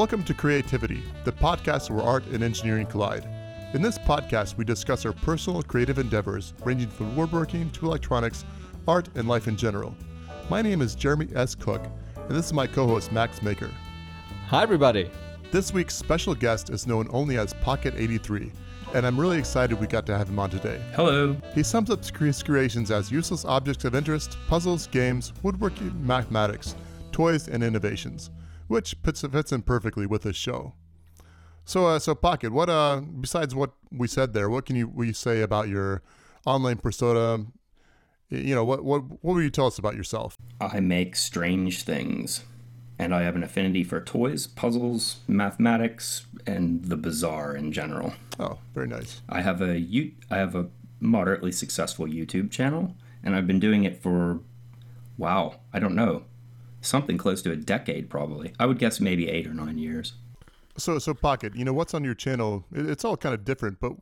Welcome to Create/Invent, the podcast where art and engineering collide. In this podcast, we discuss our personal creative endeavors ranging from woodworking to electronics, art, and life in general. My name is Jeremy S. Cook, and this is my co host, Max Maker. Hi, everybody. This week's special guest is known only as Pocket83, and I'm really excited we got to have him on today. Hello. He sums up his creations as useless objects of interest, puzzles, games, woodworking, mathematics, toys, and innovations, which fits, fits in perfectly with this show. So, uh, so Pocket, what uh, besides what we said there, what can you we say about your online persona? You know, what what what will you tell us about yourself? I make strange things, and I have an affinity for toys, puzzles, mathematics, and the bizarre in general. Oh, very nice. I have a you I have a moderately successful YouTube channel, and I've been doing it for wow, I don't know, something close to a decade probably. I would guess maybe eight or nine years. So, so Pocket, you know, what's on your channel? It's all kind of different, but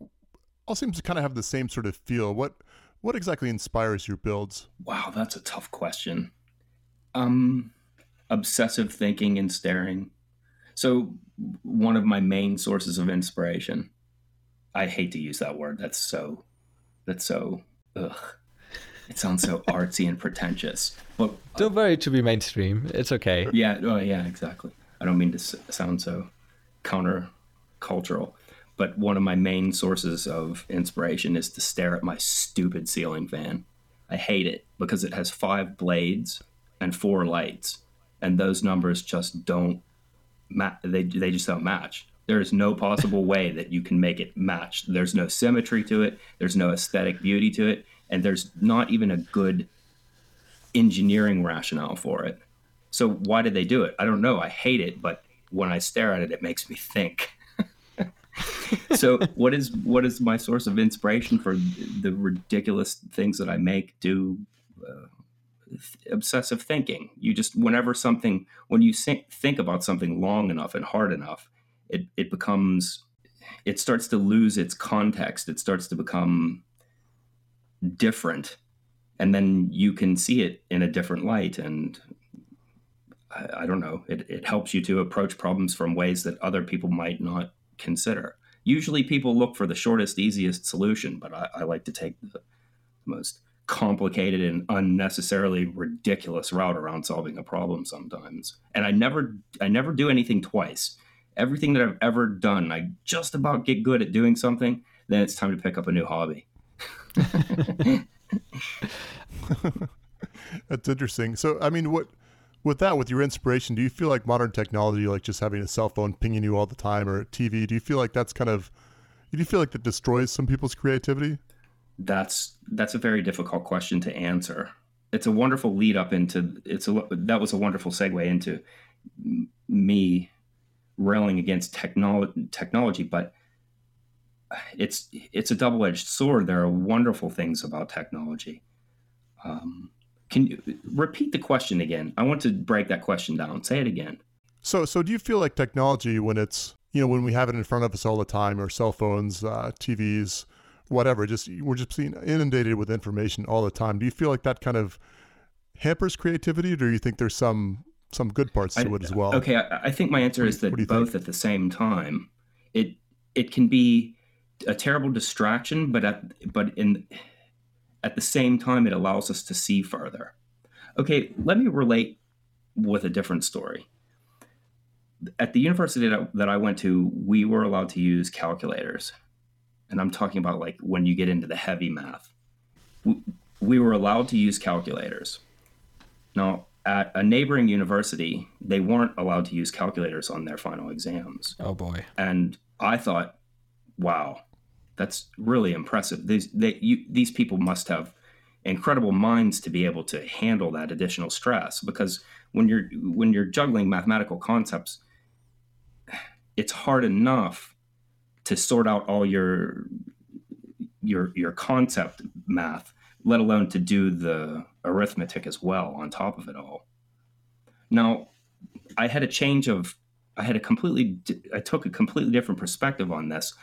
all seems to kind of have the same sort of feel. What what exactly inspires your builds? Wow, that's a tough question. Um, obsessive thinking and staring. So, one of my main sources of inspiration. I hate to use that word. That's so. That's so. Ugh. It sounds so artsy and pretentious. But uh, Don't worry to be mainstream. It's okay. yeah, oh, yeah, exactly. I don't mean to sound so counter-cultural, but one of my main sources of inspiration is to stare at my stupid ceiling fan. I hate it because it has five blades and four lights, and those numbers just don't ma- they they just don't match. There is no possible way that you can make it match. There's no symmetry to it. There's no aesthetic beauty to it, and there's not even a good engineering rationale for it. So why did they do it? I don't know. I hate it, but when I stare at it, it makes me think. so what is what is my source of inspiration for the ridiculous things that I make? Do uh, obsessive thinking. You just whenever something when you think about something long enough and hard enough, it it becomes it starts to lose its context. It starts to become different, and then you can see it in a different light and I, I don't know. It, it helps you to approach problems from ways that other people might not consider. Usually, people look for the shortest, easiest solution, but I, I like to take the most complicated and unnecessarily ridiculous route around solving a problem sometimes. And I never, I never do anything twice. Everything that I've ever done, I just about get good at doing something. Then it's time to pick up a new hobby. That's interesting. So, I mean, what with that, with your inspiration, do you feel like modern technology, like just having a cell phone pinging you all the time or TV, do you feel like that's kind of, do you feel like that destroys some people's creativity? That's that's a very difficult question to answer. It's a wonderful lead up into it's a that was a wonderful segue into me railing against technology technology, but it's it's a double edged sword. There are wonderful things about technology. Um, can you repeat the question again? I want to break that question down. Say it again. So, so do you feel like technology when it's, you know, when we have it in front of us all the time, or cell phones, uh, TVs, whatever, just we're just being inundated with information all the time. Do you feel like that kind of hampers creativity, or do you think there's some some good parts to I- it as well? Okay, I, I think my answer is that what do you both think? at the same time. It it can be a terrible distraction, but at but in at the same time, it allows us to see further. Okay, let me relate with a different story. At the university that I, that I went to, we were allowed to use calculators, and I'm talking about like when you get into the heavy math. We, we were allowed to use calculators. Now, at a neighboring university, they weren't allowed to use calculators on their final exams. Oh boy. And I thought, wow, that's really impressive. These, they, you, these people must have incredible minds to be able to handle that additional stress because when you're when you're juggling mathematical concepts it's hard enough to sort out all your your your concept math let alone to do the arithmetic as well on top of it all now i had a change of i had a completely i took a completely different perspective on this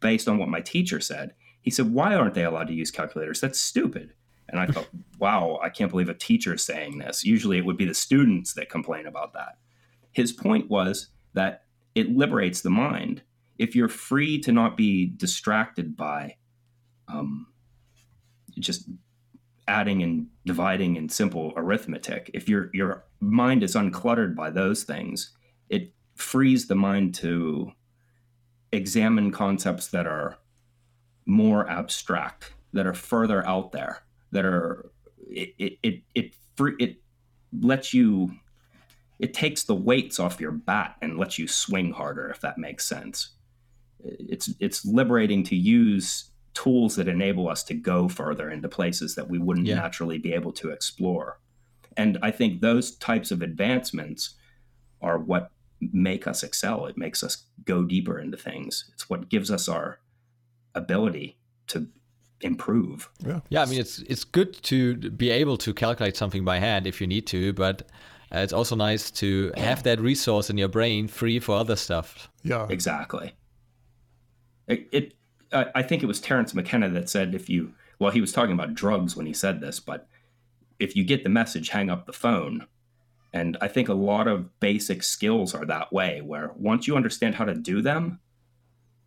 based on what my teacher said. He said why aren't they allowed to use calculators? That's stupid. And i thought wow i can't believe a teacher is saying this. Usually it would be the students that complain about that. His point was that it liberates the mind. If you're free to not be distracted by um, just adding and dividing in simple arithmetic, if your your mind is uncluttered by those things, it frees the mind to examine concepts that are more abstract, that are further out there, that are it it it it, free, it lets you it takes the weights off your bat and lets you swing harder if that makes sense it's it's liberating to use tools that enable us to go further into places that we wouldn't yeah. naturally be able to explore and i think those types of advancements are what make us excel. It makes us go deeper into things. It's what gives us our ability to improve. Yeah. Yeah i mean it's it's good to be able to calculate something by hand if you need to but uh, it's also nice to have that resource in your brain free for other stuff. Yeah. Exactly. It, it I think it was Terence McKenna that said if you well he was talking about drugs when he said this, but if you get the message, hang up the phone. And I think a lot of basic skills are that way, where once you understand how to do them,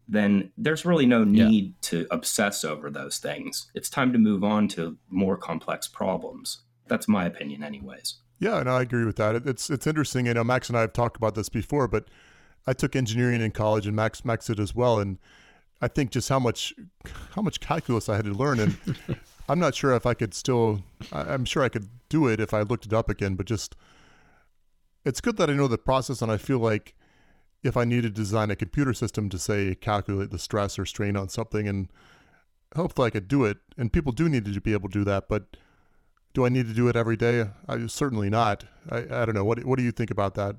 then there's really no need yeah. to obsess over those things. It's time to move on to more complex problems. That's my opinion, anyways. Yeah, and I agree with that. It's it's interesting. You know, Max and I have talked about this before, but I took engineering in college, and Max Max did as well. And I think just how much how much calculus I had to learn, and I'm not sure if I could still. I'm sure I could do it if I looked it up again, but just it's good that I know the process, and I feel like if I need to design a computer system to say calculate the stress or strain on something, and hopefully I could do it. And people do need to be able to do that, but do I need to do it every day? I certainly not. I, I don't know. What what do you think about that?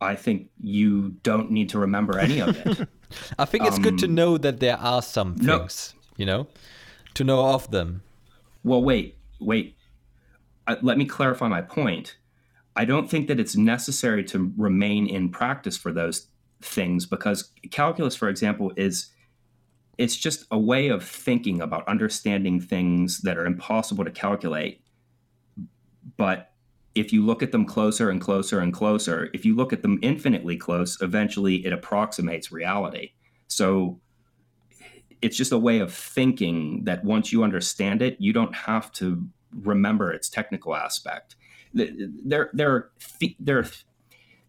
I think you don't need to remember any of it. I think it's um, good to um, know that there are some things, no, you know, to know of them. Well, wait, wait. Uh, let me clarify my point. I don't think that it's necessary to remain in practice for those things because calculus, for example, is it's just a way of thinking about understanding things that are impossible to calculate, but if you look at them closer and closer and closer, if you look at them infinitely close, eventually it approximates reality. So it's just a way of thinking that once you understand it, you don't have to remember its technical aspect. There, there, are, there are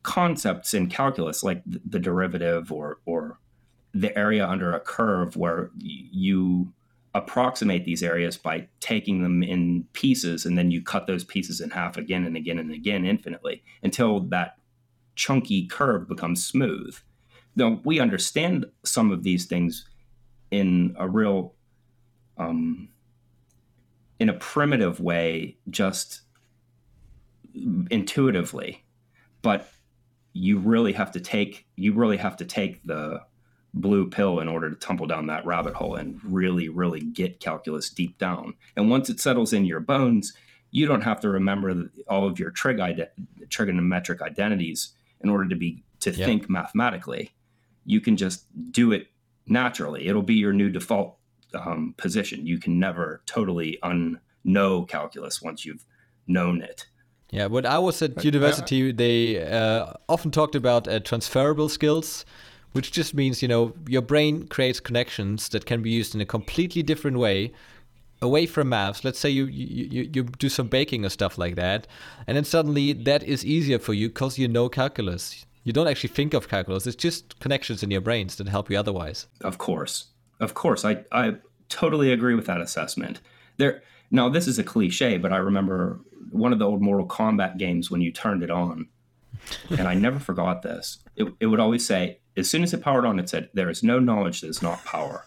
concepts in calculus like the derivative or, or the area under a curve where you approximate these areas by taking them in pieces and then you cut those pieces in half again and again and again infinitely until that chunky curve becomes smooth. Now, we understand some of these things in a real, um, in a primitive way, just intuitively, but you really have to take you really have to take the blue pill in order to tumble down that rabbit hole and really, really get calculus deep down. And once it settles in your bones, you don't have to remember all of your trig ide- trigonometric identities in order to be to yeah. think mathematically. You can just do it naturally. It'll be your new default um, position. You can never totally unknow calculus once you've known it. Yeah, when I was at university, they uh, often talked about uh, transferable skills which just means you know your brain creates connections that can be used in a completely different way away from maths. Let's say you, you you do some baking or stuff like that and then suddenly that is easier for you because you know calculus. You don't actually think of calculus. It's just connections in your brains that help you otherwise. Of course. Of course. I i totally agree with that assessment. There now this is a cliche but i remember one of the old mortal kombat games when you turned it on and i never forgot this it, it would always say as soon as it powered on, it said, There is no knowledge that is not power.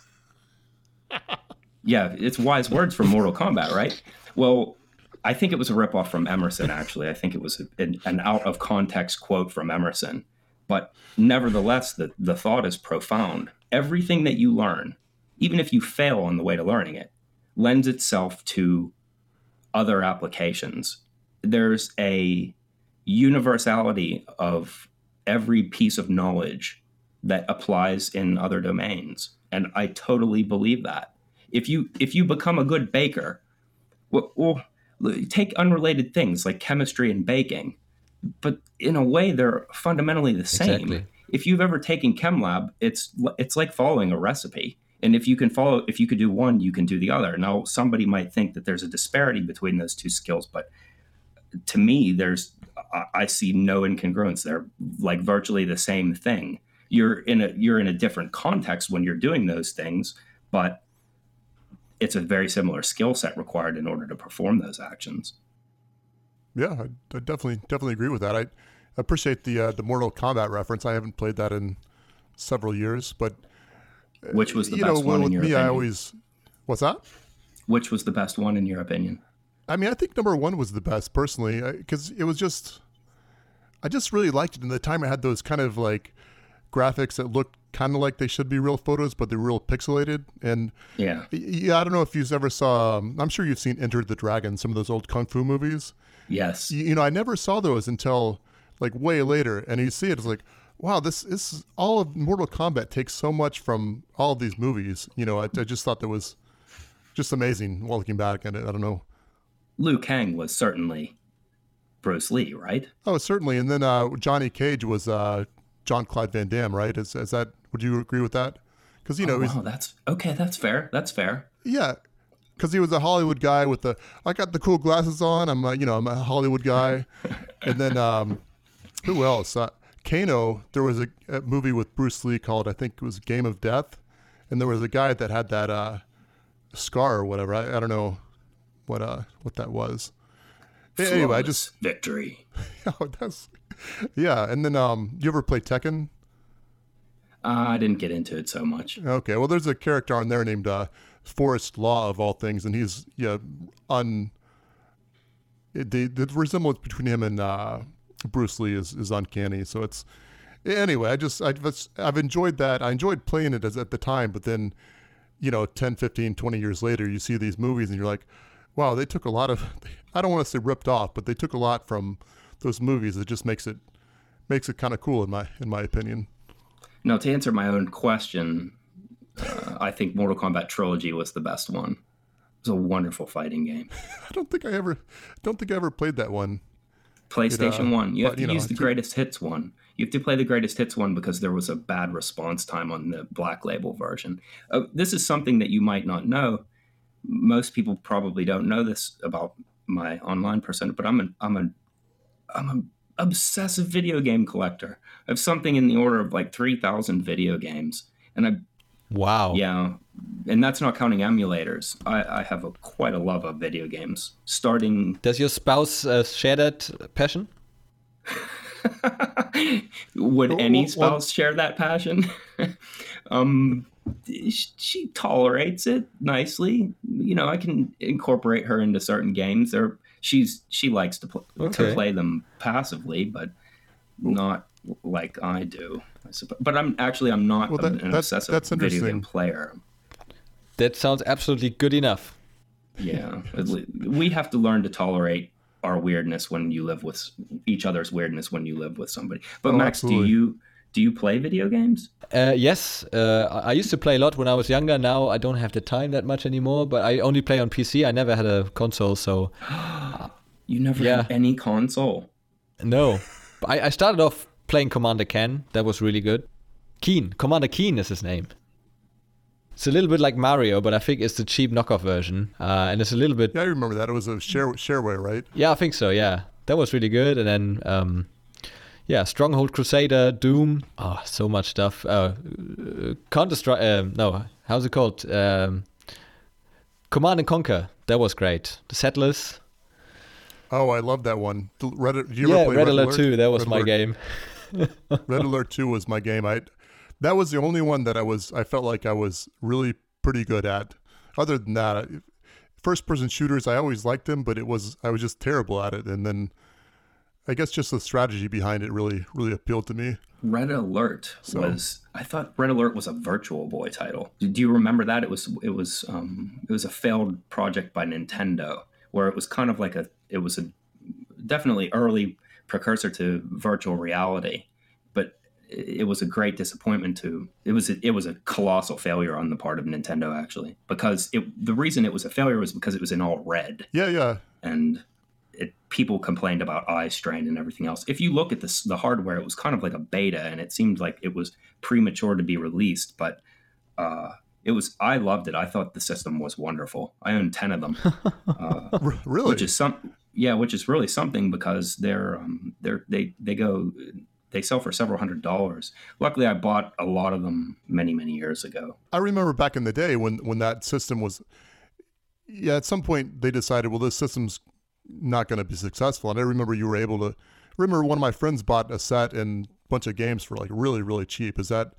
yeah, it's wise words from Mortal Kombat, right? Well, I think it was a ripoff from Emerson, actually. I think it was an, an out of context quote from Emerson. But nevertheless, the, the thought is profound. Everything that you learn, even if you fail on the way to learning it, lends itself to other applications. There's a universality of every piece of knowledge that applies in other domains. And I totally believe that. If you if you become a good baker, well, well take unrelated things like chemistry and baking. but in a way they're fundamentally the same. Exactly. If you've ever taken ChemLab, it's it's like following a recipe. And if you can follow, if you could do one, you can do the other. Now, somebody might think that there's a disparity between those two skills, but to me, there's I see no incongruence. They're like virtually the same thing. You're in a you're in a different context when you're doing those things, but it's a very similar skill set required in order to perform those actions. Yeah, I, I definitely definitely agree with that. I appreciate the uh, the Mortal Kombat reference. I haven't played that in several years, but which was the you best know, one in your me, opinion? I always what's that? Which was the best one in your opinion? I mean, I think number one was the best personally because it was just, I just really liked it. And the time I had those kind of like graphics that looked kind of like they should be real photos, but they're real pixelated. And Yeah. yeah, I don't know if you've ever saw. Um, I'm sure you've seen Enter the Dragon, some of those old kung fu movies. Yes. You, you know, I never saw those until like way later, and you see it, it's like, wow, this this is, all of Mortal Kombat takes so much from all of these movies. You know, I, I just thought that was just amazing. While looking back at it, I don't know. Liu Kang was certainly Bruce Lee, right? Oh, certainly. And then uh, Johnny Cage was uh, John Claude Van Damme, right? Is, is that? Would you agree with that? Because you know, oh, wow, that's okay. That's fair. That's fair. yeah, because he was a Hollywood guy with the. I got the cool glasses on. I'm, a, you know, I'm a Hollywood guy. and then um, who else? Uh, Kano. There was a, a, movie with Bruce Lee called I think it was Game of Death, and there was a guy that had that uh, scar or whatever. I, I don't know what uh what that was. Flawless anyway, I just victory. oh, that's yeah. And then um, you ever play Tekken? Uh, I didn't get into it so much. Okay, well, there's a character on there named uh, Forest Law of all things, and he's yeah un. It, the the resemblance between him and uh, Bruce Lee is, is uncanny. So it's anyway. I just I I've enjoyed that. I enjoyed playing it as at the time, but then you know 10, 15, 20 years later, you see these movies and you're like, wow, they took a lot of. I don't want to say ripped off, but they took a lot from those movies. It just makes it makes it kind of cool in my in my opinion. Now, to answer my own question, uh, I think Mortal Kombat Trilogy was the best one. It was a wonderful fighting game. I don't think I ever, don't think I ever played that one. PlayStation uh, One. You have but, to you know, use the greatest hits one. You have to play the greatest hits one because there was a bad response time on the Black Label version. Uh, this is something that you might not know. Most people probably don't know this about my online persona, but I'm an I'm a I'm an obsessive video game collector. I have something in the order of like three thousand video games, and I Wow. yeah, and that's not counting emulators. I, I have a quite a love of video games. Starting, Does your spouse uh, share that passion? would Well, any well, spouse share that passion? um, she tolerates it nicely. You know, I can incorporate her into certain games. There, she's she likes to pl- to play them passively, but not like I do. I suppose. But I'm actually I'm not Well, that- an that's- obsessive that's video game interesting. player. That sounds absolutely good enough. Yeah, we have to learn to tolerate our weirdness when you live with each other's weirdness when you live with somebody. But Oh, Max, absolutely. do you do you play video games? Uh, yes, uh, I I used to play a lot when I was younger. Now I don't have the time that much anymore. But I only play on PC. I never had a console, so You never Yeah. had any console. no. I, I started off playing Commander Ken. That was really good. Keen, Commander Keen is his name. It's a little bit like Mario, but I think it's the cheap knockoff version, uh, and it's a little bit Yeah, I remember that. It was a share shareware, right? Yeah, I think so. Yeah, that was really good. And then, um, yeah, Stronghold Crusader, Doom. Oh, so much stuff. Uh, Counter Strike. Um, no, how's it called? Um, Command and Conquer. That was great. The Settlers. Oh, I love that one. Red, did you yeah, ever play Red, Alert 2. That was Red my Alert- game. Red Alert 2 was my game. I that was the only one that I was I felt like I was really pretty good at. Other than that, first person shooters I always liked them, but it was I was just terrible at it. And then I guess just the strategy behind it really really appealed to me. Red Alert So- was I thought Red Alert was a Virtual Boy title. Do you remember that? It was it was um, it was a failed project by Nintendo where it was kind of like a it was a definitely early precursor to virtual reality, it was a great disappointment to it was a, it was a colossal failure on the part of Nintendo actually because it the reason it was a failure was because it was in all red Yeah, yeah. and it, people complained about eye strain and everything else. If you look at this, the hardware, it was kind of like a beta, and it seemed like it was premature to be released. But uh, it was. I loved it. I thought the system was wonderful. I own ten of them, uh, really, which is some. Yeah, which is really something because they're um, they're they they go they sell for several hundred dollars. Luckily, I bought a lot of them many many years ago. I remember back in the day when when that system was. Yeah, at some point they decided, well, this system's not going to be successful. And I remember you were able to. Remember, one of my friends bought a set and a bunch of games for like really, really cheap. Is that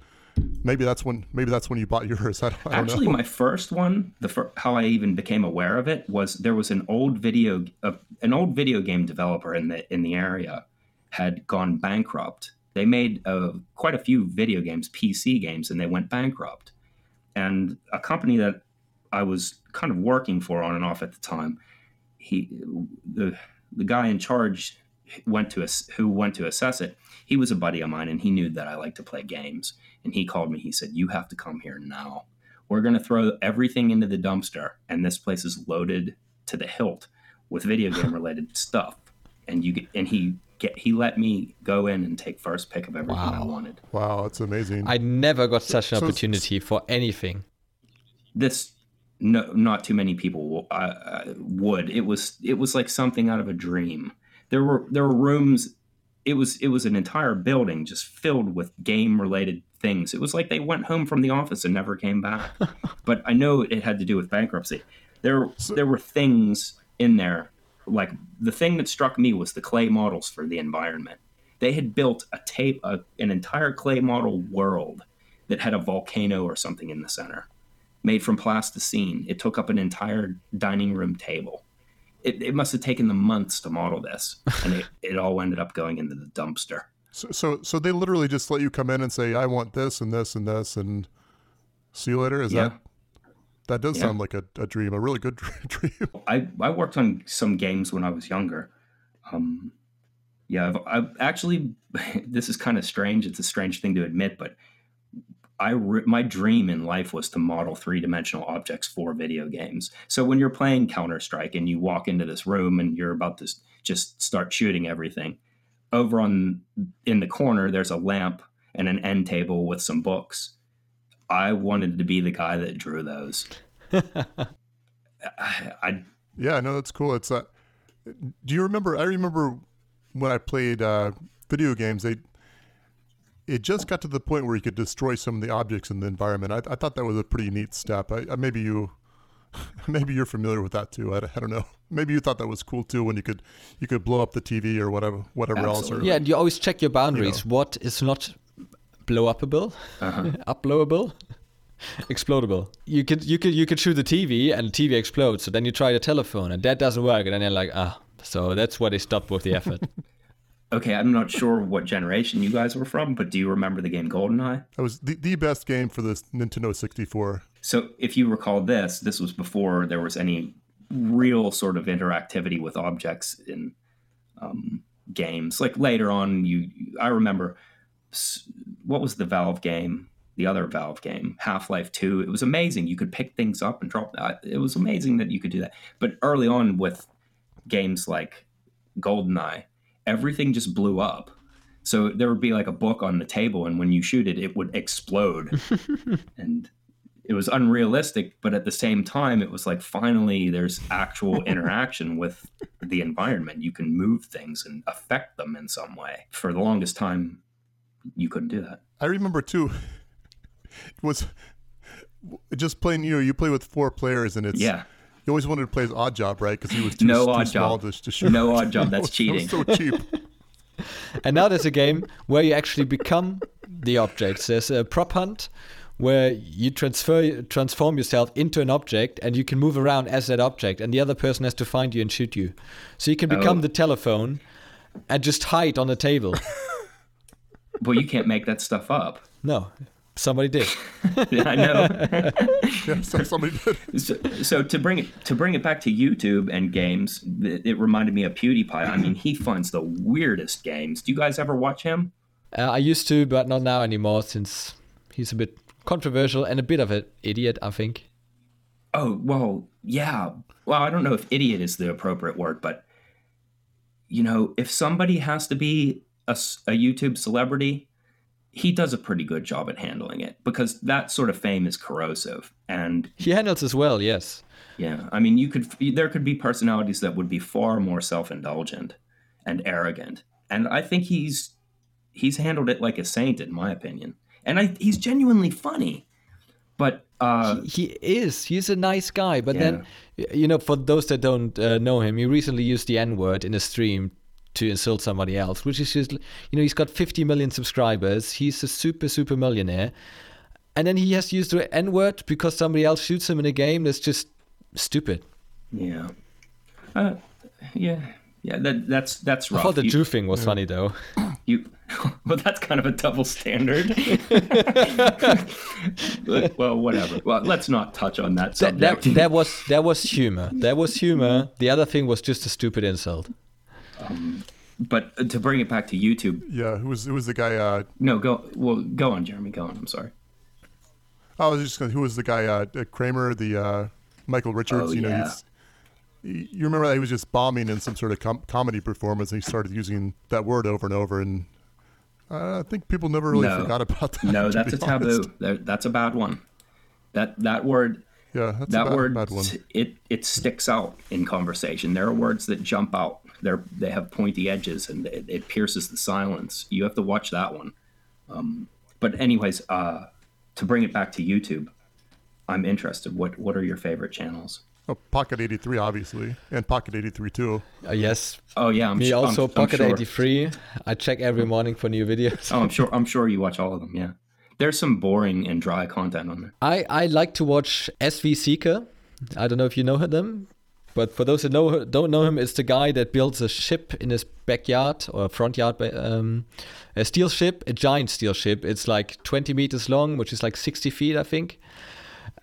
maybe that's when maybe that's when you bought yours? I don't, I don't Actually, know. my first one, the fir- how I even became aware of it was there was an old video, uh, an old video game developer in the in the area had gone bankrupt. They made uh, quite a few video games, PC games, and they went bankrupt. And a company that I was kind of working for on and off at the time, he the the guy in charge went to us who went to assess it. He was a buddy of mine, and he knew that I like to play games. And he called me. He said, "You have to come here now. We're going to throw everything into the dumpster, and this place is loaded to the hilt with video game related stuff." And you get, and he get he let me go in and take first pick of everything I wanted. Wow, that's amazing. I never got such an So- opportunity for anything. this no not too many people uh, uh, would it was it was like something out of a dream there were there were rooms it was it was an entire building just filled with game related things it was like they went home from the office and never came back but i know it had to do with bankruptcy there there were things in there like the thing that struck me was the clay models for the environment they had built a tape a, an entire clay model world that had a volcano or something in the center made from plasticine. It took up an entire dining room table. It, it must have taken them months to model this, and it, it all ended up going into the dumpster. So, so, so they literally just let you come in and say, "I want this and this and this," and see you later. Is Yeah. that that does Yeah. sound like a, a dream, a really good dream. I, I worked on some games when I was younger. Um, yeah, I've, I've actually, this is kind of strange. It's a strange thing to admit, but I re- my dream in life was to model three dimensional objects for video games. So when you're playing Counter Strike and you walk into this room and you're about to just start shooting everything, over on in the corner there's a lamp and an end table with some books. I wanted to be the guy that drew those. I, I Yeah, no, that's cool. It's uh, do you remember? I remember when I played uh, video games. They it just got to the point where you could destroy some of the objects in the environment. I, I thought that was a pretty neat step. I, I, maybe you, maybe you're familiar with that too. I, I don't know. Maybe you thought that was cool too when you could you could blow up the TV or whatever whatever else. Or, Absolutely. Yeah, and you always check your boundaries. What is not blow upable, upblowable, explodable? You could you could you could shoot the TV and the TV explodes. So then you try the telephone and that doesn't work, and then you're like, ah. So that's why they stopped with the effort. Okay, I'm not sure what generation you guys were from, but do you remember the game GoldenEye? That was the, the best game for this Nintendo 64. So, if you recall this, this was before there was any real sort of interactivity with objects in um, games. Like later on, you I remember s- what was the Valve game, the other Valve game, Half Life Two. It was amazing. You could pick things up and drop. I- It was amazing that you could do that. But early on with games like GoldenEye, everything just blew up. So there would be like a book on the table, and when you shoot it, it would explode. and it was unrealistic, but at the same time, it was like finally there's actual interaction with the environment. You can move things and affect them in some way. For the longest time, you couldn't do that. I remember too. It was just playing. You know, you play with four players, and it's Yeah. You always wanted to play as Odd Job, right? Because he was too, No too Odd small Job. to, to shoot. No Odd Job, that's cheating. so cheap. and now there's a game where you actually become the objects. There's a prop hunt where you transfer transform yourself into an object and you can move around as that object and the other person has to find you and shoot you. So you can become Oh. the telephone and just hide on the table. Well, you can't make that stuff up. No, somebody did. yeah, I know. yeah, so somebody did. so, so to bring it to bring it back to YouTube and games, it, it reminded me of PewDiePie. I mean, he funds the weirdest games. Do you guys ever watch him? Uh, I used to, but not now anymore since he's a bit controversial and a bit of an idiot, I think. Oh well, yeah. Well, I don't know if idiot is the appropriate word, but you know, if somebody has to be a, a YouTube celebrity, he does a pretty good job at handling it because that sort of fame is corrosive and he handles as well yes yeah i mean you could there could be personalities that would be far more self-indulgent and arrogant and i think he's he's handled it like a saint in my opinion and I, he's genuinely funny but uh, he, he, is he's a nice guy but yeah. then you know for those that don't uh, know him he recently used the n-word in a stream to insult somebody else, which is just, you know, he's got 50 million subscribers. He's a super, super millionaire. And then he has used the N word because somebody else shoots him in a game. That's just stupid. Yeah. Uh, yeah. Yeah, that, that's that's rough. I thought the you, Jew thing was yeah. funny though. You, well, that's kind of a double standard. well, whatever. Well, let's not touch on that subject. That, that, that was that was humor. That was humor. The other thing was just a stupid insult. Um, but to bring it back to YouTube, yeah, who was who was the guy? Uh, no, go well, go on, Jeremy. Go on. I'm sorry. I was just gonna, who was the guy? Uh, Kramer, the uh, Michael Richards. Oh, you know, yeah. you remember that he was just bombing in some sort of com- comedy performance, and he started using that word over and over, and I think people never really no. forgot about that. No, that's a taboo. That's a bad one. That that word. Yeah, that bad, word. Bad. It it sticks out in conversation. There are words that jump out they're they have pointy edges and it, it pierces the silence. You have to watch that one. Um, but anyways, uh, to bring it back to YouTube, I'm interested. What what are your favorite channels? Oh, Pocket 83, obviously, and Pocket 83 too. Uh, yes. Oh yeah, I'm me also I'm, Pocket I'm sure. 83. I check every morning for new videos. oh, I'm sure. I'm sure you watch all of them. Yeah. There's some boring and dry content on there. I I like to watch SV Seeker. I don't know if you know them. But for those that know don't know him, it's the guy that builds a ship in his backyard or front yard, um, a steel ship, a giant steel ship. It's like 20 meters long, which is like 60 feet, I think.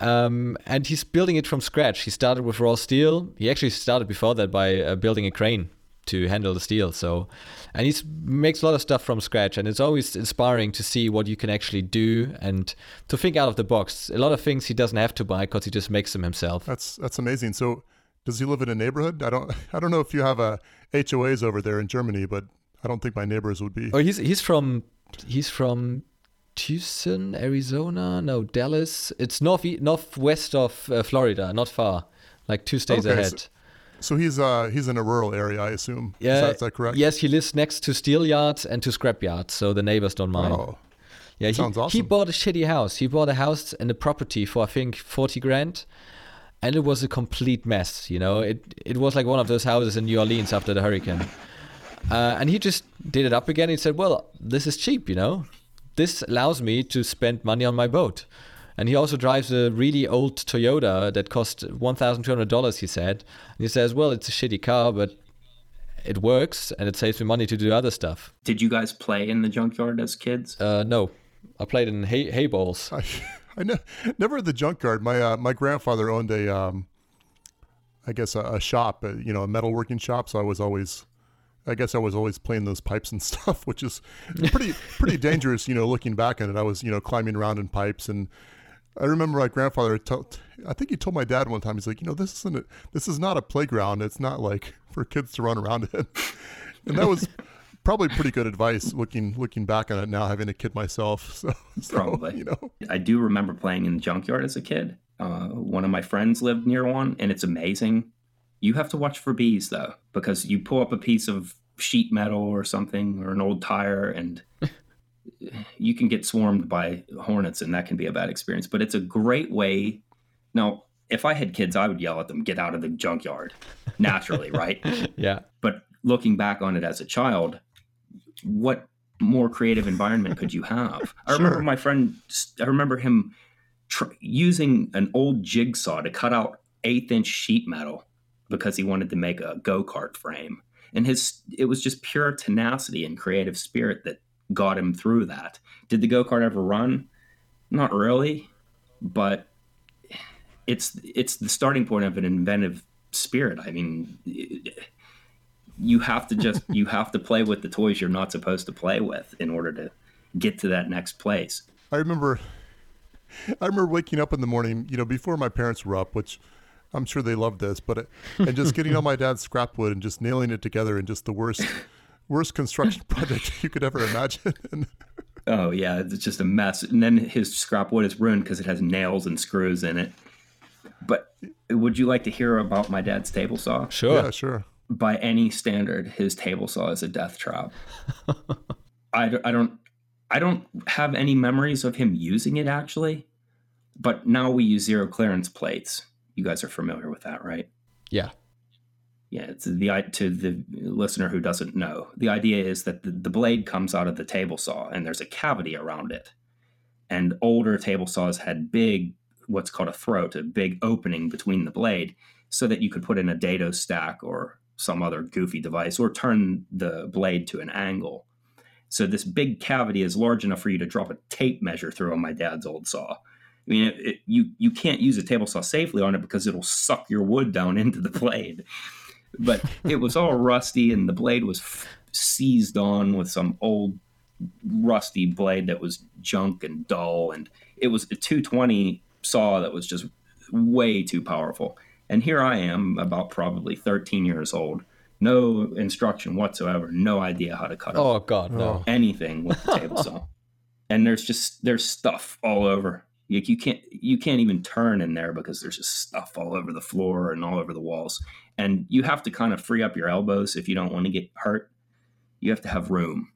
Um, and he's building it from scratch. He started with raw steel. He actually started before that by uh, building a crane to handle the steel. So, and he makes a lot of stuff from scratch, and it's always inspiring to see what you can actually do and to think out of the box. A lot of things he doesn't have to buy because he just makes them himself. That's that's amazing. So does he live in a neighborhood? I don't I don't know if you have a HOAs over there in Germany, but I don't think my neighbors would be. Oh, he's he's from he's from Tucson, Arizona. No, Dallas. It's north northwest of uh, Florida, not far, like two states okay, ahead. So, so, he's uh he's in a rural area, I assume. Yeah, is that, is that correct? Yes, he lives next to steel yards and to scrap yards, so the neighbors don't mind. Oh, yeah, he, sounds awesome. he bought a shitty house. He bought a house and a property for I think forty grand and it was a complete mess. You know, it it was like one of those houses in New Orleans after the hurricane. Uh, and he just did it up again. He said, "Well, this is cheap. You know, this allows me to spend money on my boat." And he also drives a really old Toyota that cost one thousand two hundred dollars. He said, and he says, "Well, it's a shitty car, but." It works and it saves me money to do other stuff. Did you guys play in the junkyard as kids? Uh, no, I played in hay, hay balls. I ne- never at the junkyard. My uh, my grandfather owned a, um, I guess a, a shop, a, you know, a metalworking shop. So I was always, I guess I was always playing those pipes and stuff, which is pretty pretty dangerous. You know, looking back on it, I was you know climbing around in pipes and. I remember my grandfather. Told, I think he told my dad one time. He's like, you know, this isn't. A, this is not a playground. It's not like for kids to run around in. And that was probably pretty good advice looking looking back on it now, having a kid myself. So, so probably, you know, I do remember playing in the junkyard as a kid. Uh, one of my friends lived near one, and it's amazing. You have to watch for bees though, because you pull up a piece of sheet metal or something or an old tire, and you can get swarmed by hornets, and that can be a bad experience. But it's a great way. Now, if I had kids, I would yell at them, "Get out of the junkyard!" Naturally, right? yeah. But looking back on it as a child, what more creative environment could you have? I remember my friend. I remember him tr- using an old jigsaw to cut out eighth inch sheet metal because he wanted to make a go kart frame, and his it was just pure tenacity and creative spirit that got him through that. Did the go kart ever run? Not really, but it's it's the starting point of an inventive spirit. I mean. It, you have to just you have to play with the toys you're not supposed to play with in order to get to that next place. I remember I remember waking up in the morning, you know, before my parents were up, which I'm sure they love this, but it, and just getting all my dad's scrap wood and just nailing it together in just the worst, worst construction project you could ever imagine. oh yeah, it's just a mess. And then his scrap wood is ruined because it has nails and screws in it. But would you like to hear about my dad's table saw? Sure. yeah, sure. By any standard, his table saw is a death trap. I, don't- I don't I don't have any memories of him using it actually, but now we use zero clearance plates. You guys are familiar with that, right? Yeah. Yeah, it's the i- to the listener who doesn't know. The idea is that the, the blade comes out of the table saw and there's a cavity around it. And older table saws had big what's called a throat, a big opening between the blade so that you could put in a dado stack or some other goofy device or turn the blade to an angle. So this big cavity is large enough for you to drop a tape measure through on my dad's old saw. I mean, it, it, you you can't use a table saw safely on it because it'll suck your wood down into the blade. But it was all rusty, and the blade was f- seized on with some old rusty blade that was junk and dull, and it was a 220 saw that was just way too powerful. And here I am, about probably 13 years old, no instruction whatsoever, no idea how to cut Oh God, no. Oh. anything with the table saw. And there's just there's stuff all over. Like you can't you can't even turn in there because there's just stuff all over the floor and all over the walls. And you have to kind of free up your elbows if you don't want to get hurt. You have to have room.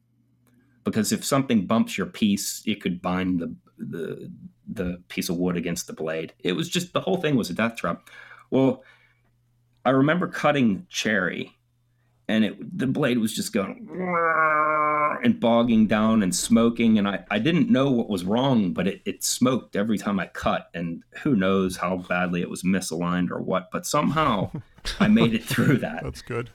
Because if something bumps your piece, it could bind the the the piece of wood against the blade. It was just the whole thing was a death trap. Well, I remember cutting cherry and it the blade was just going and bogging down and smoking and I, I didn't know what was wrong but it, it smoked every time i cut and who knows how badly it was misaligned or what but somehow i made it through that That's good.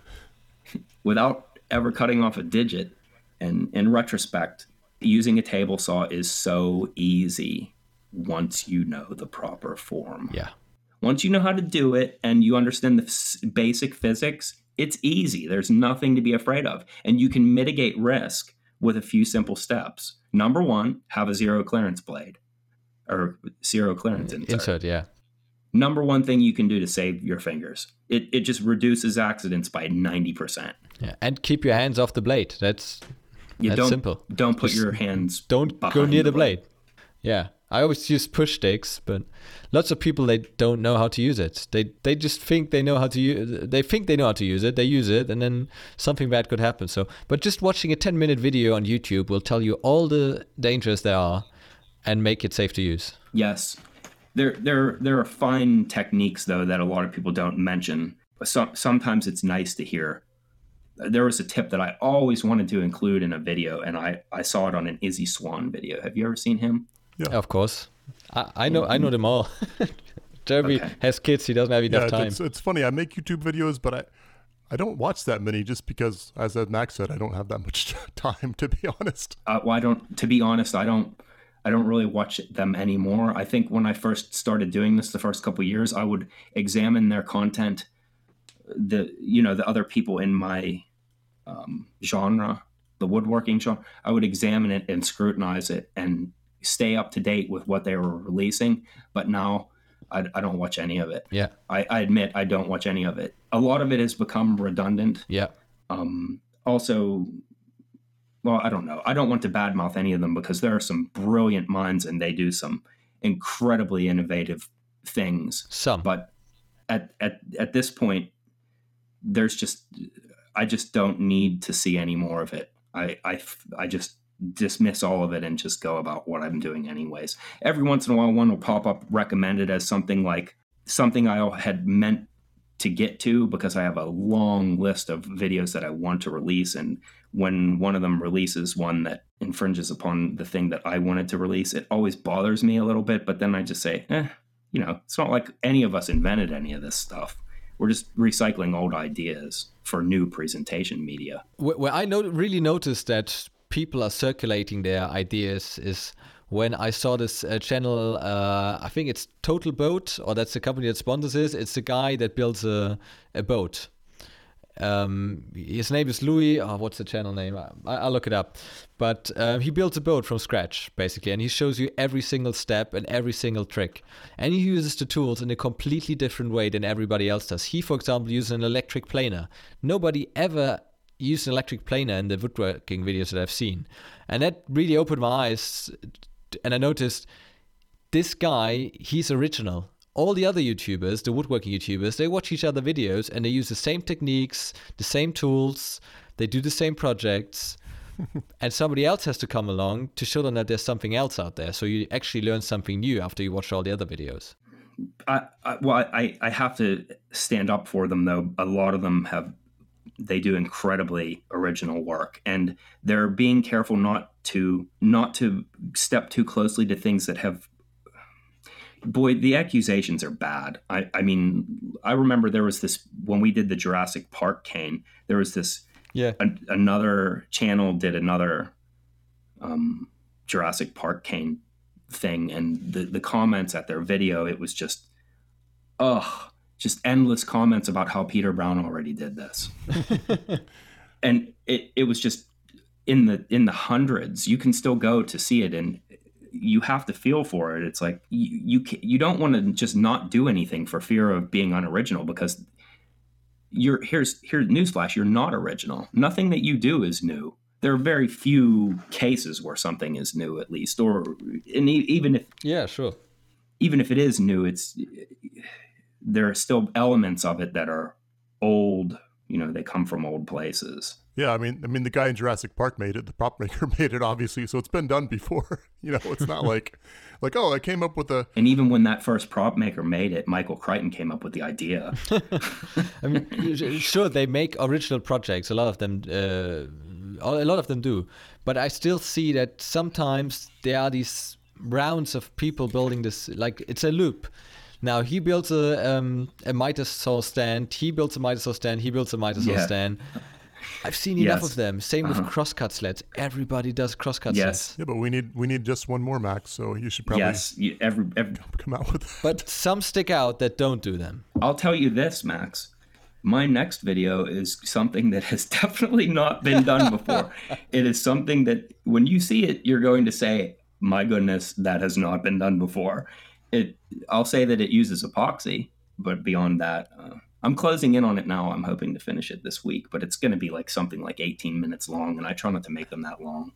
without ever cutting off a digit and in retrospect using a table saw is so easy once you know the proper form Yeah. Once you know how to do it and you understand the basic physics, it's easy. There's nothing to be afraid of. And you can mitigate risk with a few simple steps. Number one, have a zero clearance blade or zero clearance insert. Insert. Yeah. Number one thing you can do to save your fingers. It, it just reduces accidents by 90%. Yeah. And keep your hands off the blade. That's You That's don't, simple. Don't put Just your hands don't go near the blade. Yeah. I always use push sticks, but lots of people they don't know how to use it. They they just think they know how to use. They think they know how to use it. They use it, and then something bad could happen. So, but just watching a ten minute video on YouTube will tell you all the dangers there are, and make it safe to use. Yes, there there there are fine techniques though that a lot of people don't mention. Some, sometimes it's nice to hear. There was a tip that I always wanted to include in a video, and I I saw it on an Izzy Swan video. Have you ever seen him? Of course, I, I know I know them all. Jeremy Okay. has kids. He doesn't have enough it's, time. it's, it's funny. I make YouTube videos, but I, I don't watch that many just because, as Max said, I don't have that much time to be honest. Uh, well, I don't. To be honest, I don't. I don't really watch them anymore. I think when I first started doing this, the first couple years, I would examine their content, the you know the other people in my um, genre, the woodworking genre. I would examine it and scrutinize it and stay up to date with what they were releasing. But now, I, I don't watch any of it. yeah, I, I admit I don't watch any of it. A lot of it has become redundant yeah, um, also well i don't know i don't want to badmouth any of them because there are some brilliant minds and they do some incredibly innovative things some. but at, at at this point there's just i just don't need to see any more of it i i, I just dismiss all of it and just go about what i'm doing anyways every once in a while one will pop up recommended as something like something i had meant to get to because I have a long list of videos that I want to release. And when one of them releases one that infringes upon the thing that I wanted to release, it always bothers me a little bit. But then I just say, eh, you know, it's not like any of us invented any of this stuff. We're just recycling old ideas for new presentation media. Where I no- really noticed that people are circulating their ideas is when I saw this uh, channel. Uh, I think it's TotalBoat, or that's the company that sponsors it. It's the guy that builds a, a boat. Um, his name is Louis. Oh, what's the channel name? I, I'll look it up. But uh, he builds a boat from scratch, basically, and he shows you every single step and every single trick. And he uses the tools in a completely different way than everybody else does. He, for example, uses an electric planer. Nobody ever used an electric planer in the woodworking videos that I've seen. And that really opened my eyes. And I noticed this guy, he's original all the other YouTubers, the woodworking YouTubers, they watch each other videos and they use the same techniques, the same tools, they do the same projects. and somebody else has to come along to show them that there's something else out there. So you actually learn something new after you watch all the other videos. I, I, well, I, I have to stand up for them though. A lot of them have, they do incredibly original work, and they're being careful not to not to step too closely to things that have boy, the accusations are bad. I, I mean, I remember there was this when we did the Jurassic Park cane. There was this. Yeah. another channel did another um, Jurassic Park cane thing, and the the comments at their video, it was just, ugh, just endless comments about how Peter Brown already did this, and it it was just in the in the hundreds. You can still go to see it, and you have to feel for it. It's like you you, you don't want to just not do anything for fear of being unoriginal because you're here's here's newsflash you're not original. Nothing that you do is new. There are very few cases where something is new, at least, or and even if yeah, sure, even if it is new, it's there are still elements of it that are old. You know, they come from old places. Yeah, I mean, I mean, the guy in Jurassic Park made it. The prop maker made it, obviously. So it's been done before. you know, it's not like, like, oh, I came up with a. And even when that first prop maker made it, Michael Crichton came up with the idea. I mean, sure, they make original projects. A lot of them, uh, a lot of them do. But I still see that sometimes there are these rounds of people building this. Like it's a loop. Now he builds a um, a miter saw stand. He builds a miter saw stand. He builds a miter saw yeah. stand. I've seen yes. enough of them. Same with uh-huh. crosscut sleds. Everybody does crosscut yes. sleds. Yeah, but we need we need just one more Max. So you should probably yes, you, every, every come out with. That. But some stick out that don't do them. I'll tell you this, Max. My next video is something that has definitely not been done before. it is something that when you see it, you're going to say, "My goodness, that has not been done before." It. I'll say that it uses epoxy, but beyond that. Uh, I'm closing in on it now. I'm hoping to finish it this week, but it's going to be like something like 18 minutes long, and I try not to make them that long.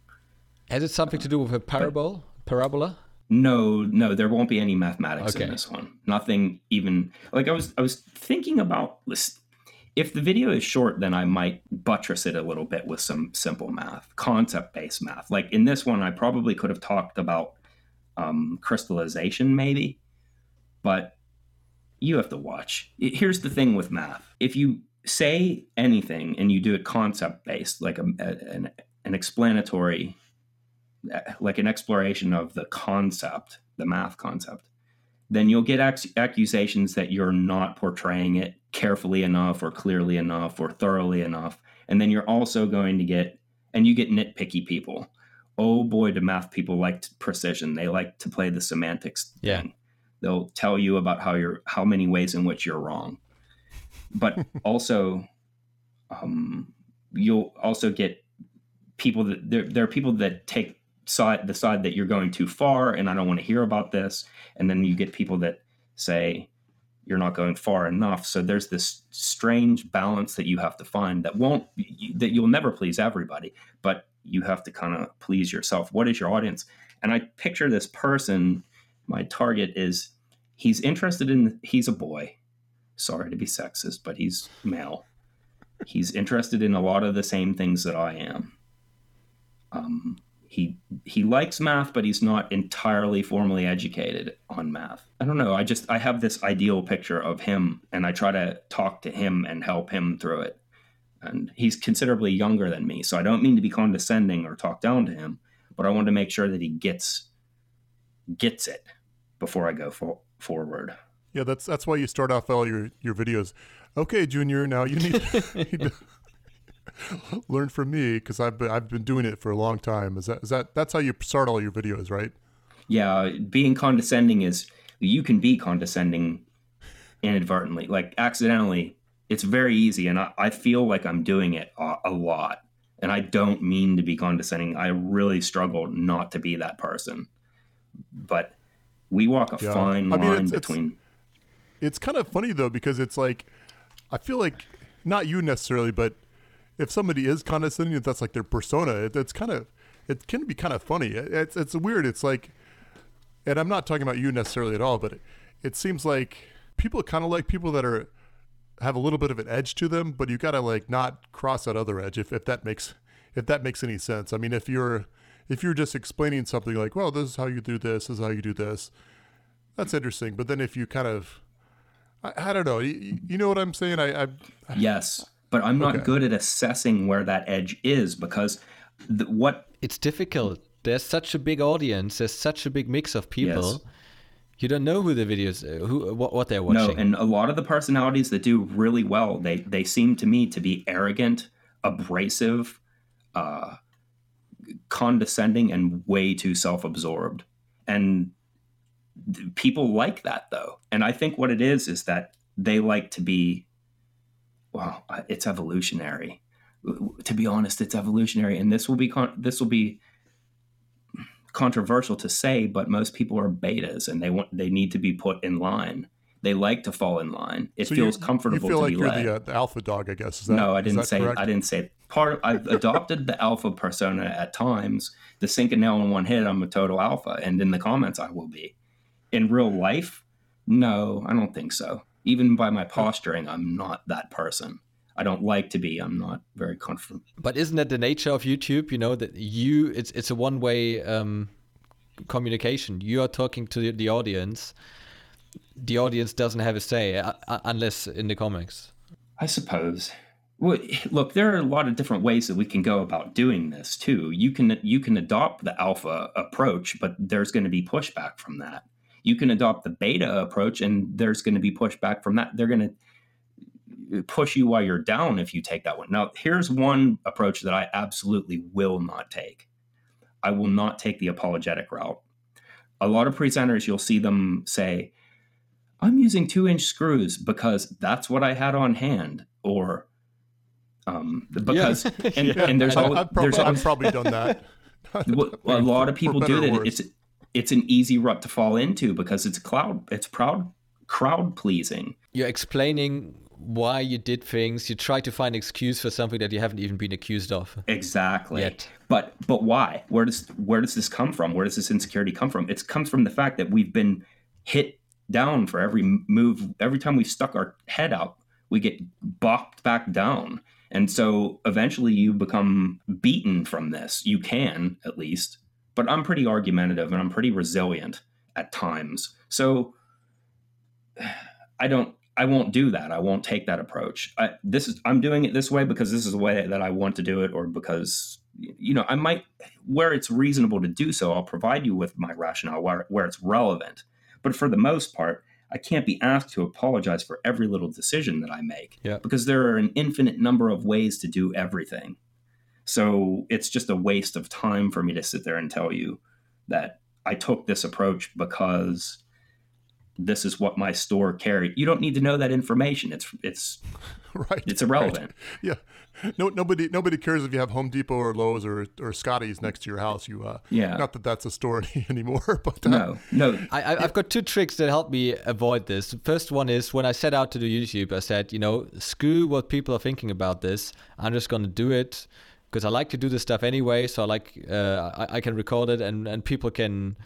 Has it something to do with a parabol, but, parabola? No, no, there won't be any mathematics okay. in this one. Nothing even like I was. I was thinking about this. If the video is short, then I might buttress it a little bit with some simple math, concept-based math. Like in this one, I probably could have talked about um, crystallization, maybe, but you have to watch. Here's the thing with math if you say anything and you do it concept based, like a, an, an explanatory, like an exploration of the concept, the math concept, then you'll get ac- accusations that you're not portraying it carefully enough or clearly enough or thoroughly enough. And then you're also going to get, and you get nitpicky people. Oh boy, do math people like precision. They like to play the semantics yeah. thing. They'll tell you about how you're how many ways in which you're wrong, but also um, you'll also get people that there, there are people that take side the side that you're going too far and I don't want to hear about this, and then you get people that say you're not going far enough. So there's this strange balance that you have to find that won't that you'll never please everybody, but you have to kind of please yourself. What is your audience? And I picture this person. My target is he's interested in he's a boy sorry to be sexist but he's male he's interested in a lot of the same things that i am um, he he likes math but he's not entirely formally educated on math i don't know i just i have this ideal picture of him and i try to talk to him and help him through it and he's considerably younger than me so i don't mean to be condescending or talk down to him but i want to make sure that he gets gets it before i go for, forward. Yeah, that's that's why you start off all your your videos. Okay, Junior, now you need, need to learn from me because I've been I've been doing it for a long time. Is that is that that's how you start all your videos, right? Yeah, being condescending is you can be condescending inadvertently, like accidentally. It's very easy, and I, I feel like I'm doing it a, a lot. And I don't mean to be condescending. I really struggle not to be that person. But we walk a Yeah. fine I mean, line it's- it's- between. It's kind of funny though because it's like I feel like not you necessarily, but if somebody is condescending, if that's like their persona, it, it's kind of it can be kind of funny. It- It's it's weird. It's like, and I'm not talking about you necessarily at all, but it, it seems like people kind of like people that are have a little bit of an edge to them, but you gotta like not cross that other edge if, if that makes if that makes any sense. I mean, if you're if you're just explaining something like, well, this is how you do this, this is how you do this, that's interesting. But then if you kind of I, I don't know. You, you know what I'm saying? I, I Yes, but I'm not Okay. good at assessing where that edge is because the, what It's difficult. There's such a big audience. There's such a big mix of people. Yes. You don't know who the videos, uh, who what, what they're watching. no, and a lot of the personalities that do really well, they they seem to me to be arrogant, abrasive, uh, condescending, and way too self-absorbed. And th- people like that though, and I think what it is is that they like to be. Well, uh, it's evolutionary. To be honest, it's evolutionary, and this will be con- this will be controversial to say, but most people are betas and they want they need to be put in line. They like to fall in line. It so you- feels comfortable You feel to like be you're led. the, uh, the alpha dog, I guess. Is that, no, I didn't say correct? I didn't say part of, I've adopted the alpha persona at times. The sink a nail in one hit, I'm a total alpha. And in the comments I will be. In real life, no, I don't think so. Even by my posturing, I'm not that person. I don't like to be. I'm not very confident. But isn't that the nature of YouTube? You know that you it's it's a one way um, communication. You are talking to the, the audience. The audience doesn't have a say uh, uh, unless in the comics. I suppose. Well, look, there are a lot of different ways that we can go about doing this too. You can you can adopt the alpha approach, but there's going to be pushback from that. You can adopt the beta approach, and there's going to be pushback from that. They're going to push you while you're down if you take that one. Now, here's one approach that I absolutely will not take. I will not take the apologetic route. A lot of presenters, you'll see them say, I'm using two inch screws because that's what I had on hand, or um, because and, Yeah. and there's I, always, I've, prob- there's I've probably done that. well, a lot of people do that. It's it's an easy rut to fall into because it's cloud it's proud crowd pleasing. You're explaining why you did things. You try to find excuse for something that you haven't even been accused of. Exactly. Yet. But but why? Where does where does this come from? Where does this insecurity come from? It comes from the fact that we've been hit down for every move. Every time we stuck our head out, we get bopped back down. And so eventually you become beaten from this. You can, at least. But I'm pretty argumentative and I'm pretty resilient at times. So I don't I won't do that. I won't take that approach. I, this is I'm doing it this way because this is the way that I want to do it, or because you know I might where it's reasonable to do so. I'll provide you with my rationale where where it's relevant. But for the most part, I can't be asked to apologize for every little decision that I make Yeah. because there are an infinite number of ways to do everything. So it's just a waste of time for me to sit there and tell you that I took this approach because this is what my store carried. You don't need to know that information. It's it's right. it's irrelevant. Yeah. No, nobody, nobody cares if you have Home Depot or Lowe's or or Scotty's next to your house. You, uh, Yeah. Not that that's a store anymore, but uh, No, no. I, I, I've got two tricks that help me avoid this. The first one is when I set out to do YouTube, I said, you know, screw what people are thinking about this. I'm just going to do it because I like to do this stuff anyway. So I like, uh, I, I can record it and, and people can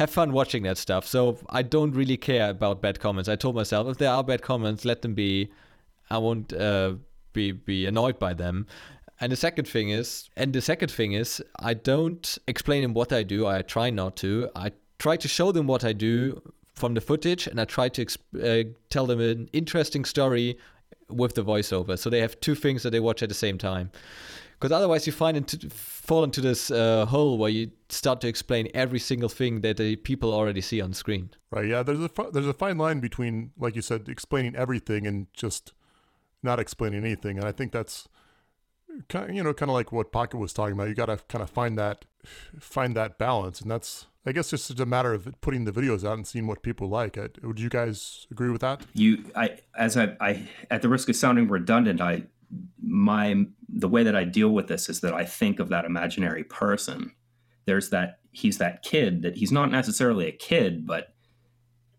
have fun watching that stuff. So I don't really care about bad comments. I told myself if there are bad comments, let them be. I won't uh, be be annoyed by them. And the second thing is, and the second thing is, I don't explain them what I do. I try not to. I try to show them what I do from the footage, and I try to exp- uh, tell them an interesting story with the voiceover. So they have two things that they watch at the same time. Because otherwise, you find into, fall into this uh, hole where you start to explain every single thing that the people already see on screen. right. Yeah. There's a fi- there's a fine line between, like you said, explaining everything and just not explaining anything. And I think that's kind of, you know, kind of like what Pocket was talking about. You got to kind of find that find that balance, and that's I guess just a matter of putting the videos out and seeing what people like. I, would you guys agree with that? You, I, as I, I, at the risk of sounding redundant, I, my, the way that I deal with this is that I think of that imaginary person. There's that he's that kid that he's not necessarily a kid, but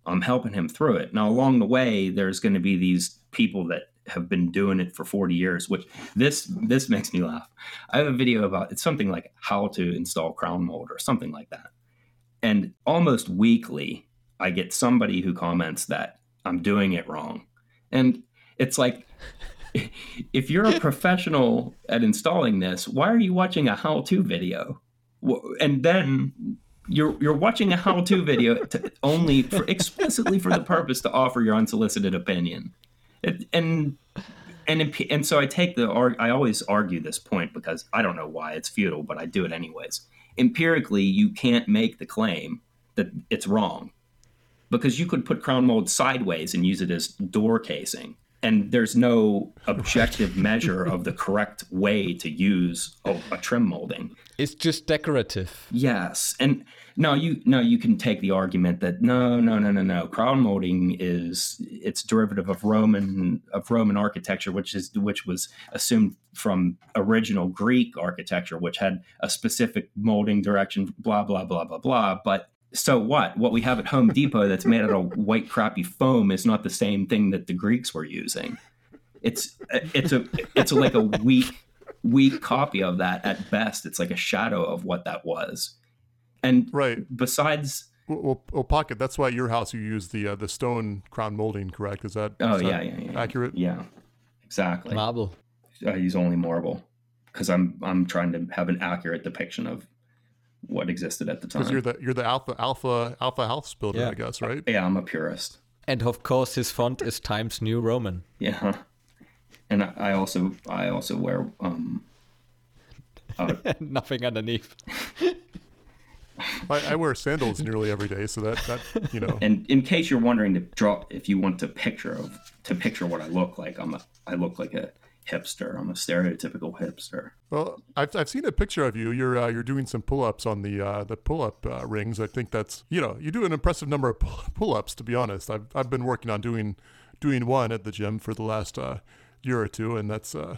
I'm helping him through it. Now, along the way, there's going to be these people that have been doing it for 40 years which this this makes me laugh i have a video about it's something like how to install crown mold or something like that and almost weekly i get somebody who comments that i'm doing it wrong and it's like if you're a professional at installing this why are you watching a how-to video? And then you're you're watching a how-to video to, only for explicitly for the purpose to offer your unsolicited opinion. It, and and and so I take the I always argue this point because I don't know why it's futile, but I do it anyways. Empirically, you can't make the claim that it's wrong because you could put crown mold sideways and use it as door casing and there's no objective measure of the correct way to use a, a, trim molding. It's just decorative. Yes, and now you now you can take the argument that no, no, no, no, no. Crown molding is it's derivative of Roman of Roman architecture, which is which was assumed from original Greek architecture, which had a specific molding direction. Blah blah blah blah blah. But so what? What we have at Home Depot that's made out of white crappy foam is not the same thing that the Greeks were using. It's it's a it's a, like a weak weak copy of that at best. It's like a shadow of what that was. And right. besides well, well, pocket. That's why at your house you use the uh, the stone crown molding, correct? Is that oh is yeah, that yeah yeah accurate? Yeah, exactly. Marble. I use only marble because I'm I'm trying to have an accurate depiction of what existed at the time. Because you're the you're the alpha alpha alpha house builder, yeah. I guess, right? Yeah, I'm a purist. And of course, his font is Times New Roman. Yeah, and I also I also wear um. Uh, Nothing underneath. I, I, wear sandals nearly every day, so that that you know. And in case you're wondering to draw, if you want to picture of to picture what I look like, I'm a I look like a hipster. I'm a stereotypical hipster. Well, I've, I've seen a picture of you. You're uh, you're doing some pull-ups on the uh, the pull-up uh, rings. I think that's you know you do an impressive number of pull-ups. To be honest, I've I've been working on doing doing one at the gym for the last uh, year or two, and that's uh,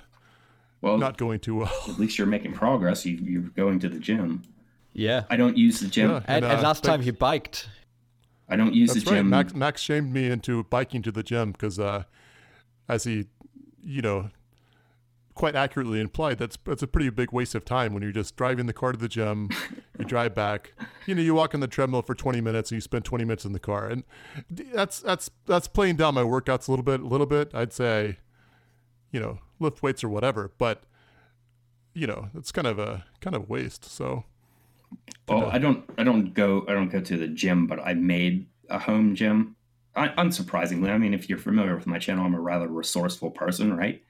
well not going too well. At least you're making progress. You, you're going to the gym. Yeah, I don't use the gym. Yeah, and, and, and uh, last time he biked. I don't use That's the gym. Max, Max shamed me into biking to the gym because, uh, as he, you know, quite accurately implied that's that's a pretty big waste of time when you're just driving the car to the gym, you drive back, you know, you walk on the treadmill for 20 minutes and you spend 20 minutes in the car, and that's that's that's playing down my workouts a little bit, a little bit. I'd say, you know, lift weights or whatever, but you know, it's kind of a kind of waste. So, oh, well, I don't I don't go I don't go to the gym, but I made a home gym. I, unsurprisingly, I mean, if you're familiar with my channel, I'm a rather resourceful person, right?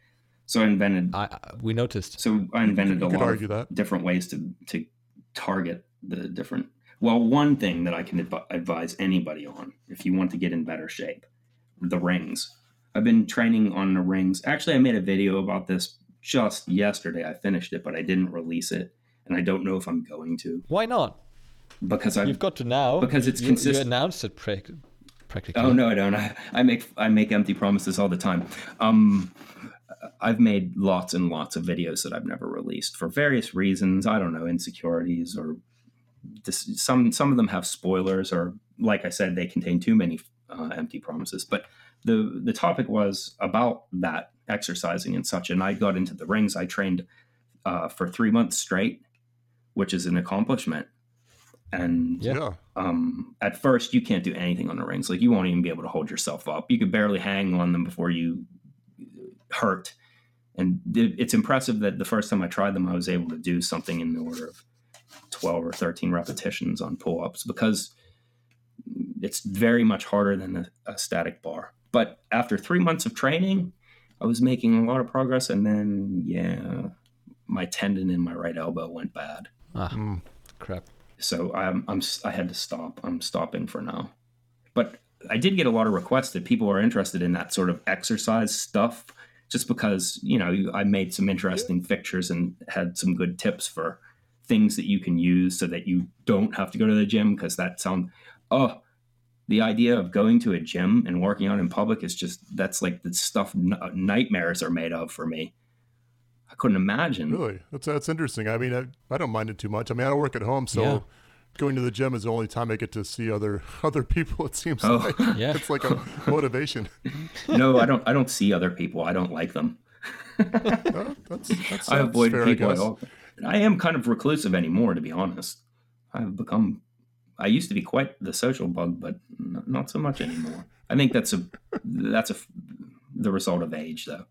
So I invented. I, we noticed. So I invented a lot of that. different ways to to target the different. Well, one thing that I can adv- advise anybody on, if you want to get in better shape, the rings. I've been training on the rings. Actually, I made a video about this just yesterday. I finished it, but I didn't release it, and I don't know if I'm going to. Why not? Because I you've got to now. Because it's you, consistent. You announced it pre- practically. Oh no, I don't. I, I make I make empty promises all the time. Um, I've made lots and lots of videos that I've never released for various reasons. I don't know, insecurities or this, some some of them have spoilers or like I said, they contain too many uh, empty promises. But the the topic was about that exercising and such, and I got into the rings. I trained uh, for three months straight, which is an accomplishment. And yeah. um, at first, you can't do anything on the rings. Like you won't even be able to hold yourself up. You could barely hang on them before you hurt. And it's impressive that the first time I tried them, I was able to do something in the order of 12 or 13 repetitions on pull ups because it's very much harder than a, a, static bar. But after three months of training, I was making a lot of progress. And then, yeah, my tendon in my right elbow went bad. Ah, mm. crap. So I'm, I'm, I had to stop. I'm stopping for now. But I did get a lot of requests that people are interested in that sort of exercise stuff just because you know I made some interesting pictures and had some good tips for things that you can use so that you don't have to go to the gym because that sound oh the idea of going to a gym and working out in public is just that's like the stuff n- uh, nightmares are made of for me. I couldn't imagine. Really, that's that's interesting. I mean, I, I don't mind it too much. I mean, I don't work at home, so Yeah. Going to the gym is the only time I get to see other other people. It seems Oh. like Yeah. it's like a motivation. no, I don't. I don't see other people. I don't like them. Uh, that's, that's, I that's avoid fair, people I at all. I am kind of reclusive anymore, to be honest. I've become. I used to be quite the social bug, but n- not so much anymore. I think that's a that's a the result of age, though.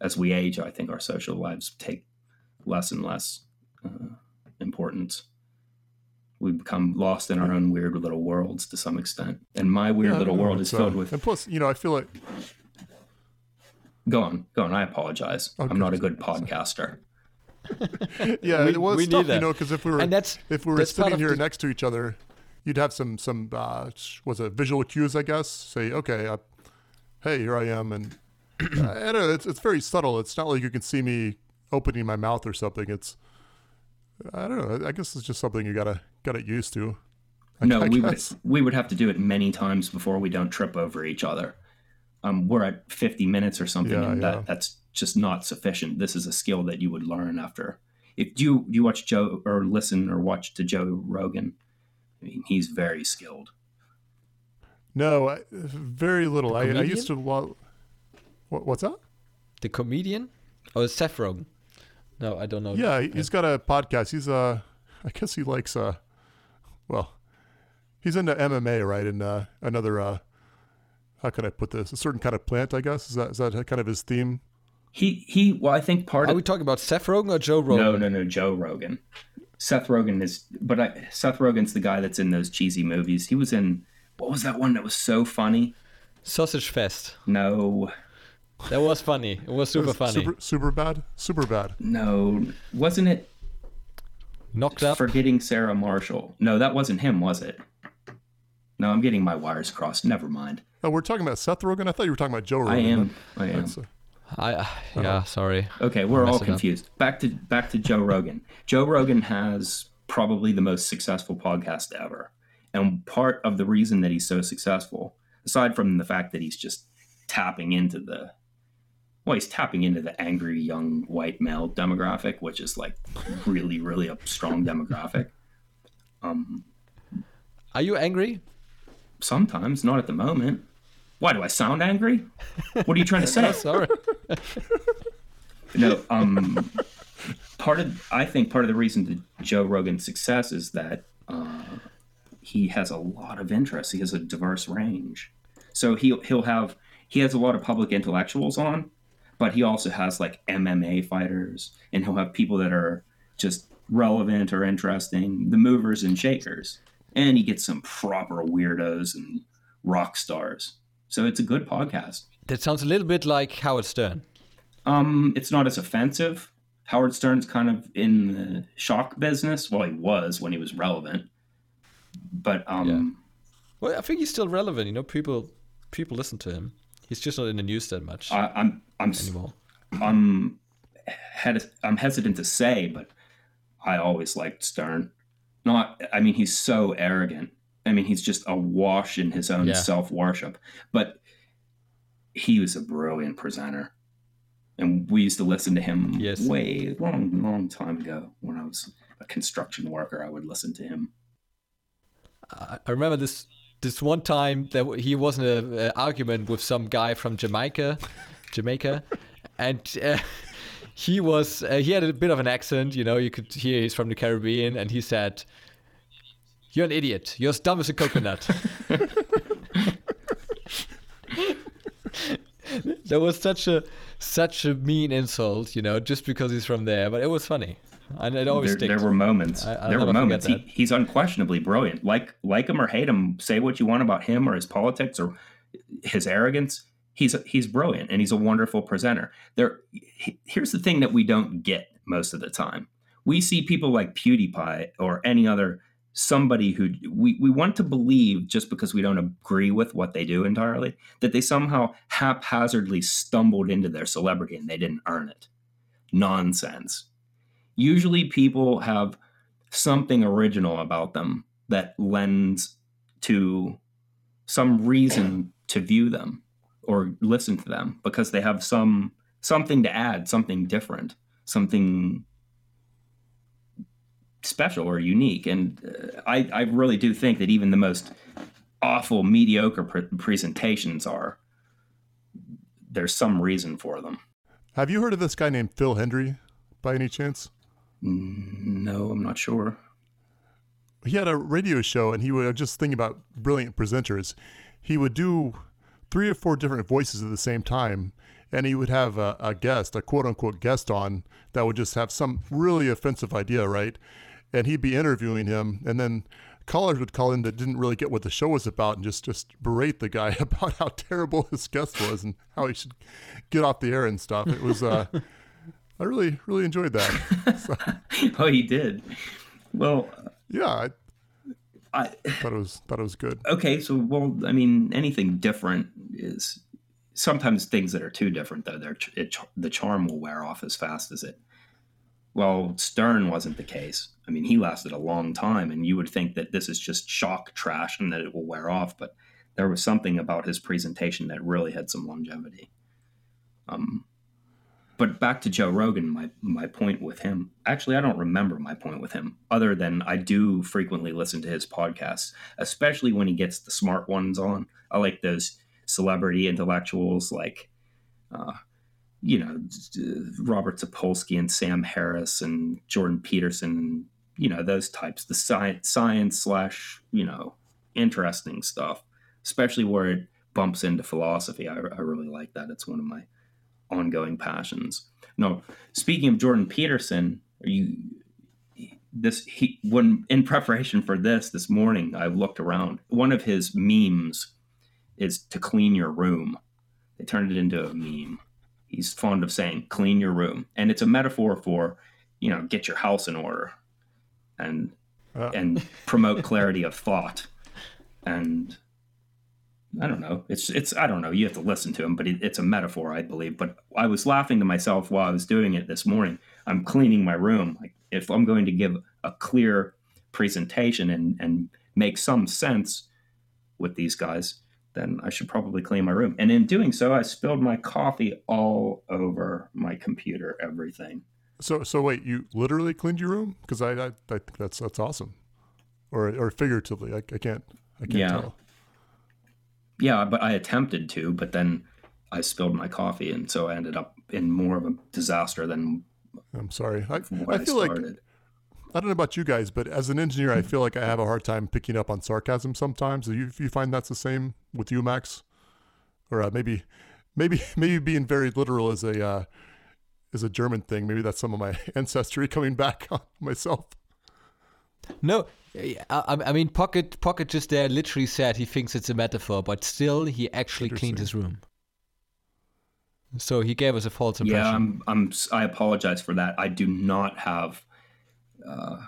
As we age, I think our social lives take less and less uh, importance. We become lost in our own weird little worlds to some extent, and my weird Yeah, little no, world is filled uh, with. And plus, you know, I feel like Go on, go on. I apologize. Okay, I'm not a good podcaster. yeah, We- it was we need tough, you that. know, because if we were And that's- if we were that's sitting here the- next to each other, you'd have some some uh, was it visual cues, I guess. Say, okay, uh, hey, here I am, and I don't know. It's it's very subtle. It's not like you can see me opening my mouth or something. It's I don't know. I guess it's just something you gotta gotta used to. I- no, I we would we would have to do it many times before we don't trip over each other. Um, we're at 50 minutes or something, Yeah, and yeah. that that's just not sufficient. This is a skill that you would learn after. If you you watch Joe or listen or watch to Joe Rogan? I mean, he's very skilled. No, I, very little. I, I used to. Well, what, what's that? The comedian? Oh, it's Seth Rogen. No, I don't know. Yeah, he- he's got a podcast. He's uh, I guess he likes uh, well, he's into MMA, right? And uh, another uh, how can I put this? A certain kind of plant, I guess. Is that is that kind of his theme? He he. Well, I think part of Are of we talking about Seth Rogen or Joe Rogan? no no no Joe Rogan. Seth Rogen is, but I, Seth Rogen's the guy that's in those cheesy movies. He was in what was that one that was so funny? Sausage Fest. No, That was funny. It was super funny. Super, super bad. Super bad. no, wasn't it? Knocked up. Forgetting Sarah Marshall. No, that wasn't him, was it? No, I'm getting my wires crossed. Never mind. Oh, we're talking about Seth Rogen. I thought you were talking about Joe Rogan. I am. I am. That's, uh, I uh, yeah, sorry. Okay, we're all mess it up. confused. Back to back to Joe Rogan. Joe Rogan has probably the most successful podcast ever. And part of the reason that he's so successful, aside from the fact that he's just tapping into the well, he's tapping into the angry young white male demographic, which is like really, really a strong demographic. Um, Are you angry? sometimes, not at the moment. Why do I sound angry? What are you trying to say? Sorry. No, um, part of I think part of the reason to Joe Rogan's success is that uh, he has a lot of interests. He has a diverse range, so he'll he'll have he has a lot of public intellectuals on, but he also has like MMA fighters, and he'll have people that are just relevant or interesting, the movers and shakers, and he gets some proper weirdos and rock stars. So it's a good podcast. That sounds a little bit like Howard Stern. Um, it's not as offensive. Howard Stern's kind of in the shock business. Well, he was when he was relevant, but um, Well, I think he's still relevant. You know, people people listen to him. He's just not in the news that much I, I'm I'm anymore. I'm hed- I'm hesitant to say, but I always liked Stern. Not, I mean, he's so arrogant. I mean, he's just awash in his own Yeah. self worship. But he was a brilliant presenter, and we used to listen to him Yes. way long, long time ago when I was a construction worker. I would listen to him. I remember this this one time that he was in an argument with some guy from Jamaica, Jamaica, and uh, he was uh, he had a bit of an accent. You know, you could hear he's from the Caribbean, and he said, "You're an idiot. You're as dumb as a coconut." that was such a such a mean insult, you know, just because he's from there. But it was funny, and it always there, there were moments. I- I'll there were moments. He, he's unquestionably brilliant. Like like him or hate him, say what you want about him or his politics or his arrogance. He's he's brilliant and he's a wonderful presenter. There, he- here's the thing that we don't get most of the time. We see people like PewDiePie or any other somebody who we, we want to believe just because we don't agree with what they do entirely that they somehow haphazardly stumbled into their celebrity and they didn't earn it nonsense usually people have something original about them that lends to some reason to view them or listen to them because they have some something to add something different something special or unique. And uh, I, I really do think that even the most awful, mediocre pre- presentations are there's some reason for them. Have you heard of this guy named Phil Hendrie by any chance? Mm, no, I'm not sure. He had a radio show, and he would just think about brilliant presenters. He would do three or four different voices at the same time, and he would have a, a guest, a quote unquote guest on that would just have some really offensive idea, right? and he'd be interviewing him, and then callers would call in that didn't really get what the show was about and just just berate the guy about how terrible his guest was and how he should get off the air and stuff. It was uh, I really really enjoyed that. So, oh, he did. Well, yeah, I, I thought it was thought it was good. Okay, so well, I mean, anything different is sometimes things that are too different though. They're it, the charm will wear off as fast as it well, Stern wasn't the case. I mean, he lasted a long time, and you would think that this is just shock trash and that it will wear off, but there was something about his presentation that really had some longevity. Um, but back to Joe Rogan, my my point with him. Actually, I don't remember my point with him, other than I do frequently listen to his podcasts, especially when he gets the smart ones on. I like those celebrity intellectuals like uh, you know Robert Sapolsky and Sam Harris and Jordan Peterson, you know those types, the science science slash you know interesting stuff, especially where it bumps into philosophy. I, I really like that. It's one of my ongoing passions. No, speaking of Jordan Peterson, are you this he when in preparation for this this morning I looked around. One of his memes is to clean your room. They turned it into a meme he's fond of saying clean your room and it's a metaphor for you know get your house in order and uh. and promote clarity of thought and i don't know it's it's i don't know you have to listen to him but it, it's a metaphor i believe but i was laughing to myself while i was doing it this morning i'm cleaning my room like if i'm going to give a clear presentation and and make some sense with these guys then I should probably clean my room. And in doing so, I spilled my coffee all over my computer, everything. So, so wait, you literally cleaned your room? Because I, I, I think that's that's awesome, or or figuratively, I, I can't, I can't yeah. tell. Yeah, but I attempted to, but then I spilled my coffee, and so I ended up in more of a disaster than. I'm sorry. I, I feel like I don't know about you guys, but as an engineer, I feel like I have a hard time picking up on sarcasm sometimes. Do you, you find that's the same with you, Max? Or uh, maybe, maybe, maybe being very literal is a uh, is a German thing. Maybe that's some of my ancestry coming back on myself. No, I, I mean Pocket Pocket just there literally said he thinks it's a metaphor, but still he actually cleaned his room. So he gave us a false impression. Yeah, I'm, I'm I apologize for that. I do not have uh,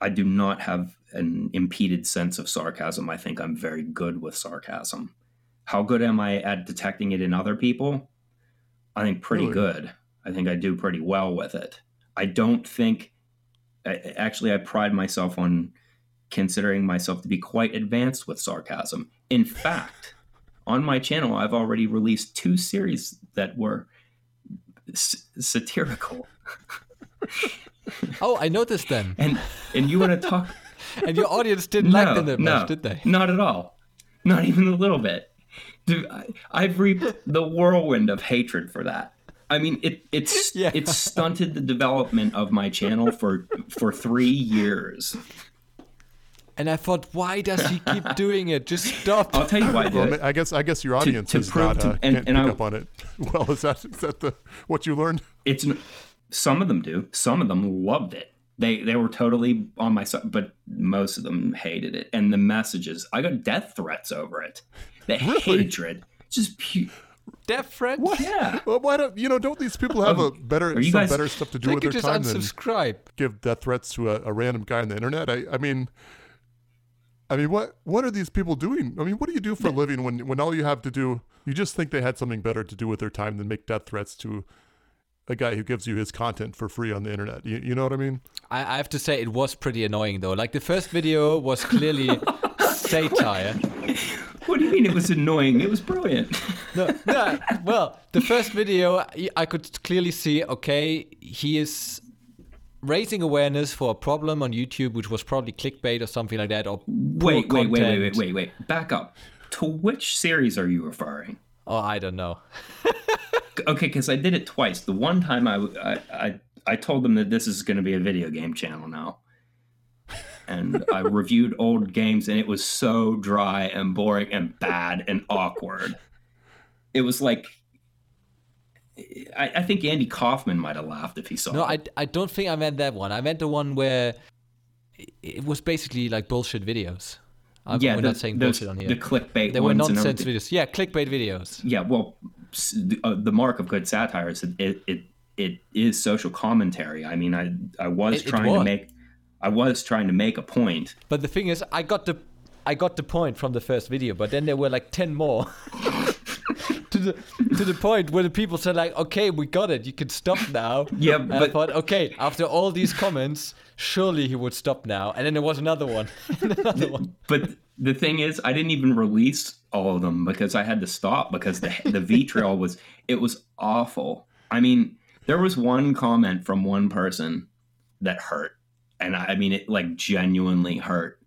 I do not have an impeded sense of sarcasm. I think I'm very good with sarcasm. How good am I at detecting it in other people? I think pretty really? good. I think I do pretty well with it. I don't think, actually, I pride myself on considering myself to be quite advanced with sarcasm. In fact, on my channel, I've already released two series that were s- satirical. oh, I noticed them. And and you want to talk? and your audience didn't no, like them that no, much, did they? Not at all. Not even a little bit. Dude, I, have reaped the whirlwind of hatred for that. I mean, it it's yeah. it stunted the development of my channel for for three years. And I thought, why does he keep doing it? Just stop. I'll tell you why. Well, I guess I guess your audience to, to is not to, uh, and, can't and pick I, up on it. Well, is that is that the what you learned? It's some of them do. Some of them loved it. They they were totally on my side, but most of them hated it. And the messages, I got death threats over it. The really? hatred, just pure. Deaf threats. What? Yeah. Well, why don't you know? Don't these people have Oh, a better, some guys- better stuff to do with their just time than unsubscribe. give death threats to a, a random guy on the internet? I, I mean, I mean, what what are these people doing? I mean, what do you do for a living when when all you have to do? You just think they had something better to do with their time than make death threats to a guy who gives you his content for free on the internet. You, you know what I mean? I, I have to say, it was pretty annoying though. Like the first video was clearly satire. What do you mean it was annoying? It was brilliant. No, no. Well, the first video, I- could clearly see. Okay, he is raising awareness for a problem on YouTube, which was probably clickbait or something like that, or Wait, wait, wait, wait, wait, wait, wait. Back up. To which series are you referring? Oh, I don't know. Okay, because I did it twice. The one time I, I, I, I told them that this is going to be a video game channel now. And I reviewed old games, and it was so dry and boring and bad and awkward. It was like, I, I think Andy Kaufman might have laughed if he saw No, it. I, I don't think I meant that one. I meant the one where it- it was basically like bullshit videos. I'm, yeah, we're the, not saying bullshit on here. The clickbait they were nonsense videos. Yeah, clickbait videos. Yeah, well, the, uh, the mark of good satire is that it, it it is social commentary. I mean, I I was It- it trying to make I was trying to make a point. But the thing is, I got the I got the point from the first video, but then there were like ten more. to the to the point where the people said like, okay, we got it, you can stop now. Yeah, And I but- thought, okay, after all these comments, surely he would stop now. And then there was another one, another one. But the thing is, I didn't even release all of them because I had to stop because the the V trail was it was awful. I mean, there was one comment from one person that hurt, and I, I mean it like genuinely hurt.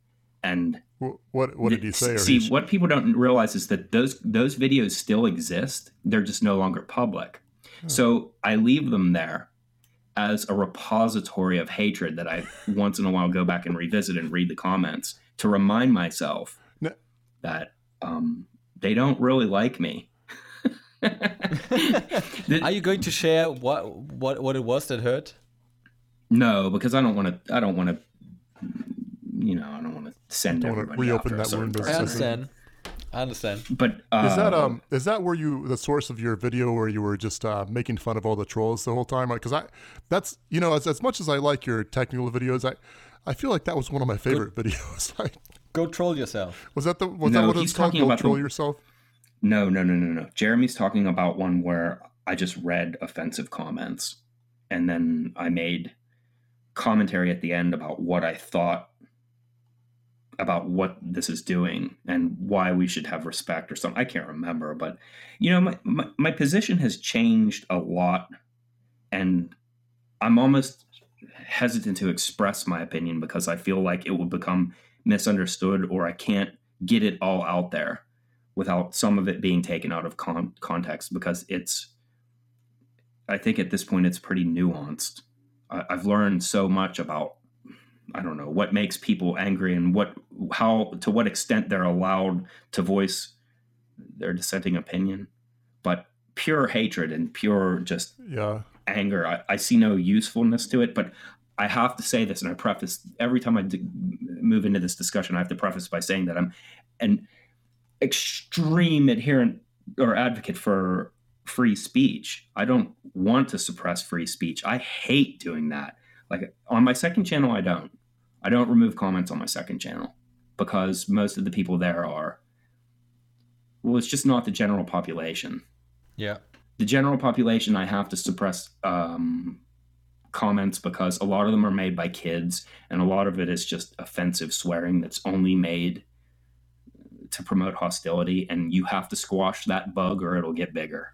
And What what did he say? See, he- what people don't realize is that those those videos still exist. They're just no longer public. So I leave them there as a repository of hatred that I once in a while go back and revisit and read the comments to remind myself No. that um, they don't really like me. Are you going to share what what what it was that hurt? No, because I don't want to. I don't want to. You know, I don't want to send Don't wanna everybody reopen after that certain wound I understand. I understand. But uh, Is that um is that where you the source of your video where you were just uh, making fun of all the trolls the whole time? Because I that's you know as, as much as I like your technical videos, I I feel like that was one of my favorite videos. like Go troll yourself. was that the was No, that what he's it's called? talking Go about troll the- yourself. No, no, no, no, no. Jeremy's talking about one where I just read offensive comments and then I made commentary at the end about what I thought about what this is doing and why we should have respect or something. I can't remember, but you know, my, my, my position has changed a lot and I'm almost hesitant to express my opinion because I feel like it will become misunderstood or I can't get it all out there without some of it being taken out of con- context because it's i think at this point it's pretty nuanced i've learned so much about i don't know what makes people angry and what how to what extent they're allowed to voice their dissenting opinion but pure hatred and pure just Yeah. anger. I, I see no usefulness to it, but I have to say this, and I preface every time I d- move into this discussion, I have to preface by saying that I'm an extreme adherent or advocate for free speech. I don't want to suppress free speech. I hate doing that. Like on my second channel, I don't. I don't remove comments on my second channel because most of the people there are, well, it's just not the general population Yeah. the general population i have to suppress um, comments because a lot of them are made by kids and a lot of it is just offensive swearing that's only made to promote hostility and you have to squash that bug or it'll get bigger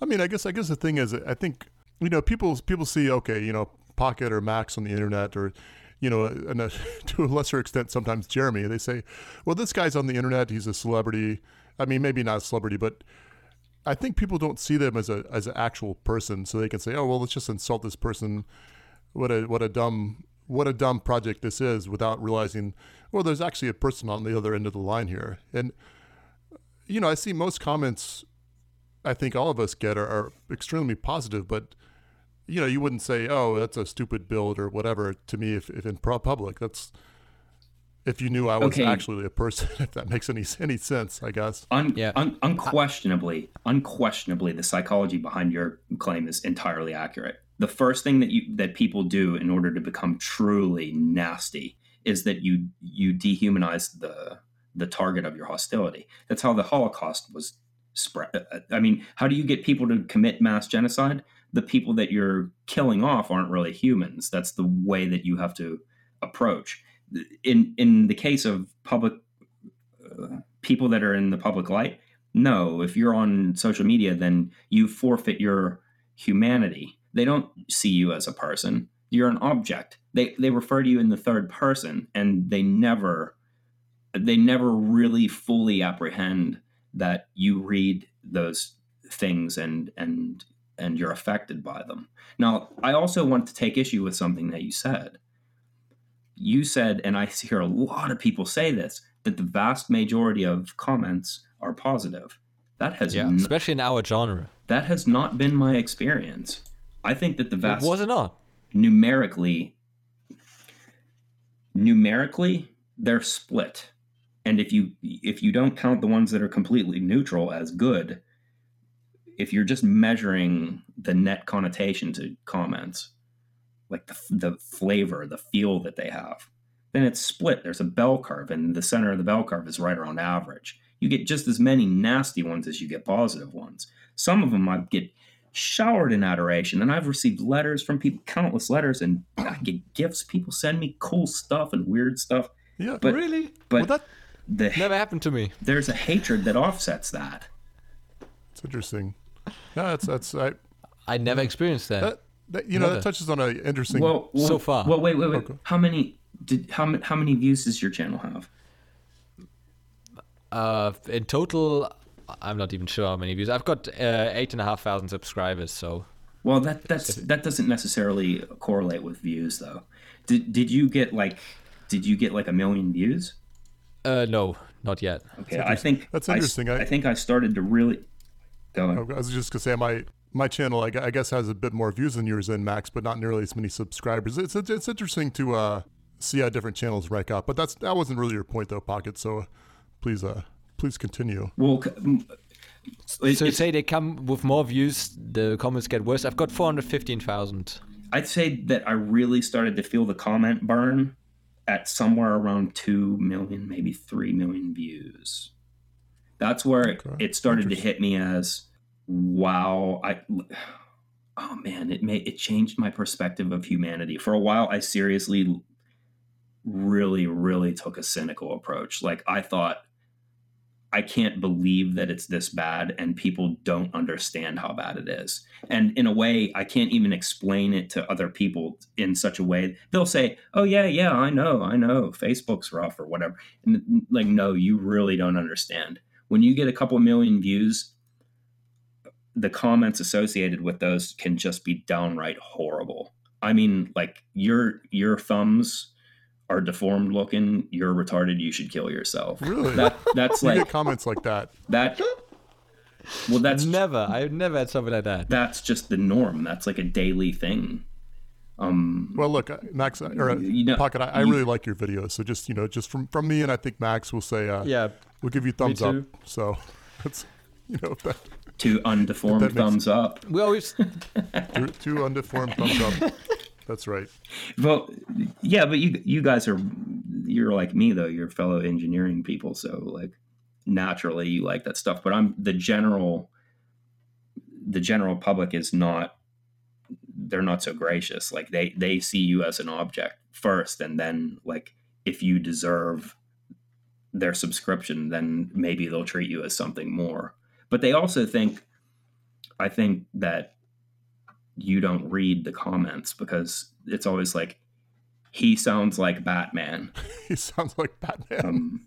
I mean, I guess I guess the thing is, I think you know people people see okay, you know, Pocket or Max on the internet, or you know, and uh, to a lesser extent sometimes Jeremy. They say, well, this guy's on the internet, he's a celebrity. I mean, maybe not a celebrity, but I think people don't see them as a as an actual person, so they can say, oh well, let's just insult this person. What a what a dumb what a dumb project this is, without realizing, well, there's actually a person on the other end of the line here, and you know, I see most comments I think all of us get are, are extremely positive, but you know, you wouldn't say, "Oh, that's a stupid build" or whatever to me if, if in public. That's if you knew I was Okay. actually a person, if that makes any any sense, I guess. Un- Yeah. un- unquestionably, unquestionably, the psychology behind your claim is entirely accurate. The first thing that you that people do in order to become truly nasty is that you you dehumanize the the target of your hostility. That's how the Holocaust was spread. uh, I mean, how do you get people to commit mass genocide? The people that you're killing off aren't really humans. That's the way that you have to approach. In in the case of public uh, people that are in the public light, no. If you're on social media, then you forfeit your humanity. They don't see you as a person. You're an object. They they refer to you in the third person, and they never they never really fully apprehend that you read those things and and and you're affected by them. Now, I also want to take issue with something that you said. You said, and I hear a lot of people say this, that the vast majority of comments are positive. That has Yeah, n- especially in our genre. that has not been my experience. I think that the vast Was it not? numerically numerically they're split and if you if you don't count the ones that are completely neutral as good if you're just measuring the net connotation to comments like the, the flavor the feel that they have then it's split there's a bell curve and the center of the bell curve is right around average you get just as many nasty ones as you get positive ones some of them i get showered in adoration. And I've received letters from people, countless letters, and I get gifts. People send me cool stuff and weird stuff. Yeah, But- really? But well, that the Never happened to me. there's a hatred that offsets that. it's interesting. No, that's that's I, I never experienced that. that, that you know that touches on an interesting. Well, well, So far. Well, wait, wait, wait. Okay. How many did how many how many views does your channel have? Uh, in total, I'm not even sure how many views. I've got uh, eight and a half thousand subscribers, so Well, that that's that doesn't necessarily correlate with views, though. Did did you get like did you get like a million views? Uh, no, not yet. Okay, I think That's interesting. I- I, think I started to really go. on. I was just gonna say my my channel I, I guess has a bit more views than yours in Max, but not nearly as many subscribers. It's it's, it's interesting to uh, see how different channels rank up. But that's that wasn't really your point though, Pocket. So please uh please continue. Well, c- m- it- So you say they come with more views, the comments get worse. I've got 415,000. I'd say that I really started to feel the comment burn at somewhere around 2 million, maybe 3 million views. That's where it, Okay. it started to hit me as wow, I oh man, it made it changed my perspective of humanity. For a while I seriously really really took a cynical approach. Like I thought I can't believe that it's this bad and people don't understand how bad it is. And in a way, I can't even explain it to other people in such a way. They'll say, "Oh yeah, yeah, I know, I know, Facebook's rough or whatever." And like, no, you really don't understand. When you get a couple million views, the comments associated with those can just be downright horrible. I mean, like your your thumbs are deformed looking, you're retarded, you should kill yourself. Really? That that's You like get comments like that. that well that's Never. I've never had something like that. that's just the norm. That's like a daily thing. Um Well, look, uh, Max uh, or uh, You know- Pocket, I, I you- really like your videos. So just you know, just from from me and I think Max will say, uh, Yeah. we'll give you thumbs up. So that's you know that, two undeformed That makes- thumbs up. We always. two, two undeformed thumbs up. That's right. Well yeah, but you you guys are you're like me though, you're fellow engineering people, so like naturally you like that stuff. But I'm the general the general public is not they're not so gracious. Like they they see you as an object first and then like if you deserve their subscription, then maybe they'll treat you as something more. But they also think I think that you don't read the comments because it's always like he sounds like Batman. He sounds like Batman. Um,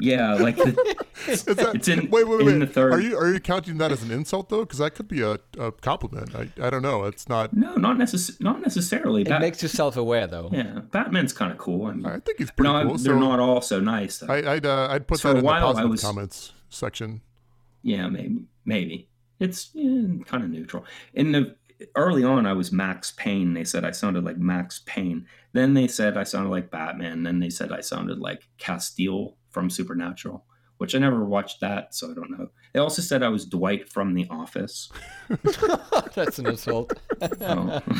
yeah, like the, Is that, it's in- wait, wait, in wait. the third- Are you are you counting that as an insult though? Because that could be a, a compliment. I, I don't know. It's not. no, not necess- not necessarily. It Bat- makes you self aware, though. yeah, Batman's kind of cool. I mean, I think he's pretty no, cool. they're so not all so nice. Though. I, I'd uh, I'd put For that in the while, I positive was- comments section. yeah, maybe, maybe it's yeah, kind of neutral. In the early on I was Max Payne. They said I sounded like Max Payne. Then they said I sounded like Batman. Then they said I sounded like Castiel from Supernatural, which I never watched that, so I don't know. They also said I was Dwight from The Office. That's an insult. Oh.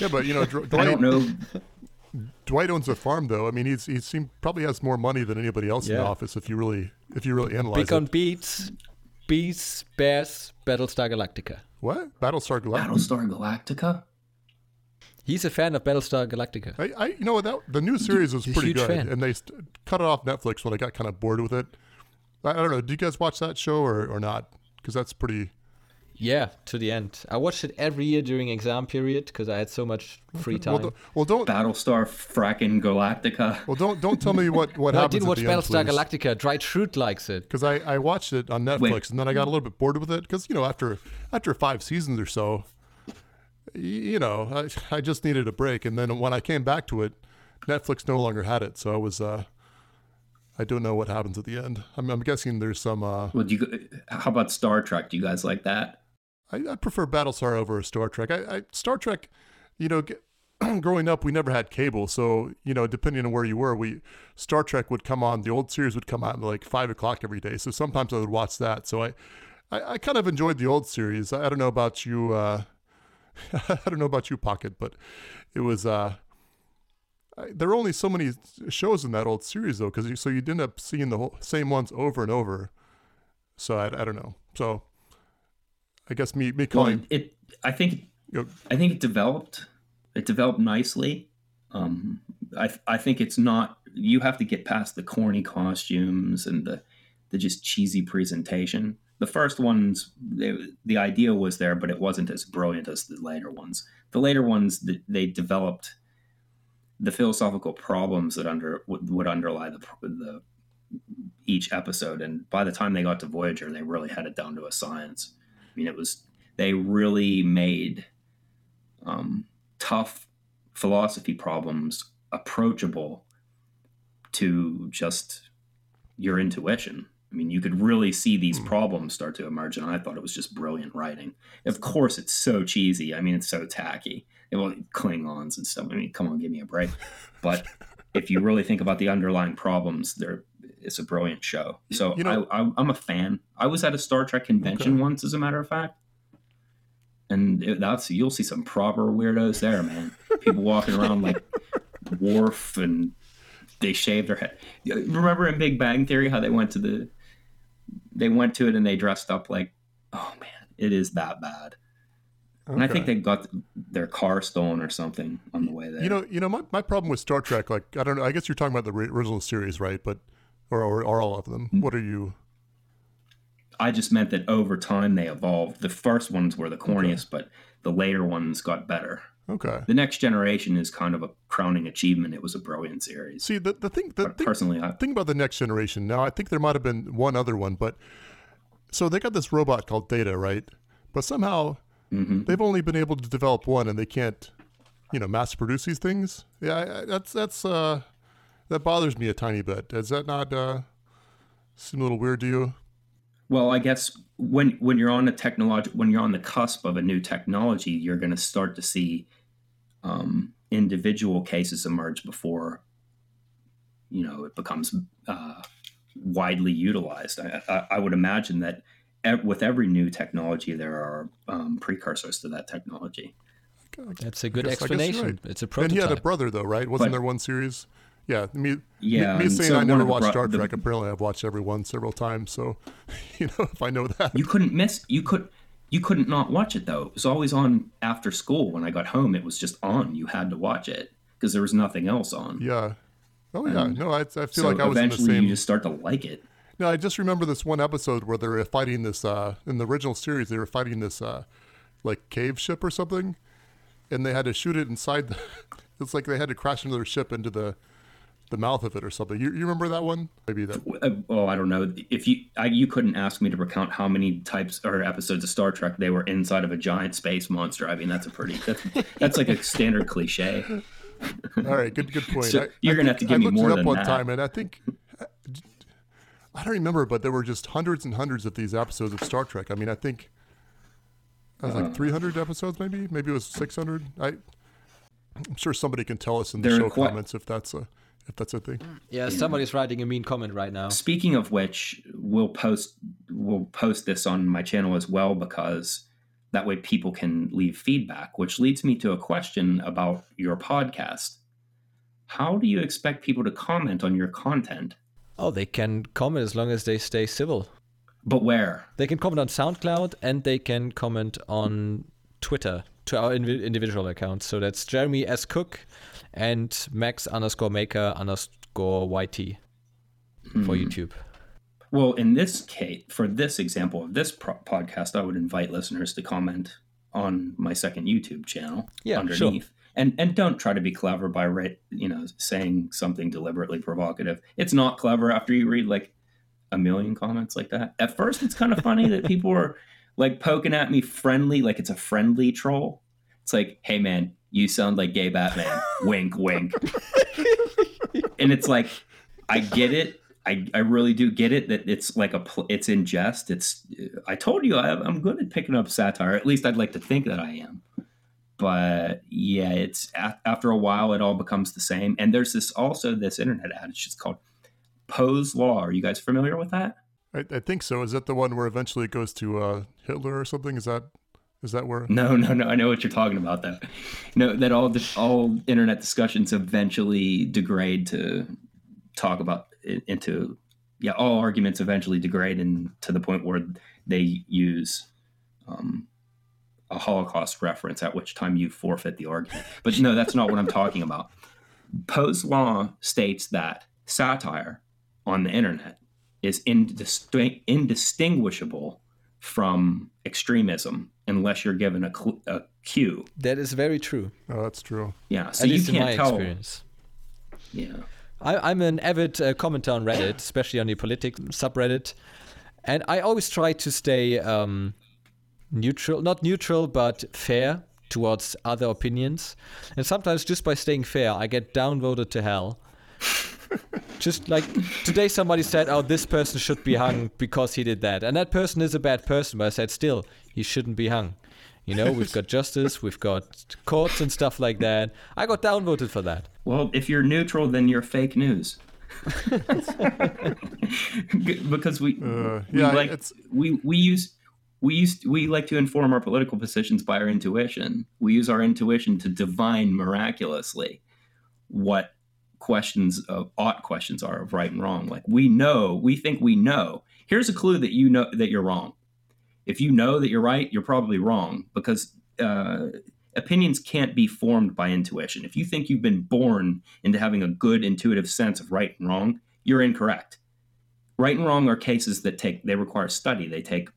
Yeah, but you know, Dr- I Dwight, don't know. Dwight owns a farm though. I mean, he's he seem probably has more money than anybody else in the office if you really if you really analyze Big on it. beets, beets, bears, Battlestar Galactica. What Battlestar Galactica? Battlestar Galactica? He's a fan of Battlestar Galactica. I, I you know what that the new series was pretty good, fan. and they st- cut it off Netflix when I got kind of bored with it. I, I don't know. Do you guys watch that show or, or not? Because that's pretty. Yeah, to the end. I watched it every year during exam period because I had so much free time. Well, do, well, don't Battlestar fracking Galactica? well don't don't tell me what what no, I didn't watch at the end, Battlestar. Galactica. Dwight Schrute likes it. because I, I watched it on Netflix Wait. and then I got a little bit bored with it because you know after after five seasons or so, you know I, I just needed a break and then when I came back to it, Netflix no longer had it so I was uh I don't know what happens at the end. I'm, I'm guessing there's some uh Well, do you, how about Star Trek? Do you guys like that? I, I prefer Battlestar over Star Trek. I, I Star Trek, you know, get, growing up we never had cable, so you know, depending on where you were, we Star Trek would come on. The old series would come out at like five o'clock every day, so sometimes I would watch that. So I, I, I kind of enjoyed the old series. I, I don't know about you. Uh, I don't know about you, Pocket, but it was. Uh, I, there were only so many shows in that old series though, because so you'd end up seeing the whole, same ones over and over. So I, I don't know. So I guess me me Well, calling. it, it I think know, I think it developed. It developed nicely. Um, I I think it's not. You have to get past the corny costumes and the the just cheesy presentation. The first ones, they, the idea was there, but it wasn't as brilliant as the later ones. The later ones, th- they developed the philosophical problems that under would, would underlie the the each episode, and by the time they got to Voyager, they really had it down to a science. I mean, it was they really made um, tough philosophy problems approachable to just your intuition. I mean, you could really see these problems start to emerge, and I thought it was just brilliant writing. Of course, it's so cheesy. I mean, it's so tacky. It well, Klingons and stuff. I mean, come on, give me a break. But if you really think about the underlying problems, there it's a brilliant show. So You know- I, I, I'm a fan. I was at a Star Trek convention Okay. once, as a matter of fact, and it, that's you'll see some proper weirdos there, man. People walking around like Worf and they shave their head. Remember in Big Bang Theory how they went to the they went to it and they dressed up like oh man, it is that bad. And I think they got their car stolen or something on the way there. You know, you know, my, my problem with Star Trek, like I don't know, I guess you're talking about the original series, right? But or, or, or all of them. Mm. What are you? I just meant that over time they evolved. The first ones were the corniest, but the later ones got better. Okay. The next generation is kind of a crowning achievement. It was a brilliant series. See, the the thing, the But thing, personally, I, thing about the next generation. Now, I think there might have been one other one, but so they got this robot called Data, right? But somehow Mm-hmm. they've only been able to develop one, and they can't, you know, mass produce these things. Yeah, I, I, that's that's uh, that bothers me a tiny bit. Does that not uh, seem a little weird to you? Well, I guess when when you're on a technology when you're on the cusp of a new technology, you're going to start to see um, individual cases emerge before you know it becomes uh, widely utilized. I, I, I would imagine that ev- with every new technology, there are um, precursors to that technology. That's a good guess- I guess you're explanation. right. It's a prototype. And he had a brother, though, right? Wasn't But- there one series? Yeah, me. Yeah, me, me saying so I never the watched Star the- Trek. Apparently, I've watched every one several times. So, you know, if I know that, You couldn't miss. You could. You couldn't not watch it though. It was always on after school. When I got home, it was just on. You had to watch it because there was nothing else on. yeah. Oh yeah, no, I, I feel so like I was in the eventually, same. you just start to like it. No, I just remember this one episode where they were fighting this uh in the original series they were fighting this uh like cave ship or something and they had to shoot it inside the it's like they had to crash into their ship into the the mouth of it or something. You, you remember that one? Maybe that Uh, oh, I don't know. If you I, you couldn't ask me to recount how many types or episodes of Star Trek they were inside of a giant space monster. I mean, that's a pretty that's, that's like a standard cliche. All right, good good point. So I- you're I gonna have to give I me looked more it up than one that. time and I think I don't remember, but there were just hundreds and hundreds of these episodes of Star Trek. I mean, I think It was like 300 episodes, maybe. Maybe it was 600. I, I'm sure somebody can tell us in the show quite- comments if that's a if that's a thing. Yeah, somebody's writing a mean comment right now. Speaking of which, we'll post we'll post this on my channel as well because that way people can leave feedback, which leads me to a question about your podcast. How do you expect people to comment on your content? Oh, they can comment as long as they stay civil. But where? They can comment on SoundCloud and they can comment on Twitter to our individual accounts. So that's Jeremy S. Cook and Max underscore maker underscore YT for hmm. YouTube. Well, in this case, for this example of this pro- podcast, I would invite listeners to comment on my second YouTube channel Yeah, underneath. And and don't try to be clever by right, you know, saying something deliberately provocative. It's not clever after you read like a million comments like that. At first, it's kind of funny that people are like poking at me friendly, like it's a friendly troll. It's like, hey man, you sound like gay Batman. wink, wink. and it's like, I get it. I, I really do get it that it's like a pl- it's in jest. It's I told you I, I'm good at picking up satire. At least I'd like to think that I am. But yeah, it's after a while it all becomes the same. And there's this also this internet ad. It's just called Poe's Law. Are you guys familiar with that? I, I think so. Is that the one where eventually it goes to uh, Hitler or something? Is that is that where? No, no, no. I know what you're talking about. Though, no, that all all internet discussions eventually degrade to talk about into yeah. All arguments eventually degrade and to the point where they use um, a Holocaust reference, at which time you forfeit the argument. But no, that's not what I'm talking about. Poe's law states that satire on the internet is indistin- indistinguishable from extremism unless you're given a, cl- a cue. That is very true. Oh, that's true. Yeah, so At you least in can't my tell. experience. Yeah, I, I'm an avid uh, commenter on Reddit, especially on the politics subreddit, and I always try to stay um, neutral, not neutral, but fair towards other opinions. And sometimes, just by staying fair, I get downvoted to hell. Just like today, somebody said, "Oh, this person should be hung because he did that," and that person is a bad person. But I said, still, he shouldn't be hung. You know, we've got justice, we've got courts and stuff like that. I got downvoted for that. Well, if you're neutral, then you're fake news. because we, Uh, we yeah, like it's- we we use we used we like to inform our political positions by our intuition. We use our intuition to divine miraculously what questions of ought questions are of right and wrong. Like we know, we think we know. Here's a clue that you know that you're wrong. If you know that you're right, you're probably wrong because uh, opinions can't be formed by intuition. If you think you've been born into having a good intuitive sense of right and wrong, you're incorrect. Right and wrong are cases that take they require study, they take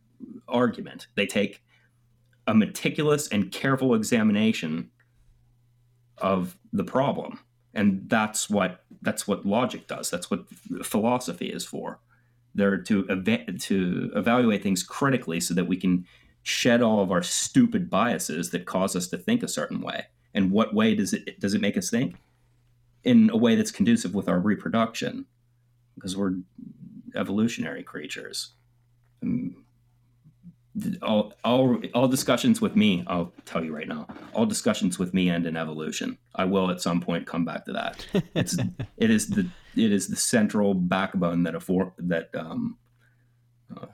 argument, they take a meticulous and careful examination of the problem. And that's what that's what logic does. That's what philosophy is for. They're to to evaluate things critically so that we can shed all of our stupid biases that cause us to think a certain way. And what way does it does it make us think? In a way that's conducive with our reproduction, because we're evolutionary creatures. Um, all, all, all discussions with me, I'll tell you right now, all discussions with me end in evolution. I will at some point come back to that. It's it is the it is the central backbone that affor- that um, uh,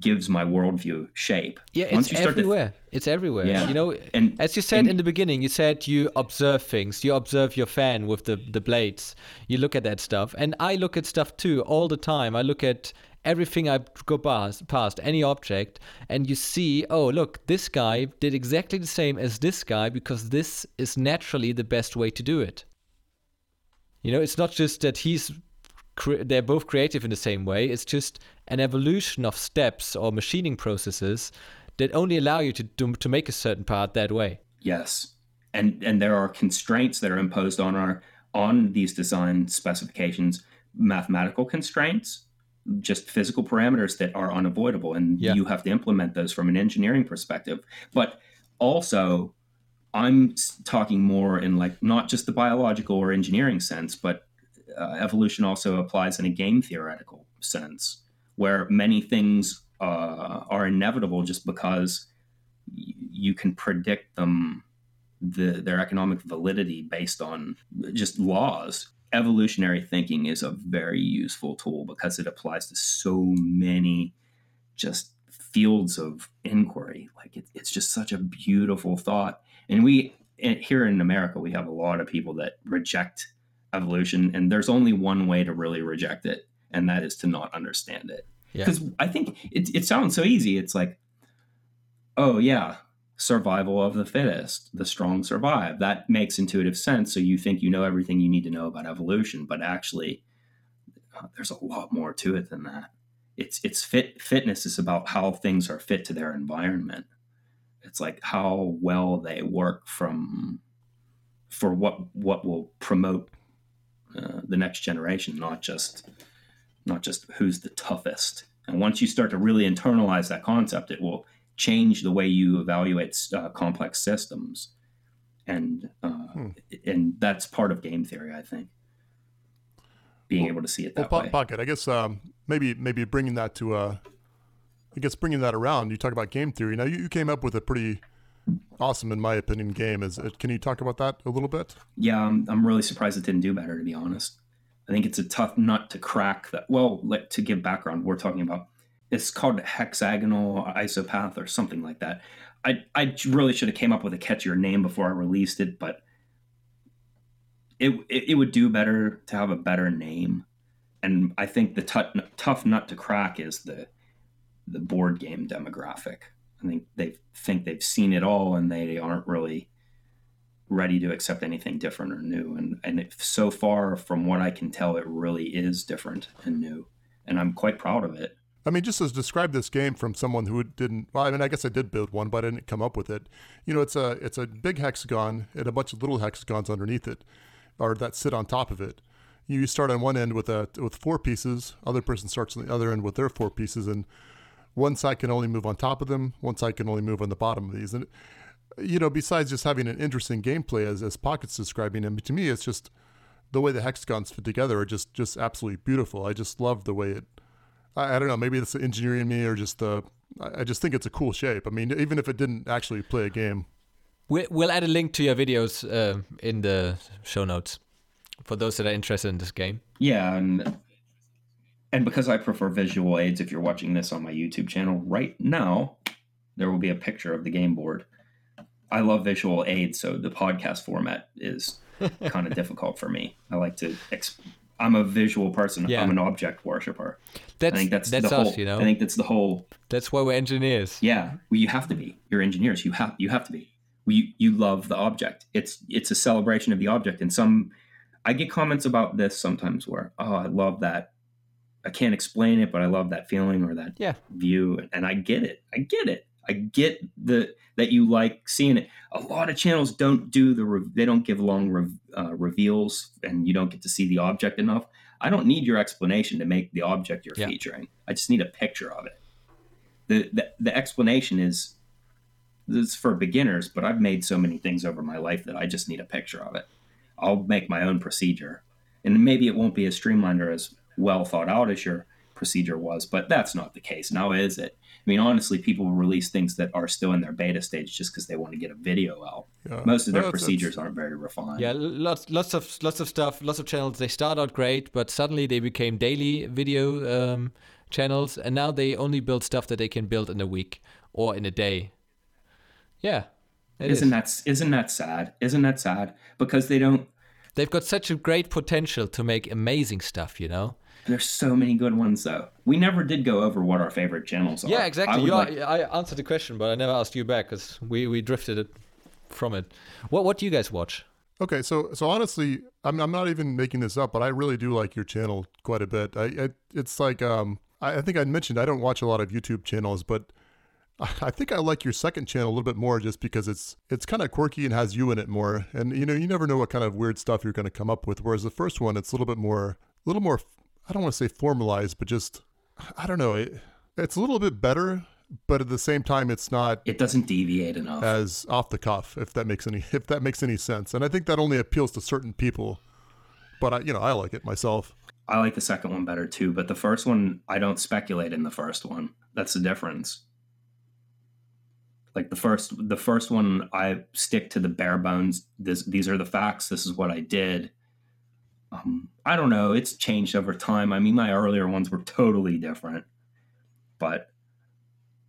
gives my worldview shape. Yeah, Once it's you start to everywhere. it's everywhere. Yeah. You know, And- as you said and- in the beginning, you said you observe things. You observe your fan with the the blades. You look at that stuff, and I look at stuff too all the time. I look at everything I go past, past any object, and you see, oh look, this guy did exactly the same as this guy because this is naturally the best way to do it. You know, it's not just that he's they're both creative in the same way. It's just an evolution of steps or machining processes that only allow you to do, to make a certain part that way. Yes, and and there are constraints that are imposed on our on these design specifications, mathematical constraints, just physical parameters that are unavoidable, and Yeah. you have to implement those from an engineering perspective. But also, I'm talking more in like not just the biological or engineering sense, but uh, evolution also applies in a game theoretical sense, where many things uh, are inevitable just because you can predict them the their economic validity based on just laws. Evolutionary thinking is a very useful tool because it applies to so many just fields of inquiry. Like it, it's just such a beautiful thought. And we eh, here in America, we have a lot of people that reject evolution, and there's only one way to really reject it, and that is to not understand it. Because yeah. I think it, it sounds so easy. It's like, oh yeah, survival of the fittest, the strong survive. That makes intuitive sense. So you think you know everything you need to know about evolution, but actually, uh, there's a lot more to it than that. It's it's fit fitness is about how things are fit to their environment. It's like how well they work from for what what will promote uh, the next generation, not just not just who's the toughest. And once you start to really internalize that concept, it will change the way you evaluate uh, complex systems, and uh, hmm. and that's part of game theory, I think. Being well, able to see it that well, way. Pocket, I guess um, maybe maybe bringing that to uh, I guess bringing that around. You talk about game theory. Now you, you came up with a pretty awesome, in my opinion, game. Is it, can you talk about that a little bit? Yeah, I'm, I'm really surprised it didn't do better, to be honest. I think it's a tough nut to crack. That well, like to give background, we're talking about it's called hexagonal isopath or something like that. I I really should have came up with a catchier name before I released it, but it it, it would do better to have a better name. And I think the t- tough nut to crack is the the board game demographic. I think they think they've seen it all and they aren't really ready to accept anything different or new. And and so far from what I can tell, it really is different and new, and I'm quite proud of it. I mean, just as describe this game from someone who didn't. Well, I mean, I guess I did build one, but I didn't come up with it. You know, it's a it's a big hexagon and a bunch of little hexagons underneath it, or that sit on top of it. You start on one end with a with four pieces. Other person starts on the other end with their four pieces, and one side can only move on top of them. One side can only move on the bottom of these. And you know, besides just having an interesting gameplay as as Pocket's describing, and to me, it's just the way the hexagons fit together are just just absolutely beautiful. I just love the way it. I, I don't know, maybe it's the engineering in me or just the. I just think it's a cool shape. I mean, even if it didn't actually play a game. We, we'll add a link to your videos uh, in the show notes for those that are interested in this game. Yeah, and and because I prefer visual aids, if you're watching this on my YouTube channel right now, there will be a picture of the game board I love visual aids, so the podcast format is kind of difficult for me. I like to. Exp- I'm a visual person. Yeah. I'm an object worshiper. That's, I think that's, that's the us, whole, you know. I think that's the whole. That's why we're engineers. Yeah, well, you have to be. You're engineers. You have you have to be. You you love the object. It's it's a celebration of the object. And some, I get comments about this sometimes where oh I love that. I can't explain it, but I love that feeling or that yeah. view, and I get it. I get it. I get the that you like seeing it. A lot of channels don't do the re- they don't give long re- uh, reveals, and you don't get to see the object enough. I don't need your explanation to make the object you're yeah. featuring. I just need a picture of it. The, the the explanation is this is for beginners, but I've made so many things over my life that I just need a picture of it. I'll make my own procedure, and maybe it won't be as streamlined or as well thought out as your procedure was, but that's not the case now, is it? I mean, honestly, people release things that are still in their beta stage just because they want to get a video out. Yeah. Most of their procedures aren't very refined. Yeah, lots, lots of, lots of stuff, lots of channels. They start out great, but suddenly they became daily video um, channels, and now they only build stuff that they can build in a week or in a day. Yeah, isn't is. that isn't that sad? Isn't that sad? Because they don't. They've got such a great potential to make amazing stuff, you know. There's so many good ones though. We never did go over what our favorite channels are. Yeah, exactly. I, like... I answered the question, but I never asked you back because we, we drifted it from it. What what do you guys watch? Okay, so so honestly, I'm I'm not even making this up, but I really do like your channel quite a bit. I, I it's like um I, I think I mentioned I don't watch a lot of YouTube channels, but I think I like your second channel a little bit more just because it's it's kind of quirky and has you in it more. And you know, you never know what kind of weird stuff you're going to come up with. Whereas the first one, it's a little bit more, a little more I don't want to say formalized, but just I don't know. It, it's a little bit better, but at the same time, it's not. It doesn't deviate enough as off the cuff, if that makes any if that makes any sense. And I think that only appeals to certain people. But I, you know, I like it myself. I like the second one better too, but the first one, I don't speculate in the first one. That's the difference. like the first the first one I stick to the bare bones. This these are the facts. This is what I did. Um, I don't know. It's changed over time. I mean, my earlier ones were totally different, but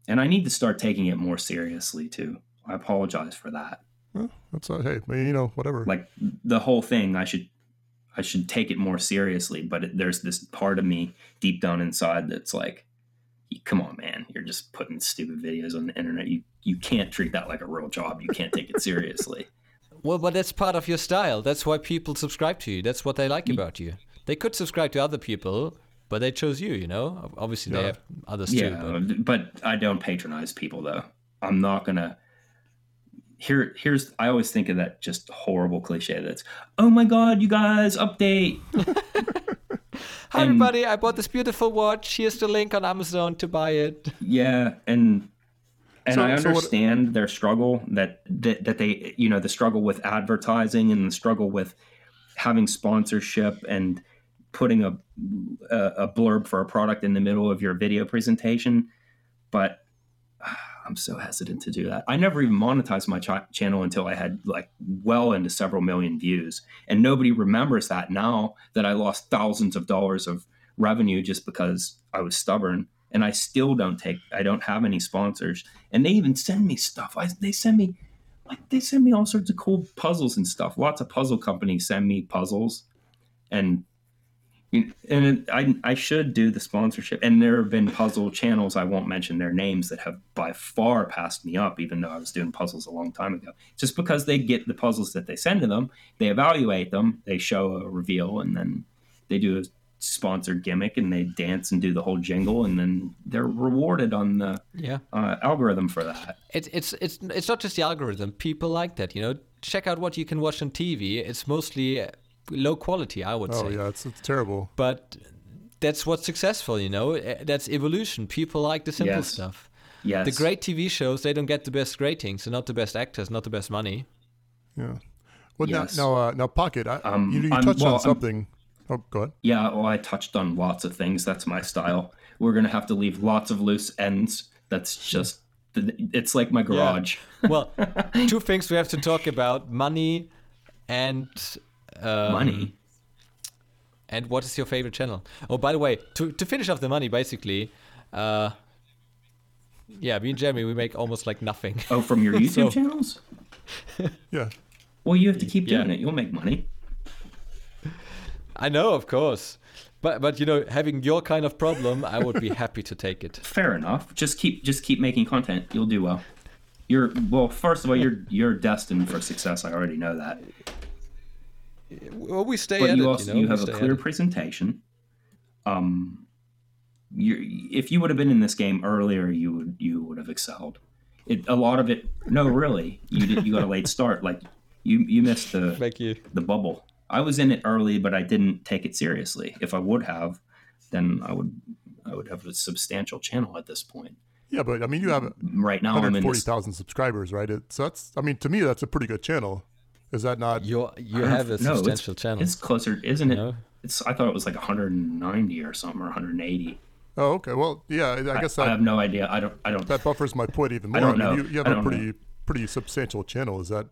and I need to start taking it more seriously too. I apologize for that. Well, that's uh, hey, you know, whatever. Like the whole thing, I should I should take it more seriously. But it, there's this part of me deep down inside that's like, come on, man, you're just putting stupid videos on the internet. You you can't treat that like a real job. You can't take it seriously. Well, but that's part of your style. That's why people subscribe to you. That's what they like mm. about you. They could subscribe to other people, but they chose you. You know, obviously they have others yeah, too. But but I don't patronize people though. I'm not gonna. Here, here's. I always think of that just horrible cliche that's, oh my god, you guys, update. hi and- everybody, I bought this beautiful watch. Here's the link on Amazon to buy it. Yeah, and and So- I so what- understand their struggle that, that that they you know the struggle with advertising and the struggle with having sponsorship and putting a a, a blurb for a product in the middle of your video presentation, but ah, I'm so hesitant to do that. I never even monetized my ch- channel until I had like well into several million views, and nobody remembers that now that I lost thousands of dollars of revenue just because I was stubborn. And I still don't take. I don't have any sponsors, and they even send me stuff. I, they send me like they send me all sorts of cool puzzles and stuff. Lots of puzzle companies send me puzzles, and and I I should do the sponsorship. And there have been puzzle channels I won't mention their names that have by far passed me up, even though I was doing puzzles a long time ago. Just because they get the puzzles that they send to them, they evaluate them, they show a reveal, and then they do a sponsored gimmick and they dance and do the whole jingle, and then they're rewarded on the Yeah. uh, algorithm for that. It's it's it's it's not just the algorithm. People like that, you know. Check out what you can watch on TV. It's mostly uh, low quality, I would oh say. yeah, it's it's terrible. But that's what's successful, you know. Uh, That's evolution. People like the simple Yes. stuff. Yes, The great TV shows, they don't get the best ratings, they're not the best actors, not the best money. Yeah. Well, Yes. now now uh, now pocket. I, Um, you, you touched well, on I'm- something. Oh, go ahead. Yeah, well, I touched on lots of things. That's my style. We're gonna have to leave lots of loose ends. That's just. It's like my garage. Well, two things we have to talk about money and. Um, Money. And what is your favorite channel? Oh, by the way, to, to finish off the money, basically, uh, yeah, me and Jeremy, we make almost like nothing. Oh, from your YouTube So- channels? Yeah. Well, you have to keep doing Yeah. it. You'll make money. I know, of course. But, but you know, having your kind of problem, I would be happy to take it. Fair enough. Just keep just keep making content. You'll do well. You're well. First of all, you're you're destined for success. I already know that. Well, we stay but at you it. also you know, you have a clear presentation. Um, you if you would have been in this game earlier, you would you would have excelled. It a lot of it. No, really, you did, you got a late start. Like you you missed the Thank you. the bubble. I was in it early, but I didn't take it seriously. If I would have, then I would I would have a substantial channel at this point. Yeah, but I mean, you have Right now, I'm in this 140,000 subscribers, right? It, so that's, I mean, to me, that's a pretty good channel. Is that not? You're, you I have a don't- no, it's- substantial channel. It's closer, isn't it? No. It's. I thought it was like 190 or something, or 180. Oh, okay. Well, yeah, I, I guess I that have no idea. I don't. I don't. that buffers my point even more. don't mean, you, you have I a don't pretty know. pretty substantial channel. Is that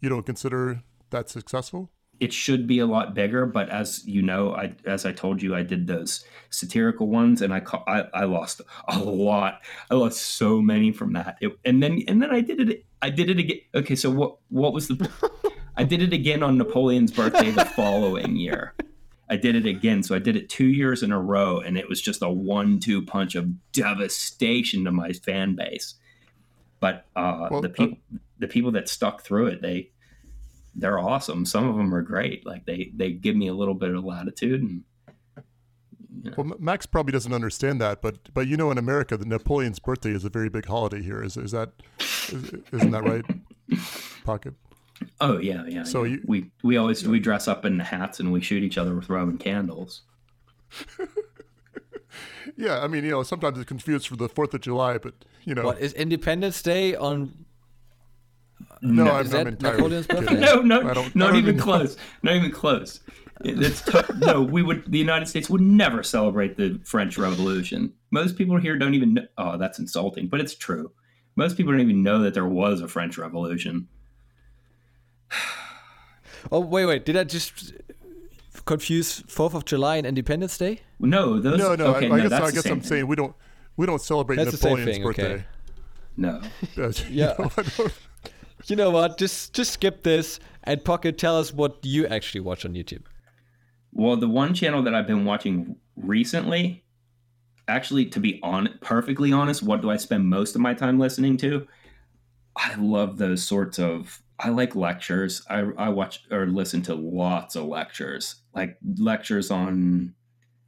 you don't consider that successful? It should be a lot bigger, but as you know, I as I told you, I did those satirical ones, and I ca- I, I lost a lot. I lost so many from that, It- and then and then I did it. I did it again. Okay, so what what was the? I did it again on Napoleon's birthday the following year. I did it again, so I did it two years in a row, and it was just a one-two punch of devastation to my fan base. But uh, Well, the uh, people, the people that stuck through it, they they're awesome. Some of them are great. Like they they give me a little bit of latitude, and Well, Max probably doesn't understand that, but but you know, in America, the Napoleon's birthday is a very big holiday here. Is is that is, isn't that right? Pocket. oh yeah, yeah. So yeah. you- we we always we dress up in hats and we shoot each other with Roman candles. Yeah, I mean, you know, sometimes it's confused for the Fourth of July, but you know, What is Independence Day on? No, No, I'm, is I'm that entirely Napoleon's birthday? No, no, don't- I not don't even even know. close. Not even close. It's t- no, we would. The United States would never celebrate the French Revolution. Most people here don't even. know. Oh, that's insulting, but it's true. Most people don't even know that there was a French Revolution. Oh wait, wait. Did I just confuse Fourth of July and Independence Day? No, those. No, no. okay, I, no, I guess that's I the guess same I'm thing. saying we don't we don't celebrate That's the same Napoleon's thing, birthday. okay. no. Uh, Yeah. you know, I don't- You know what? Just just skip this and Pocket. Tell us what you actually watch on YouTube. Well, the one channel that I've been watching recently, actually, to be on perfectly honest, what do I spend most of my time listening to? I love those sorts of. I like lectures. I, I watch or listen to lots of lectures, like lectures on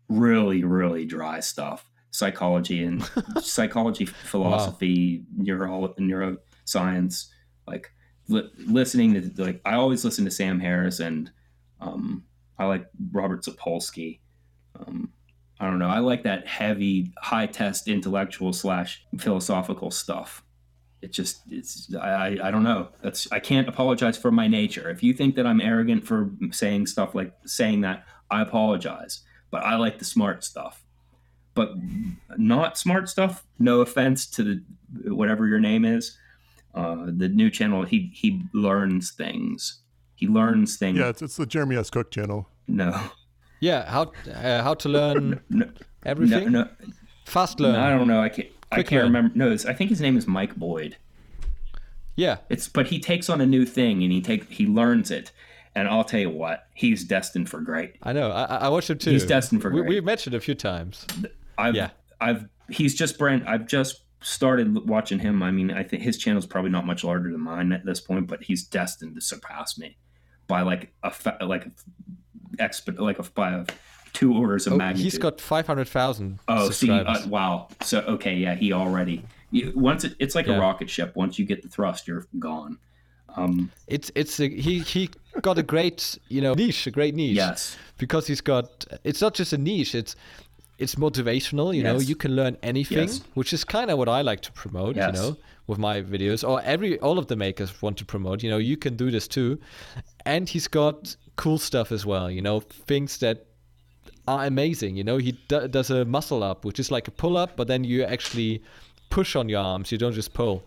really, really dry stuff, psychology and psychology, philosophy, neuro neuroscience. Like li- listening to like I always listen to Sam Harris and um, I like Robert Sapolsky. Um, I don't know. I like that heavy, high test intellectual slash philosophical stuff. It just it's I, I don't know. That's I can't apologize for my nature. If you think that I'm arrogant for saying stuff like saying that, I apologize. But I like the smart stuff. But not smart stuff. No offense to the whatever your name is. Uh, the new channel, he he learns things. He learns things. yeah, it's, it's the Jeremy S. Cook channel. No. Yeah, how uh, how to learn No, everything. no, no, Fast no, learn. I don't know. I can't. I can't learn. remember. No, it's, I think his name is Mike Boyd. Yeah, It's but he takes on a new thing and he take he learns it, and I'll tell you what, he's destined for great. I know. I, I I watched him too. He's destined for great. we have mentioned a few times. I've Yeah. I've he's just brand. I've just started watching him. I mean, I think his channel is probably not much larger than mine at this point, but he's destined to surpass me by like a like a exp like a by a, two orders of Oh, magnitude. he's got five hundred thousand Oh, see, uh, wow. So okay, yeah, he already. You, once it, it's like Yeah. a rocket ship. Once you get the thrust, you're gone. Um, it's it's a, he he got a great you know niche, a great niche. yes, because he's got it's not just a niche it's it's motivational you know you can learn anything Yes. which is kind of what i like to promote Yes. you know with my videos or every all of the makers want to promote you know you can do this too and he's got cool stuff as well you know things that are amazing you know he d- does a muscle up which is like a pull up but then you actually push on your arms you don't just pull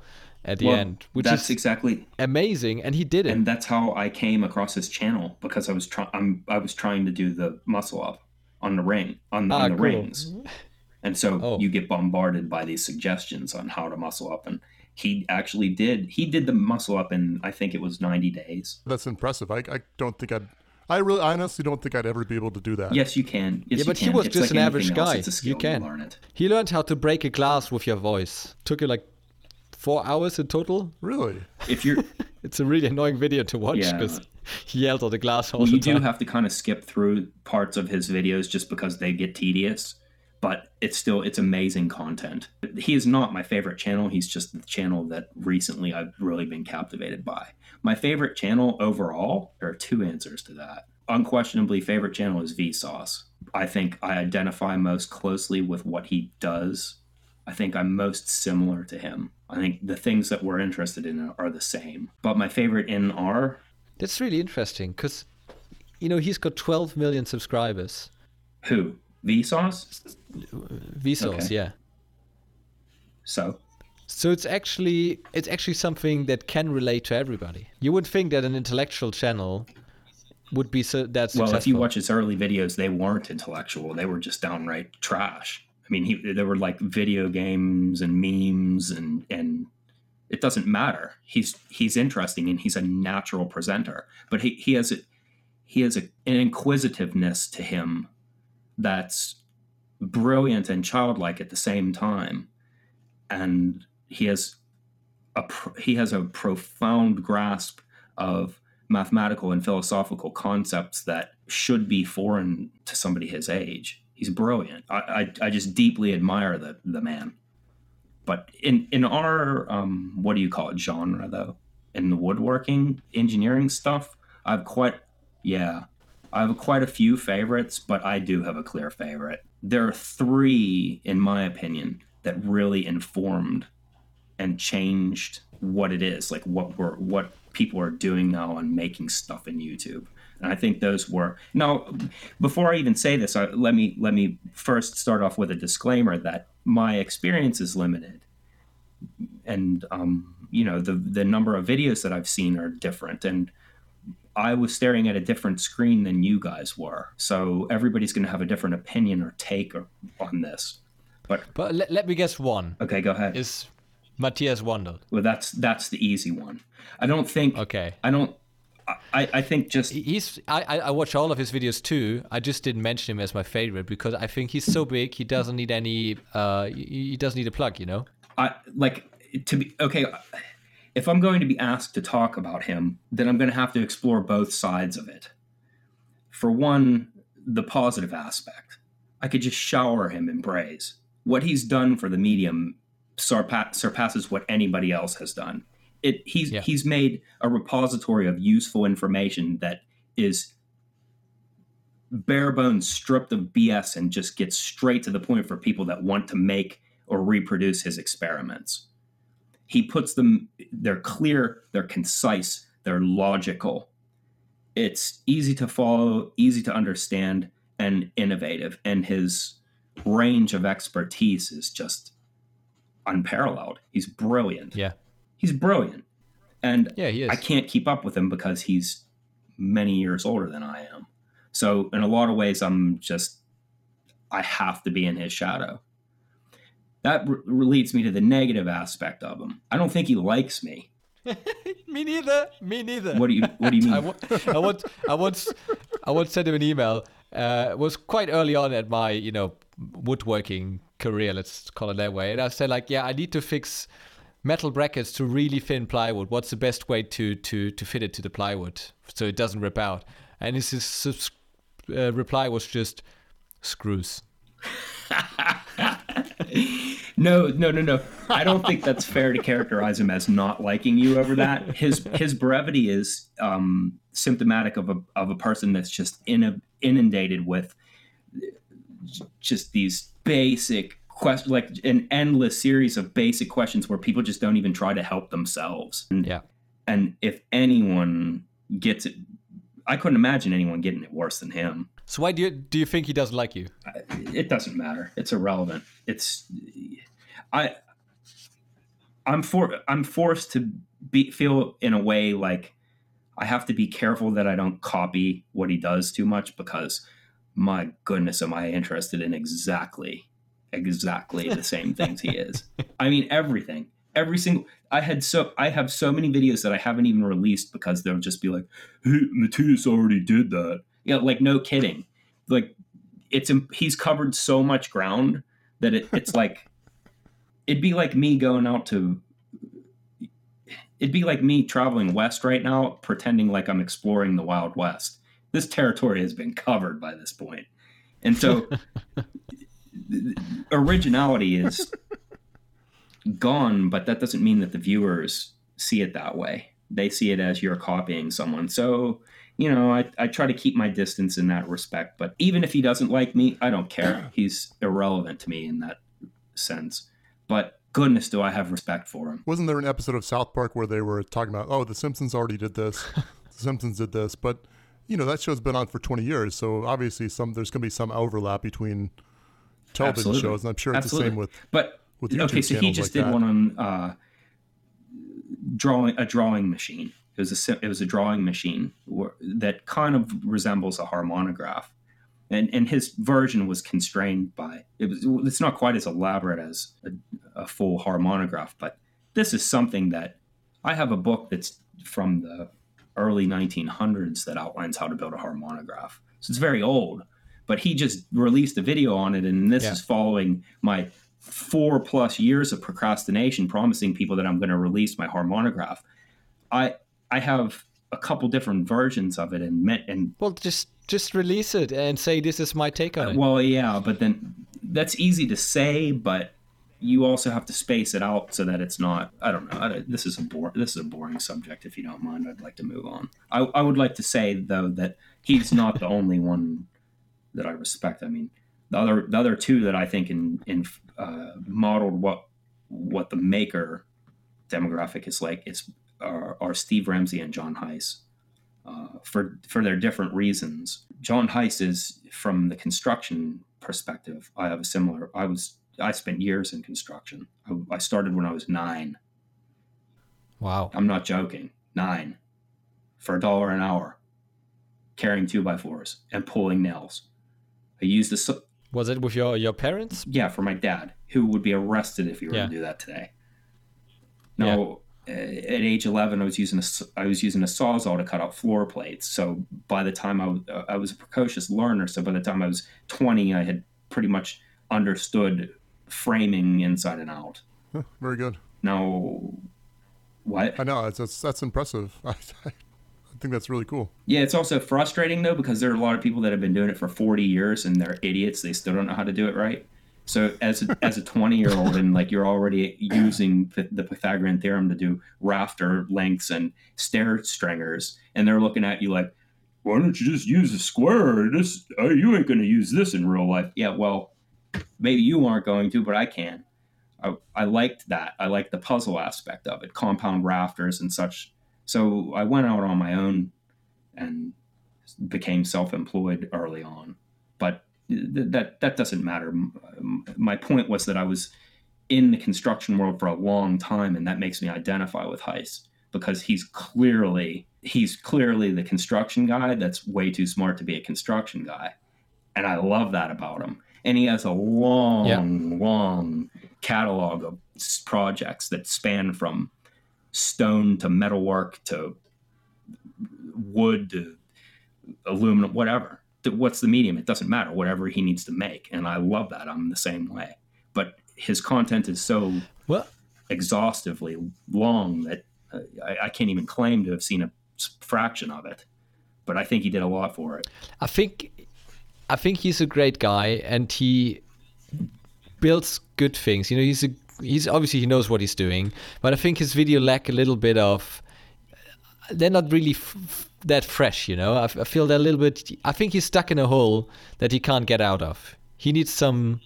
at the Well, end which that's is exactly, amazing and he did it and that's how I came across his channel because I was trying. I was trying to do the muscle up on the ring on, Ah, on the cool. rings, and so Oh. you get bombarded by these suggestions on how to muscle up, and he actually did. He did the muscle up in I think it was 90 days. That's impressive. I, I don't think I'd. I really, I honestly don't think I'd ever be able to do that. Yes, you can. Yes, Yeah, you but he was It's just like an average anything else. guy. It's a You skill. can. learn it. He learned how to break a glass with your voice. Took you like four hours in total. Really? If you're It's a really annoying video to watch Yeah. because he yelled at the glass all Well, the you do have to kind of skip through parts of his videos just because they get tedious but it's still it's amazing content he is not my favorite channel he's just the channel that recently i've really been captivated by my favorite channel overall there are two answers to that unquestionably favorite channel is vsauce i think i identify most closely with what he does i think i'm most similar to him i think the things that we're interested in are the same but my favorite in are That's really interesting because, you know, he's got 12 million subscribers. who vsauce Vsauce, Okay. yeah. so So it's actually it's actually something that can relate to everybody. You would think that an intellectual channel would be so that successful. Well, if you watch his early videos, they weren't intellectual. They were just downright trash. I mean, he, there were like video games and memes, and and it doesn't matter. He's he's interesting and he's a natural presenter, but he, he has a he has a, an inquisitiveness to him that's brilliant and childlike at the same time, and he has a he has a profound grasp of mathematical and philosophical concepts that should be foreign to somebody his age. He's brilliant. I, I, I just deeply admire the, the man. But in, in our, um, what do you call it, genre, though? In the woodworking, engineering stuff, I've quite, yeah, I have quite a few favorites, but I do have a clear favorite. There are three, in my opinion, that really informed and changed what it is, like what we're what people are doing now on making stuff in YouTube. And I think those were now. Before I even say this, I, let me let me first start off with a disclaimer that my experience is limited. and um, you know the the number of videos that I've seen are different, and I was staring at a different screen than you guys were. So everybody's going to have a different opinion or take or, on this. But but let, let me guess one. Okay, go ahead. Is Matthias Wandel? Well, that's that's the easy one. I don't think. Okay. I don't. I, I think just he's I, I watch all of his videos too. I just didn't mention him as my favorite because I think he's so big he doesn't need any uh he doesn't need a plug, you know. I like to be okay. If I'm going to be asked to talk about him, then I'm going to have to explore both sides of it. For one, the positive aspect, I could just shower him in praise. What he's done for the medium surpasses what anybody else has done it he's yeah. he's made a repository of useful information that is bare bones stripped of BS and just gets straight to the point for people that want to make or reproduce his experiments. He puts them they're clear, they're concise, they're logical. It's easy to follow, easy to understand and innovative and his range of expertise is just unparalleled. He's brilliant. Yeah he's brilliant. And yeah, he is. I can't keep up with him because he's many years older than I am. So in a lot of ways, I'm just I have to be in his shadow. That re- leads me to the negative aspect of him. I don't think he likes me. me neither. Me neither. What do you What do you mean? I, I once I once I once sent him an email. Uh, it was quite early on at my you know woodworking career. Let's call it that way. And I said like, yeah, I need to fix metal brackets to really thin plywood. What's the best way to to to fit it to the plywood so it doesn't rip out? And his, his uh, reply was just screws. no, no, no, no. I don't think that's fair to characterize him as not liking you over that. His his brevity is um, symptomatic of a of a person that's just in inundated with just these basic like an endless series of basic questions where people just don't even try to help themselves. And, yeah. And if anyone gets it, I couldn't imagine anyone getting it worse than him. So why do you do you think he doesn't like you? It doesn't matter. It's irrelevant. It's I I'm for I'm forced to be feel in a way like I have to be careful that I don't copy what he does too much because my goodness am I interested in exactly exactly the same things he is. I mean, everything, every single. I had so I have so many videos that I haven't even released because they'll just be like, "Hey, Matthias already did that." Yeah, you know, like no kidding. Like it's he's covered so much ground that it, it's like it'd be like me going out to it'd be like me traveling west right now pretending like i'm exploring the wild west this territory has been covered by this point and so originality is gone, but that doesn't mean that the viewers see it that way. They see it as you're copying someone. So, you know, I, I try to keep my distance in that respect. But even if he doesn't like me, I don't care. He's irrelevant to me in that sense. But goodness, do I have respect for him. Wasn't there an episode of South Park where they were talking about, oh, The Simpsons already did this, The Simpsons did this, but you know that show's been on for 20 years, so obviously some there's going to be some overlap between television Absolutely. shows, and I'm sure it's Absolutely. the same with. But with YouTube okay, so he just like did that. one on uh, drawing a drawing machine. It was a it was a drawing machine that kind of resembles a harmonograph, and and his version was constrained by it was it's not quite as elaborate as a, a full harmonograph, but this is something that I have a book that's from the early 1900s that outlines how to build a harmonograph. So it's very old, but he just released a video on it and this yeah. is following my four plus years of procrastination promising people that i'm going to release my harmonograph. I i have a couple different versions of it and and well just just release it and say this is my take on it. Well yeah but then that's easy to say but you also have to space it out so that it's not i don't know I, this is a bore this is a boring subject if you don't mind i'd like to move on. I, I would like to say though that he's not the only one that I respect. I mean, the other the other two that I think in in uh, modeled what what the maker demographic is like is are, are Steve Ramsey and John Heisz. Uh, for for their different reasons. John Heisz is from the construction perspective. I have a similar. I was I spent years in construction. I, I started when I was nine Wow. I'm not joking. Nine for a dollar an hour, carrying two by fours and pulling nails. I used this. Was it with your your parents? Yeah, for my dad, who would be arrested if he were Yeah. to do that today. No, uh, at age 11, I was using a s- I was using a sawzall to cut out floor plates. So by the time I was I was a precocious learner. So by the time I was 20, I had pretty much understood framing inside and out. Huh, very good. Now, what? I know that's that's, that's impressive. I, I think that's really cool. Yeah, it's also frustrating though because there are a lot of people that have been doing it for 40 years and they're idiots. They still don't know how to do it right. So as a, as a 20 year old and like you're already using the Pythagorean theorem to do rafter lengths and stair stringers, and they're looking at you like, why don't you just use a square? This uh, you ain't gonna use this in real life. Yeah, well, maybe you aren't going to, but I can. I, I liked that. I liked the puzzle aspect of it, compound rafters and such. So I went out on my own and became self-employed early on. But th- that that doesn't matter. My point was that I was in the construction world for a long time, and that makes me identify with Heisz because he's clearly he's clearly the construction guy that's way too smart to be a construction guy, and I love that about him. And he has a long, long catalog of projects that span from stone to metalwork to wood to aluminum, whatever. What's the medium? It doesn't matter. Whatever he needs to make, and I love that. I'm the same way. But his content is so Well, exhaustively long that uh, I, I can't even claim to have seen a fraction of it. But I think he did a lot for it. I think I think he's a great guy and he builds good things. You know, he's a he's obviously he knows what he's doing, but I think his video lack a little bit of they're not really f- f- that fresh, you know. I, f- I feel they're a little bit I think he's stuck in a hole that he can't get out of. He needs some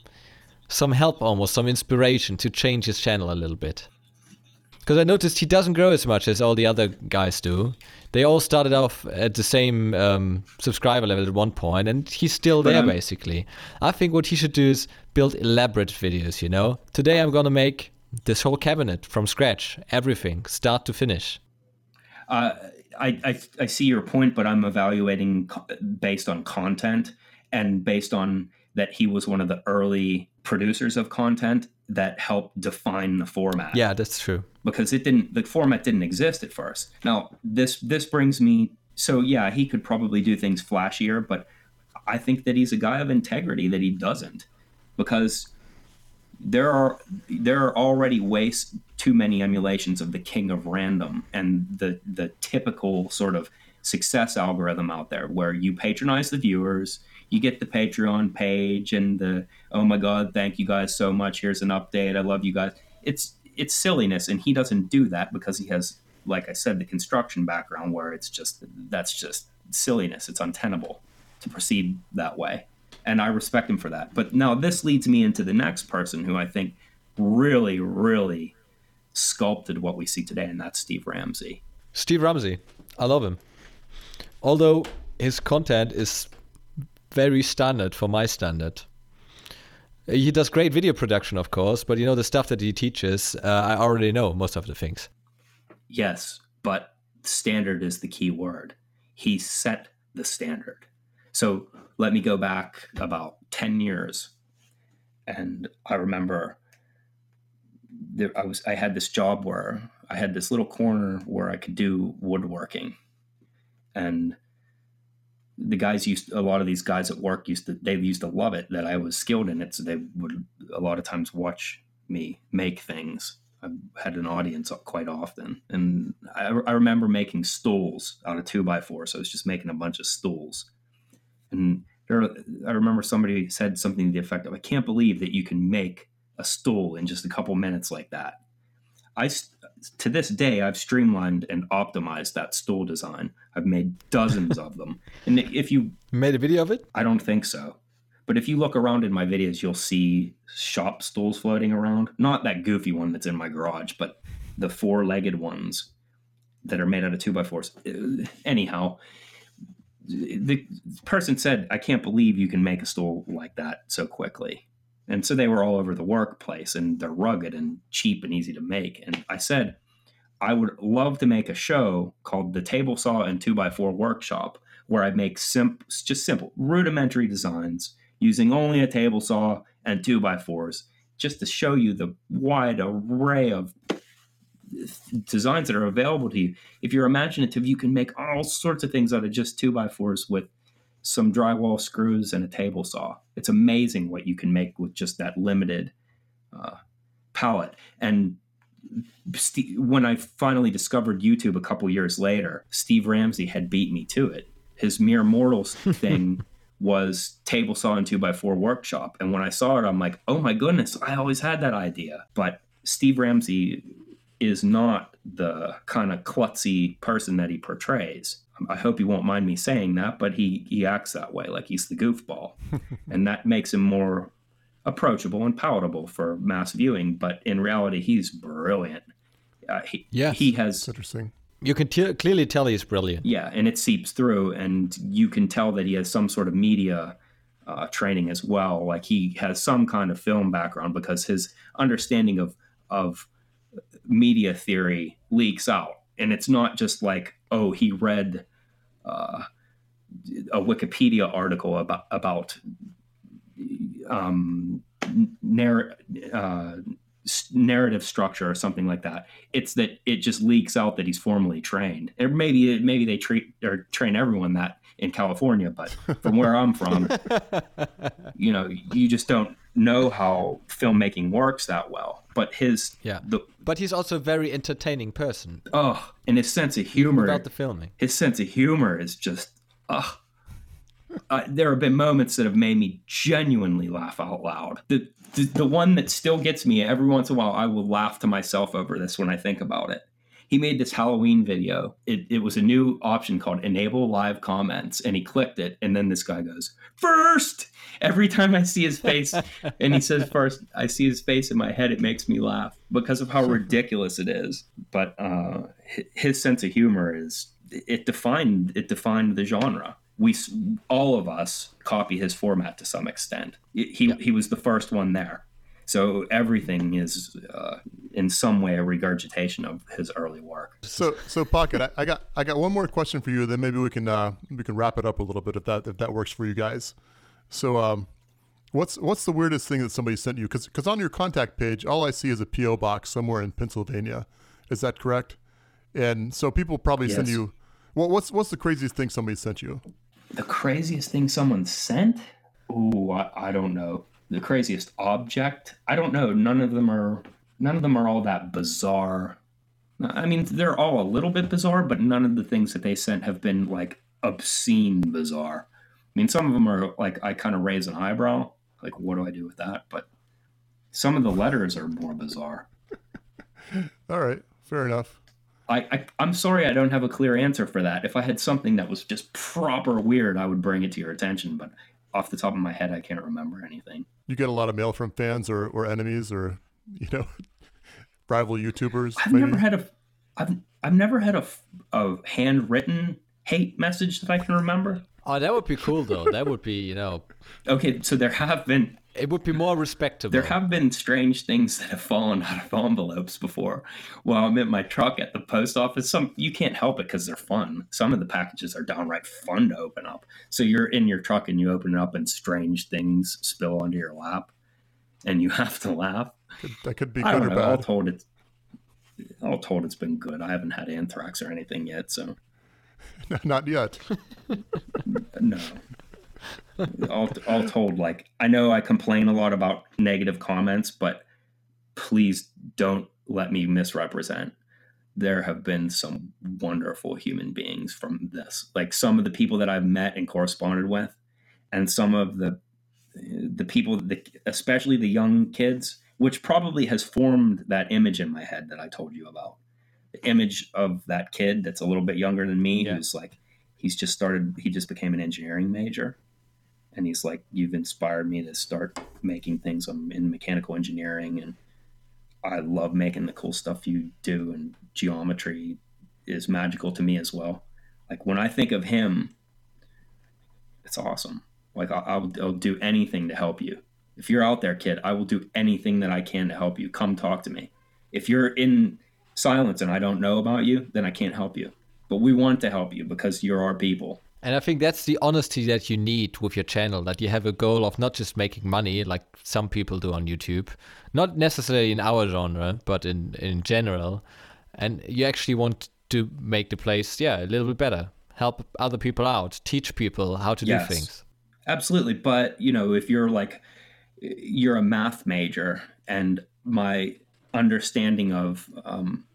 some help almost, some inspiration to change his channel a little bit. Because I noticed he doesn't grow as much as all the other guys do. They all started off at the same um, subscriber level at one point, and he's still there um, basically. I think what he should do is build elaborate videos. You know, today I'm gonna make this whole cabinet from scratch, everything, start to finish. Uh, I, I I see your point, but I'm evaluating co- based on content and based on that he was one of the early producers of content that helped define the format. Yeah, that's true. because it didn't the format didn't exist at first. Now this this brings me so yeah he could probably do things flashier, but I think that he's a guy of integrity that he doesn't because there are there are already ways too many emulations of the king of random and the the typical sort of success algorithm out there where you patronize the viewers you get the patreon page and the oh my god thank you guys so much here's an update i love you guys it's it's silliness and he doesn't do that because he has like i said the construction background where it's just that's just silliness it's untenable to proceed that way and I respect him for that. But now this leads me into the next person who I think really, really sculpted what we see today, and that's Steve Ramsey. Steve Ramsey, I love him. Although his content is very standard for my standard. He does great video production, of course, but you know the stuff that he teaches, uh, I already know most of the things. Yes, but standard is the key word. He set the standard. So let me go back about 10 years. And I remember there, I was I had this job where I had this little corner where I could do woodworking. And the guys used a lot of these guys at work used to they used to love it that I was skilled in it. So they would a lot of times watch me make things. I had an audience quite often, and I, I remember making stools out of two by four. So I was just making a bunch of stools, and there, I remember somebody said something to the effect of, "I can't believe that you can make a stool in just a couple minutes like that." I to this day I've streamlined and optimized that stool design. I've made dozens of them, and if you Made a video of it? I don't think so. But if you look around in my videos, you'll see shop stools floating around. Not that goofy one that's in my garage, but the four legged ones that are made out of two by fours. Uh, Anyhow, the person said, I can't believe you can make a stool like that so quickly. And so they were all over the workplace and they're rugged and cheap and easy to make. And I said, I would love to make a show called the Table Saw and 2x4 Workshop where I make simp- just simple, rudimentary designs using only a table saw and 2x4s just to show you the wide array of designs that are available to you. If you're imaginative, you can make all sorts of things out of just 2x4s with some drywall screws and a table saw. It's amazing what you can make with just that limited uh, palette. And Steve, when I finally discovered YouTube a couple years later, Steve Ramsey had beat me to it. His mere mortals thing was table saw and two by four workshop. And when I saw it, I'm like, oh my goodness, I always had that idea. But Steve Ramsey is not the kind of klutzy person that he portrays. I hope you won't mind me saying that, but he he acts that way, like he's the goofball, and that makes him more approachable and palatable for mass viewing. But in reality, he's brilliant. Uh, he, yes. he has That's interesting. You can t- clearly tell he's brilliant. Yeah, and it seeps through, and you can tell that he has some sort of media uh, training as well. Like he has some kind of film background because his understanding of of media theory leaks out, and it's not just like oh he read uh, a Wikipedia article about about um, narr- uh, narrative structure or something like that. It's that it just leaks out that he's formally trained. Or maybe maybe they treat or train everyone that in California, but from where I'm from, you know, you just don't know how filmmaking works that well. But his yeah, the, but he's also a very entertaining person. Oh, and his sense of humor about the filming. His sense of humor is just oh. Uh, there have been moments that have made me genuinely laugh out loud. The, the the one that still gets me every once in a while, I will laugh to myself over this when I think about it. He made this Halloween video. It, it was a new option called Enable Live Comments, and he clicked it, and then this guy goes first. Every time I see his face, and he says first, I see his face in my head. It makes me laugh because of how ridiculous it is. But uh, his sense of humor is it defined it defined the genre we all of us copy his format to some extent. He he was the first one there, so everything is uh, in some way a regurgitation of his early work. So so pocket, I, I, got I got one more question for you. Then maybe we can uh, we can wrap it up a little bit if that if that works for you guys. So um, what's what's the weirdest thing that somebody sent you? Because because on your contact page, all I see is a PO box somewhere in Pennsylvania. Is that correct? And so people probably yes. send you. Well, what's what's the craziest thing somebody sent you? The craziest thing someone sent? Ooh, I, I don't know. The craziest object? I don't know. None of them are none of them are all that bizarre. I mean, they're all a little bit bizarre, but none of the things that they sent have been like obscene bizarre. I mean, some of them are like I kind of raise an eyebrow, like what do I do with that? But some of the letters are more bizarre. all right, fair enough. I, I am sorry I don't have a clear answer for that. If I had something that was just proper weird, I would bring it to your attention. But off the top of my head, I can't remember anything. You get a lot of mail from fans or, or enemies or you know rival YouTubers. I've maybe? never had a I've I've never had a, a handwritten hate message that I can remember. Oh, that would be cool though. that would be you know. Okay, so there have been it would be more respectable. There have been strange things that have fallen out of envelopes before. While I'm in my truck at the post office, some you can't help it because they're fun. Some of the packages are downright fun to open up. So you're in your truck and you open it up, and strange things spill onto your lap, and you have to laugh. That could be good or know, bad. All told, it's all told it's been good. I haven't had anthrax or anything yet, so not yet. no all, all told, like I know I complain a lot about negative comments, but please don't let me misrepresent. There have been some wonderful human beings from this. Like some of the people that I've met and corresponded with, and some of the the people, that, especially the young kids, which probably has formed that image in my head that I told you about. The image of that kid that's a little bit younger than me, yeah. who's like, he's just started, he just became an engineering major and he's like, "You've inspired me to start making things. I'm in mechanical engineering, and I love making the cool stuff you do. And geometry is magical to me as well. Like when I think of him, it's awesome. Like I'll, I'll, do anything to help you. If you're out there, kid, I will do anything that I can to help you. Come talk to me. If you're in silence and I don't know about you, then I can't help you. But we want to help you because you're our people. And I think that's the honesty that you need with your channel, that you have a goal of not just making money like some people do on YouTube, not necessarily in our genre, but in, in general. And you actually want to make the place, yeah, a little bit better, help other people out, teach people how to Yes. do things. Absolutely. But, you know, if you're like, you're a math major and my understanding of um,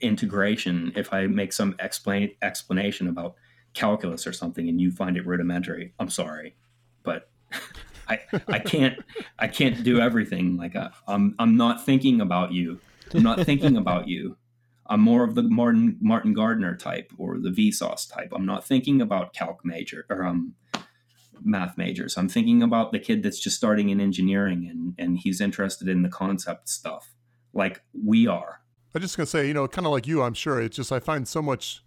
integration, if I make some explain explanation about calculus or something and you find it rudimentary, I'm sorry, but I, I can't, I can't do everything. Like I, I'm, I'm not thinking about you. I'm not thinking about you. I'm more of the Martin Martin Gardner type or the Vsauce type. I'm not thinking about calc major or um, math majors. I'm thinking about the kid that's just starting in engineering and and he's interested in the concept stuff, like we are. I'm just gonna say, you know, kind of like you, I'm sure. It's just I find so much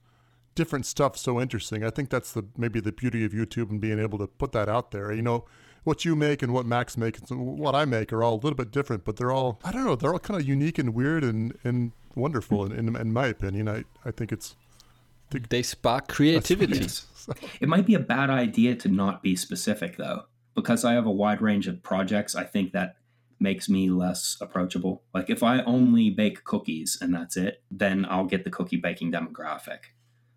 different stuff so interesting. I think that's the maybe the beauty of YouTube and being able to put that out there. You know, what you make and what Max makes and what I make are all a little bit different, but they're all I don't know, they're all kind of unique and weird and and wonderful. In, in, in my opinion, I I think it's They spark creativity. Yes. It might be a bad idea to not be specific though, because I have a wide range of projects. I think that makes me less approachable. Like if I only bake cookies and that's it, then I'll get the cookie baking demographic.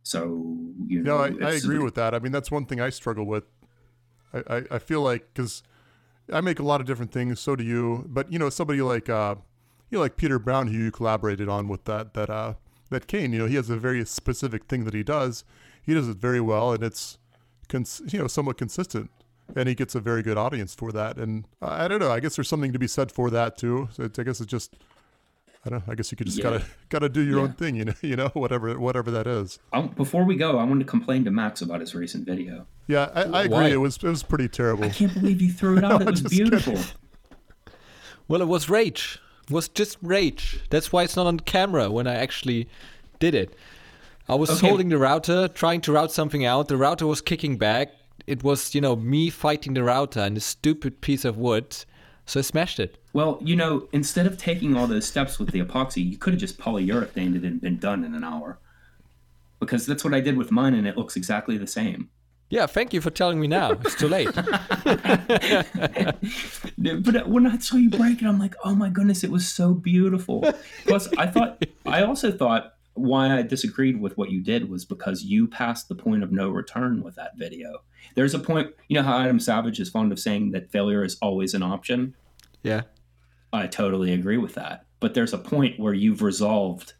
So you No, know, I, I agree with that. I mean, that's one thing I struggle with. I, I, I feel like because I make a lot of different things, so do you. But you know, somebody like uh, you know, like Peter Brown, who you collaborated on with that that uh, that Kane. You know, he has a very specific thing that he does. He does it very well, and it's cons- you know somewhat consistent. And he gets a very good audience for that. And uh, I don't know. I guess there's something to be said for that too. So I guess it's just. I don't. I guess you could just Yeah. gotta gotta do your own thing, you know, you know, whatever whatever that is. I'll- before we go, I want to complain to Max about his recent video. Yeah, I, I agree. Why? It was it was pretty terrible. I can't believe you threw it out. No, it was just kidding. beautiful. Well, it was rage. It was just rage. That's why it's not on camera when I actually did it. I was Okay. holding the router, trying to route something out. The router was kicking back. It was, you know, me fighting the router and a stupid piece of wood. So I smashed it. Well, you know, instead of taking all those steps with the epoxy, you could have just polyurethaned it and been done in an hour. Because that's what I did with mine, and it looks exactly the same. Yeah, thank you for telling me now. It's too late. But when I saw you break it, I'm like, oh my goodness, it was so beautiful. Plus, I thought, I also thought why I disagreed with what you did was because you passed the point of no return with that video. There's a point, you know how Adam Savage is fond of saying that failure is always an option? Yeah. I totally agree with that. But there's a point where you've resolved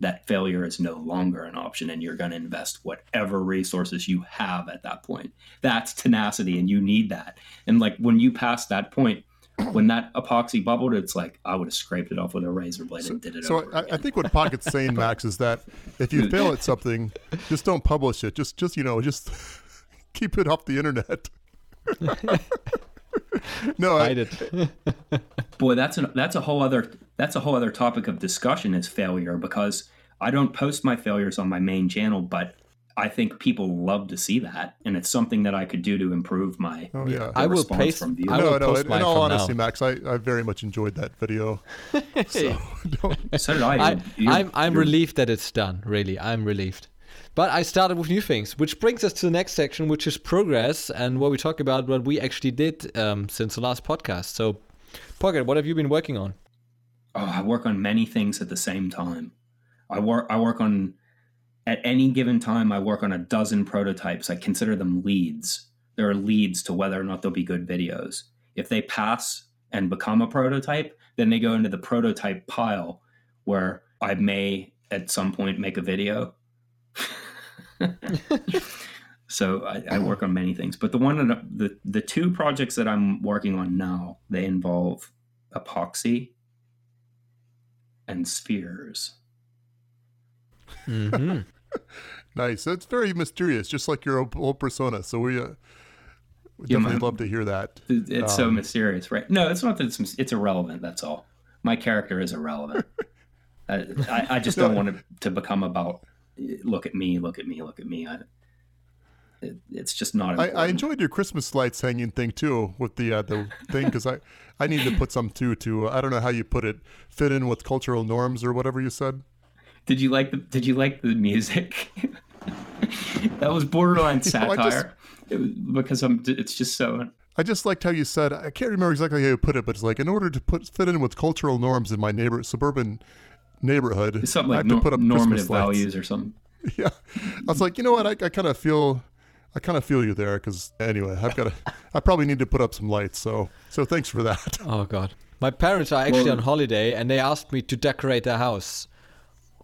that failure is no longer an option and you're going to invest whatever resources you have at that point. That's tenacity and you need that. And like when you pass that point, when that epoxy bubbled, it's like I would have scraped it off with a razor blade and did it So over I, I think what Pocket's saying, Max, is that if you fail at something, just don't publish it. Just just you know, just keep it off the internet. no, I, Hide it. Boy, that's a that's a whole other that's a whole other topic of discussion is failure because I don't post my failures on my main channel, but I think people love to see that, and it's something that I could do to improve my Oh, yeah. I will response paste- from viewers. I will no, no. post In, in all from honesty, now. Max, I, I very much enjoyed that video. So don't. So did I. I, You're- you're- I'm I'm you're- relieved that it's done. Really, I'm relieved. But I started with new things, which brings us to the next section, which is progress and what we talk about what we actually did um, since the last podcast. So, Pocket, what have you been working on? Oh, I work on many things at the same time. I work. I work on at any given time. I work on a dozen prototypes. I consider them leads. There are leads to whether or not they'll be good videos. If they pass and become a prototype, then they go into the prototype pile, where I may at some point make a video. so I, I work on many things, but the one that the the two projects that I'm working on now they involve epoxy and spheres. hmm Nice. It's very mysterious, just like your whole persona. So we, uh, we Yeah, definitely my- love to hear that. It- It's so Um, mysterious, right? No, it's not that it's, it's irrelevant. That's all. My character is irrelevant. I, I, I just don't want it to become about look at me, look at me, look at me. I, It, it's just not. I, I enjoyed your Christmas lights hanging thing too with the uh, the thing because I I need to put some too to I don't know how you put it fit in with cultural norms or whatever you said. Did you like the Did you like the music? that was borderline know, I just- satire. It because I'm. It's just so. I just liked how you said I can't remember exactly how you put it, but it's like in order to put fit in with cultural norms in my neighbor suburban neighborhood, It's something I like have to put up normative Christmas lights. values or something. Yeah, I was like, you know what? I, I kind of feel, I kind of feel you there because anyway, I've got to, I probably need to put up some lights. So, so thanks for that. Oh god. My parents are actually Well- on holiday and they asked me to decorate their house.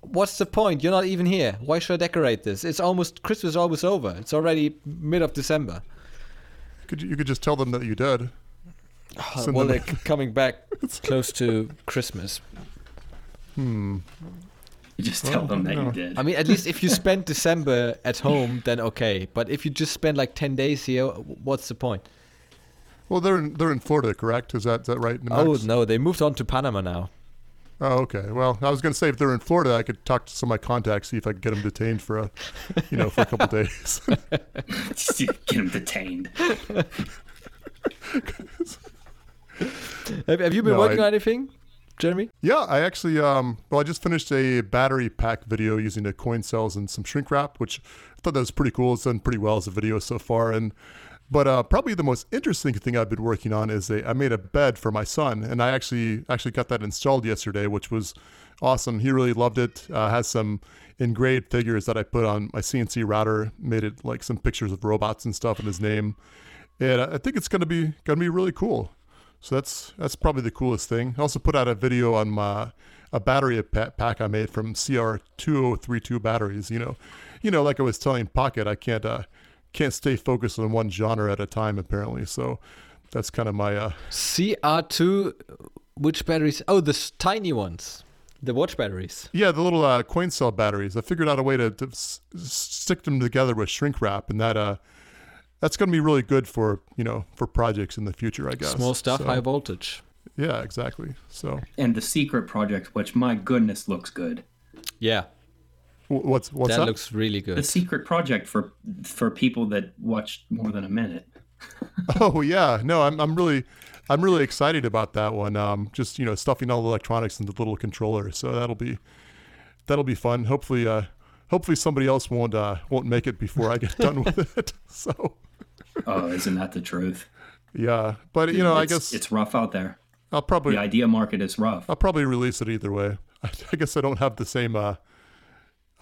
What's the point? You're not even here. Why should I decorate this? It's almost Christmas almost over. It's already mid of December. Could you, you could just tell them that you did. Send well, they're coming back close to Christmas. Hmm. You just tell them that no. you did. I mean, at least if you spend December at home, then okay. But if you just spend like ten days here, what's the point? Well, they're in, they're in Florida, correct? Is that is that right? Oh Max? no, they moved on to Panama now. Oh, okay. Well, I was going to say if they're in Florida, I could talk to some of my contacts, see if I could get them detained for a, you know, for a couple days. Get them detained. Have, have you been No, working I- on anything, Jeremy? yeah, I actually, um, well, I just finished a battery pack video using the coin cells and some shrink wrap, which I thought that was pretty cool. It's done pretty well as a video so far, and but uh, probably the most interesting thing I've been working on is a I made a bed for my son, and I actually actually got that installed yesterday, which was awesome. He really loved it. Uh, has some engraved figures that I put on my CNC router, made it like some pictures of robots and stuff in his name, and I think it's gonna be gonna be really cool. So that's that's probably the coolest thing. I also put out a video on my a battery pack I made from CR2032 batteries. You know, you know, like I was telling Pocket, I can't uh, can't stay focused on one genre at a time apparently. So that's kind of my uh, CR2, which batteries? Oh, the tiny ones, the watch batteries. yeah the little uh, coin cell batteries. I figured out a way to, to s- stick them together with shrink wrap, and that uh, that's going to be really good for you know for projects in the future. I guess Small stuff, So, high voltage. Yeah, exactly. So And the secret project, which my goodness looks good. Yeah, what's what's that that? looks really good The secret project for for people that watched more than a minute. Oh yeah, no, I'm I'm really I'm really excited about that one. Um, just you know, stuffing all the electronics into the little controller, so that'll be that'll be fun. Hopefully, uh, hopefully somebody else won't uh, won't make it before I get done with it. So Oh, isn't that the truth? yeah, but you know, I It's- guess it's rough out there. I'll probably The idea market is rough. I'll probably release it either way. I, I guess I don't have the same uh,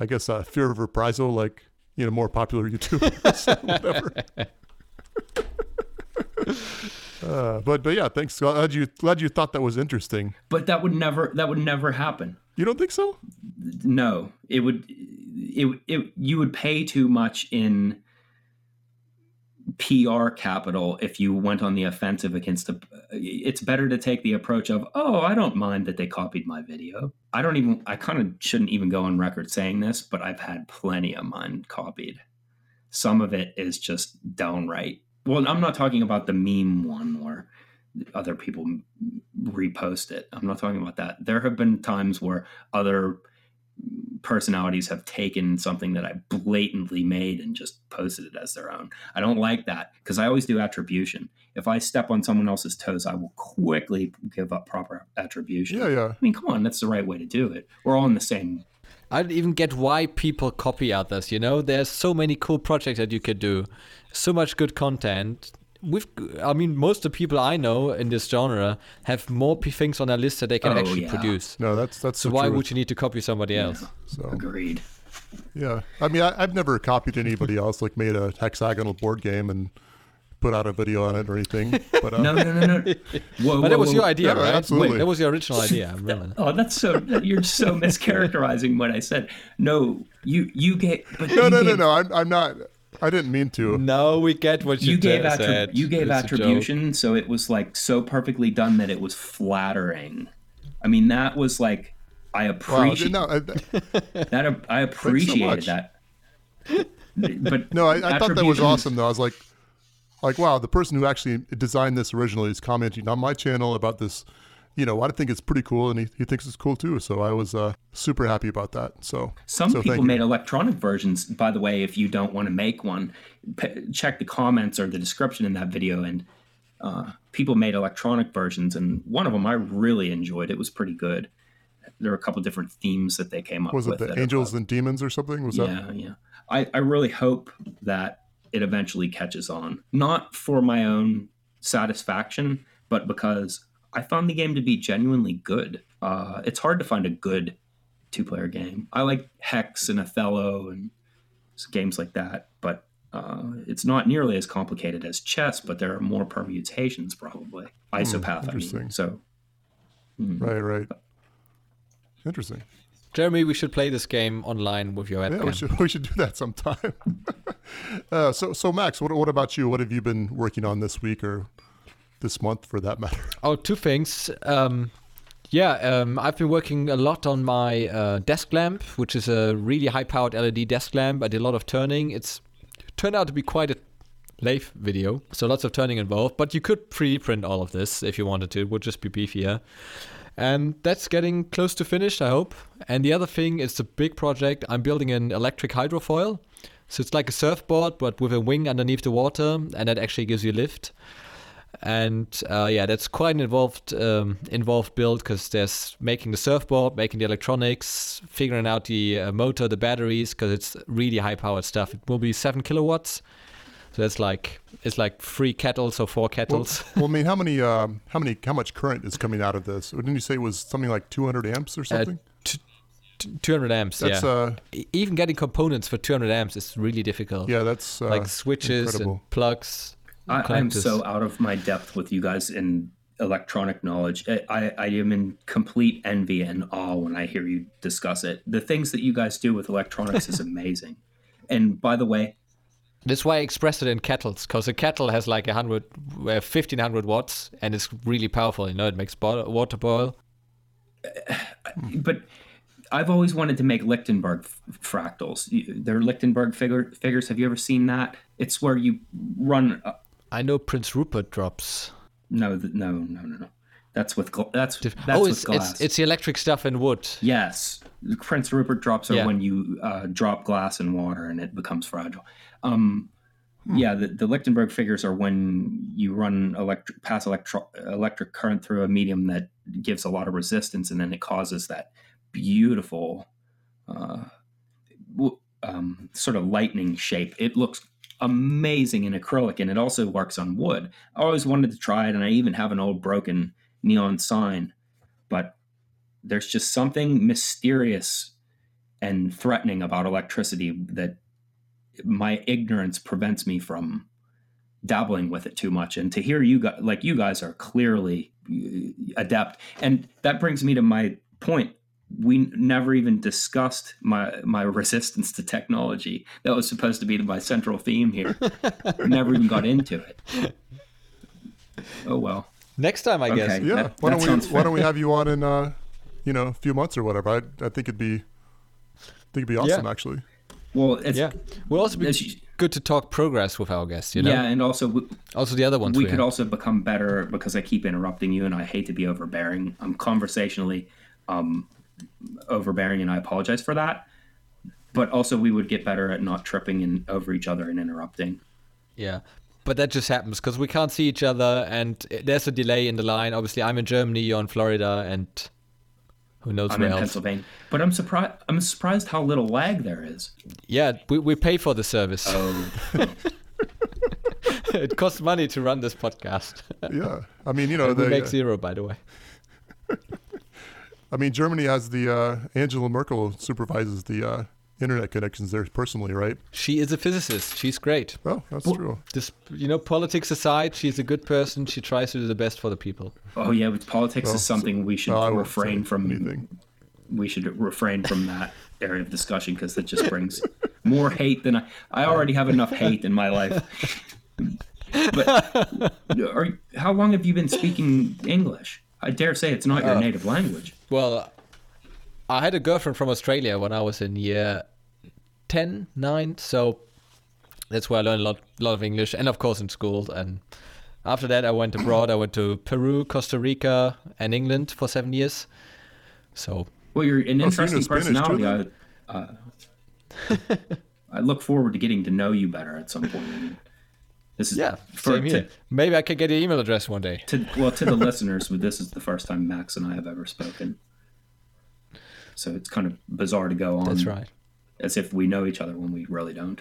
I guess uh, fear of reprisal like you know more popular YouTubers, whatever. Uh, but but yeah, thanks. Glad you glad you thought that was interesting. But that would never that would never happen. You don't think so? No, it would it, it you would pay too much in PR capital if you went on the offensive against a it's better to take the approach of, "Oh, I don't mind that they copied my video." I don't even I kind of shouldn't even go on record saying this, but I've had plenty of mine copied. Some of it is just downright. Well, I'm not talking about the meme one where other people repost it. I'm not talking about that. There have been times where other personalities have taken something that I blatantly made and just posted it as their own. I don't like that because I always do attribution. If I step on someone else's toes, I will quickly give up proper attribution. Yeah, yeah. I mean, come on, that's the right way to do it. We're all in the same. I don't even get why people copy others. You know, there's so many cool projects that you could do, so much good content. We've, I mean, most of the people I know in this genre have more p- things on their list that they can Oh, actually yeah. produce. No, that's that's So the why truth. would you need to copy somebody else? So Agreed. yeah, I mean, I, I've never copied anybody else. Like made a hexagonal board game and put out a video on it or anything. But uh, No, no, no, no. Whoa, But that was whoa. your idea, Yeah, right? absolutely. That was your original idea. I remember. Oh, that's so. You're so mischaracterizing what I said. No, you you gave. But no, you no, no, gave- no. I'm, I'm not. I didn't mean to. No, we get what you, you gave t- attri- said. you gave It's attribution, so it was like so perfectly done that it was flattering. I mean, that was like I Wow, appreciate no, I, that. I appreciated much. that. But no, I, I thought that was awesome. Though I was like, like wow, the person who actually designed this originally is commenting on my channel about this, you know, I think it's pretty cool, and he, he thinks it's cool too. So I was uh, super happy about that. So some so people made electronic versions. By the way, if you don't want to make one, p- check the comments or the description in that video, and uh, people made electronic versions, and one of them I really enjoyed. It was pretty good. There were a couple different themes that they came up was with. Was it the Angels and Demons or something? Was yeah, that? yeah. I, I really hope that it eventually catches on. Not for my own satisfaction, but because I found the game to be genuinely good. Uh, it's hard to find a good two player game. I like Hex and Othello and games like that, but uh, it's not nearly as complicated as chess, but there are more permutations probably. Hmm, Isopath, I mean. So, mm. right, right. Interesting. Jeremy, we should play this game online with your webcam. Yeah, we should, we should do that sometime. uh, so, so Max, what, what about you? What have you been working on this week or this month, for that matter? Oh, two things. Um, yeah, um, I've been working a lot on my uh, desk lamp, which is a really high-powered LED desk lamp. I did a lot of turning. It's turned out to be quite a lathe video, so lots of turning involved. But you could pre-print all of this if you wanted to. It would just be beefier. And that's getting close to finished, I hope. And the other thing is a big project. I'm building an electric hydrofoil. So it's like a surfboard, but with a wing underneath the water, and that actually gives you lift. And uh, yeah, that's quite an involved um, involved build because there's making the surfboard, making the electronics, figuring out the uh, motor, the batteries, because it's really high powered stuff. It will be seven kilowatts. So that's like it's like three kettles or four kettles. Well, well I mean, how many, um, how many, how much current is coming out of this? Didn't you say it was something like 200 amps or uh, something? Uh, t- t- 200 amps. That's, yeah. Uh, Even getting components for 200 amps is really difficult. Yeah, that's uh, like switches incredible. and plugs. I, am so out of my depth with you guys in electronic knowledge. I, I am in complete envy and awe when I hear you discuss it. The things that you guys do with electronics is amazing. And by the way, that's why I express it in kettles, because a kettle has like a hundred, uh, fifteen hundred watts, and it's really powerful. You know, it makes bo- water boil. But I've always wanted to make Lichtenberg f- fractals. They're Lichtenberg figure, figures. Have you ever seen that? It's where you run. A- I know Prince Rupert drops. No, th- no, no, no, no. That's with gl- that's that's oh, it's, glass. It's, it's the electric stuff in wood. Yes, Prince Rupert drops are yeah. when you uh, drop glass in water and it becomes fragile. Um, hmm. Yeah, the, the Lichtenberg figures are when you run electric pass electro, electric current through a medium that gives a lot of resistance, and then it causes that beautiful uh, um, sort of lightning shape. It looks amazing in acrylic, and it also works on wood. I always wanted to try it, and I even have an old broken neon sign, but there's just something mysterious and threatening about electricity that my ignorance prevents me from dabbling with it too much and to hear you guys like you guys are clearly uh, adept and that brings me to my point we never even discussed my my resistance to technology that was supposed to be my central theme here never even got into it oh well next time i okay, guess yeah that, why, that don't we, why don't we have you on in uh you know a few months or whatever i, I think it'd be I think it'd be awesome yeah. actually well, it's, yeah. We'll also be good to talk progress with our guests. You know. Yeah, and also we, also the other ones. We, we could have. also become better because I keep interrupting you, and I hate to be overbearing. I'm conversationally um, overbearing, and I apologize for that. But also, we would get better at not tripping in, over each other and interrupting. Yeah, but that just happens because we can't see each other, and there's a delay in the line. Obviously, I'm in Germany, you're in Florida, and who knows I'm where in else? Pennsylvania. But I'm surprised. I'm surprised how little lag there is. Yeah, we, we pay for the service. Oh. it costs money to run this podcast. yeah, I mean, you know, they make uh, zero, by the way. I mean, Germany has the uh, Angela Merkel supervises the uh, internet connections there personally, right? She is a physicist. She's great. Oh, that's well, true. This, you know, politics aside, she's a good person. She tries to do the best for the people. Oh yeah, but politics well, is something we should no, refrain from. Anything. We should refrain from that area of discussion because it just brings more hate than I. I already have enough hate in my life. but are, how long have you been speaking English? I dare say it's not your uh, native language. Well, I had a girlfriend from Australia when I was in year 10, 9, so that's where I learned a lot, lot of English, and of course in school. And After that, I went abroad. I went to Peru, Costa Rica, and England for seven years. So Well, you're an Oh, so interesting Spanish too, personality. I, uh, I look forward to getting to know you better at some point. This is yeah, for, same here. to, Maybe I could get your email address one day. to well to the listeners. But this is the first time Max and I have ever spoken, so it's kind of bizarre to go on. That's right. As if we know each other when we really don't.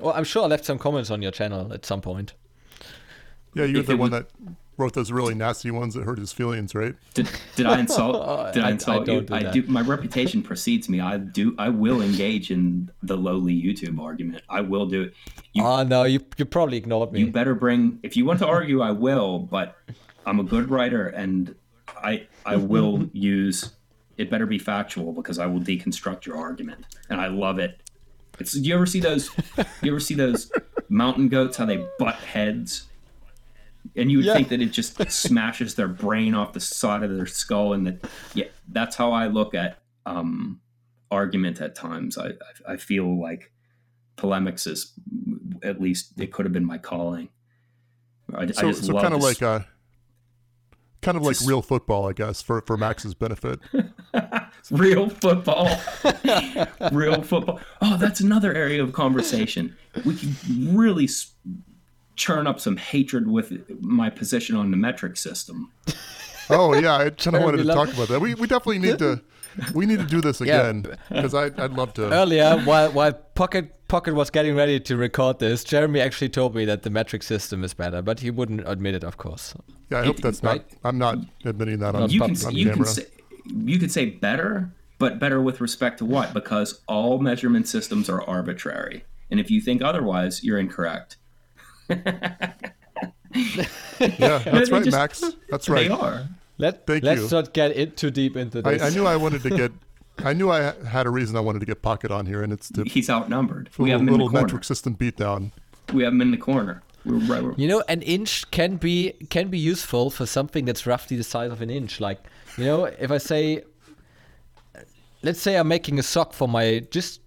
Well, I'm sure I left some comments on your channel at some point. Yeah, you're If the one was- that wrote those really nasty ones that hurt his feelings, right? Did, did I insult? Did I, I- I insult you? don't I do. My reputation precedes me. I do. I will engage in the lowly YouTube argument. I will do it. You, Oh no, you you probably ignored me. you better bring. If you want to argue, I will. But I'm a good writer, and I I will use. It better be factual because I will deconstruct your argument, and I love it. It's. You ever see those? You ever see those mountain goats? How they butt heads? And you would Yeah. think that it just smashes their brain off the side of their skull and that yeah that's how i look at um argument at times. I i, I feel like polemics is at least it could have been my calling. I, I So, just so kind of like uh kind of like real football, I guess, for for Max's benefit. real football. Real football. Oh that's another area of conversation. We can really s- churn up some hatred with my position on the metric system Oh yeah, I kind of wanted to talk about that. We we definitely need to we need to do this again because I I'd love to. Earlier, while while Pocket Pocket was getting ready to record this, Jeremy actually told me that the metric system is better, but he wouldn't admit it, of course. Yeah, I hope that's not. right? I'm not admitting that on, you on can you can say you could say better, but better with respect to what? Because all measurement systems are arbitrary, and if you think otherwise, you're incorrect. Yeah, that's right, just- Max. That's right. They are. Let Thank let's you. not get it too deep into I, this. I knew I wanted to get. I knew I had a reason I wanted to get Pocket on here, and it's to He's outnumbered. for We a have him in little the corner. metric system beatdown. We have him in the corner. We're right. We're, You know, an inch can be can be useful for something that's roughly the size of an inch. Like, you know, if I say, let's say I'm making a sock for my just.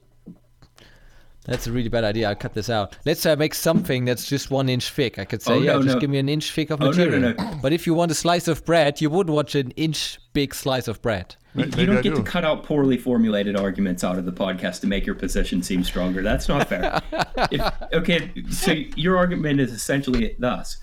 That's a really bad idea. I'll cut this out. Let's say I make something that's just one inch thick. I could say, Oh, yeah, no, just no. give me an inch thick of Oh, no, no, material. no. But if you want a slice of bread, you would want an inch big slice of bread. you, you don't get do. to cut out poorly formulated arguments out of the podcast to make your position seem stronger. That's not fair. if, okay, so your argument is essentially thus: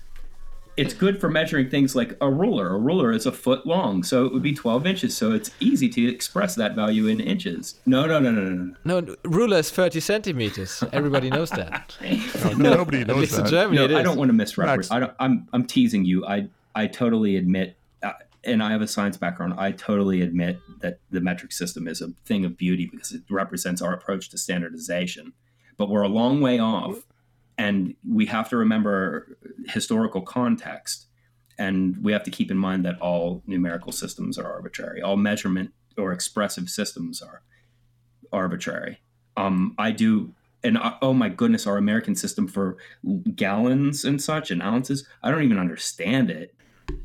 it's good for measuring things like a ruler. A ruler is a foot long, so it would be 12 inches. So it's easy to express that value in inches. No, no, no, no, no, no. No, ruler is 30 centimeters. Everybody knows that. No, nobody At knows least in. Germany, No, it is. I don't want to misrepresent. I don't, I'm I'm teasing you. I I totally admit, uh, and I have a science background. I totally admit that the metric system is a thing of beauty because it represents our approach to standardization. But we're a long way off, and we have to remember historical context, and we have to keep in mind that all numerical systems are arbitrary. All measurement or expressive systems are arbitrary. Um, I do, and oh my goodness, our American system for gallons and such and ounces, I don't even understand it.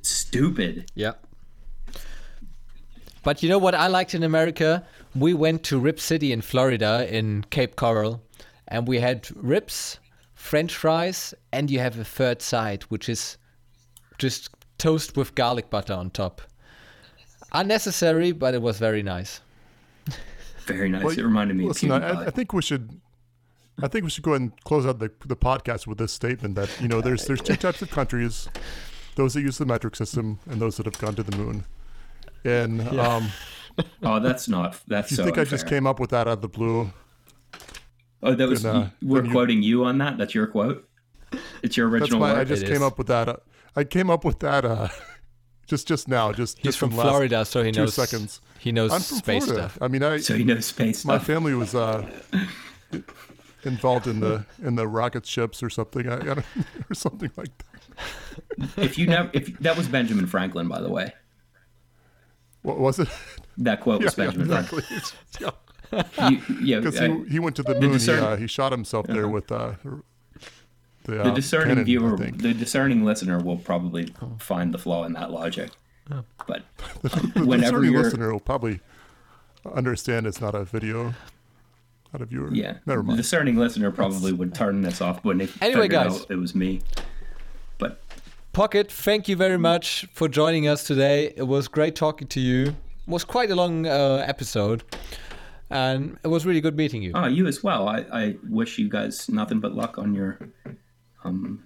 Stupid. Yeah. But you know what I liked in America? We went to Rib City in Florida in Cape Coral and we had ribs, french fries, and you have a third side, which is just toast with garlic butter on top. Unnecessary, but it was very nice. Very nice. Well, it reminded me Listen, of I, I think we should. I think we should go ahead and close out the, the podcast with this statement that you know there's there's two types of countries, those that use the metric system and those that have gone to the moon. And um, oh, that's not. That's you so think I just came up with that out of the blue? Oh, that was. then, uh, we're then you- quoting you on that. That's your quote. It's your original. That's original why I just It came is. up with that. Uh, I came up with that uh, just just now. Just He's just from in Florida, so he two knows seconds. he knows I'm from space Florida. stuff. I mean, I so he knows space my stuff. family was uh, involved in the in the rocket ships or something. I, I don't, or something like that. if you never, if that was Benjamin Franklin, by the way, What was it? that quote was Yeah, yeah, Benjamin exactly. yeah. Franklin. You, yeah, Because he, he went to the moon. He, discern- uh, he shot himself there with uh, the, the uh, discerning cannon, viewer, the discerning listener will probably find the flaw in that logic. But The whenever discerning you're, listener will probably understand it's not a video, not a viewer. yeah, Never mind. the discerning listener probably would turn this off when they Anyway, figured guys. out it was me. But Pocket, thank you very much for joining us today. It was great talking to you. It was quite a long uh, episode, and it was really good meeting you. Oh, you as well. I, I wish you guys nothing but luck on your um,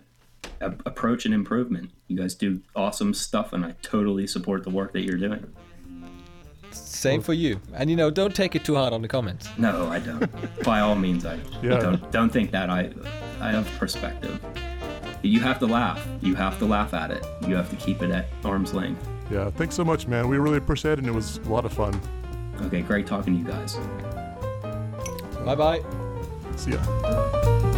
a- approach and improvement. You guys do awesome stuff, and I totally support the work that you're doing. Same for you. And you know, don't take it too hard on the comments. No, I don't. By all means, I Yeah. don't don't think that I I have perspective. You have to laugh. You have to laugh at it. You have to keep it at arm's length. Yeah, thanks so much, man. We really appreciate it, and it was a lot of fun. Okay, great talking to you guys. Bye bye. See ya.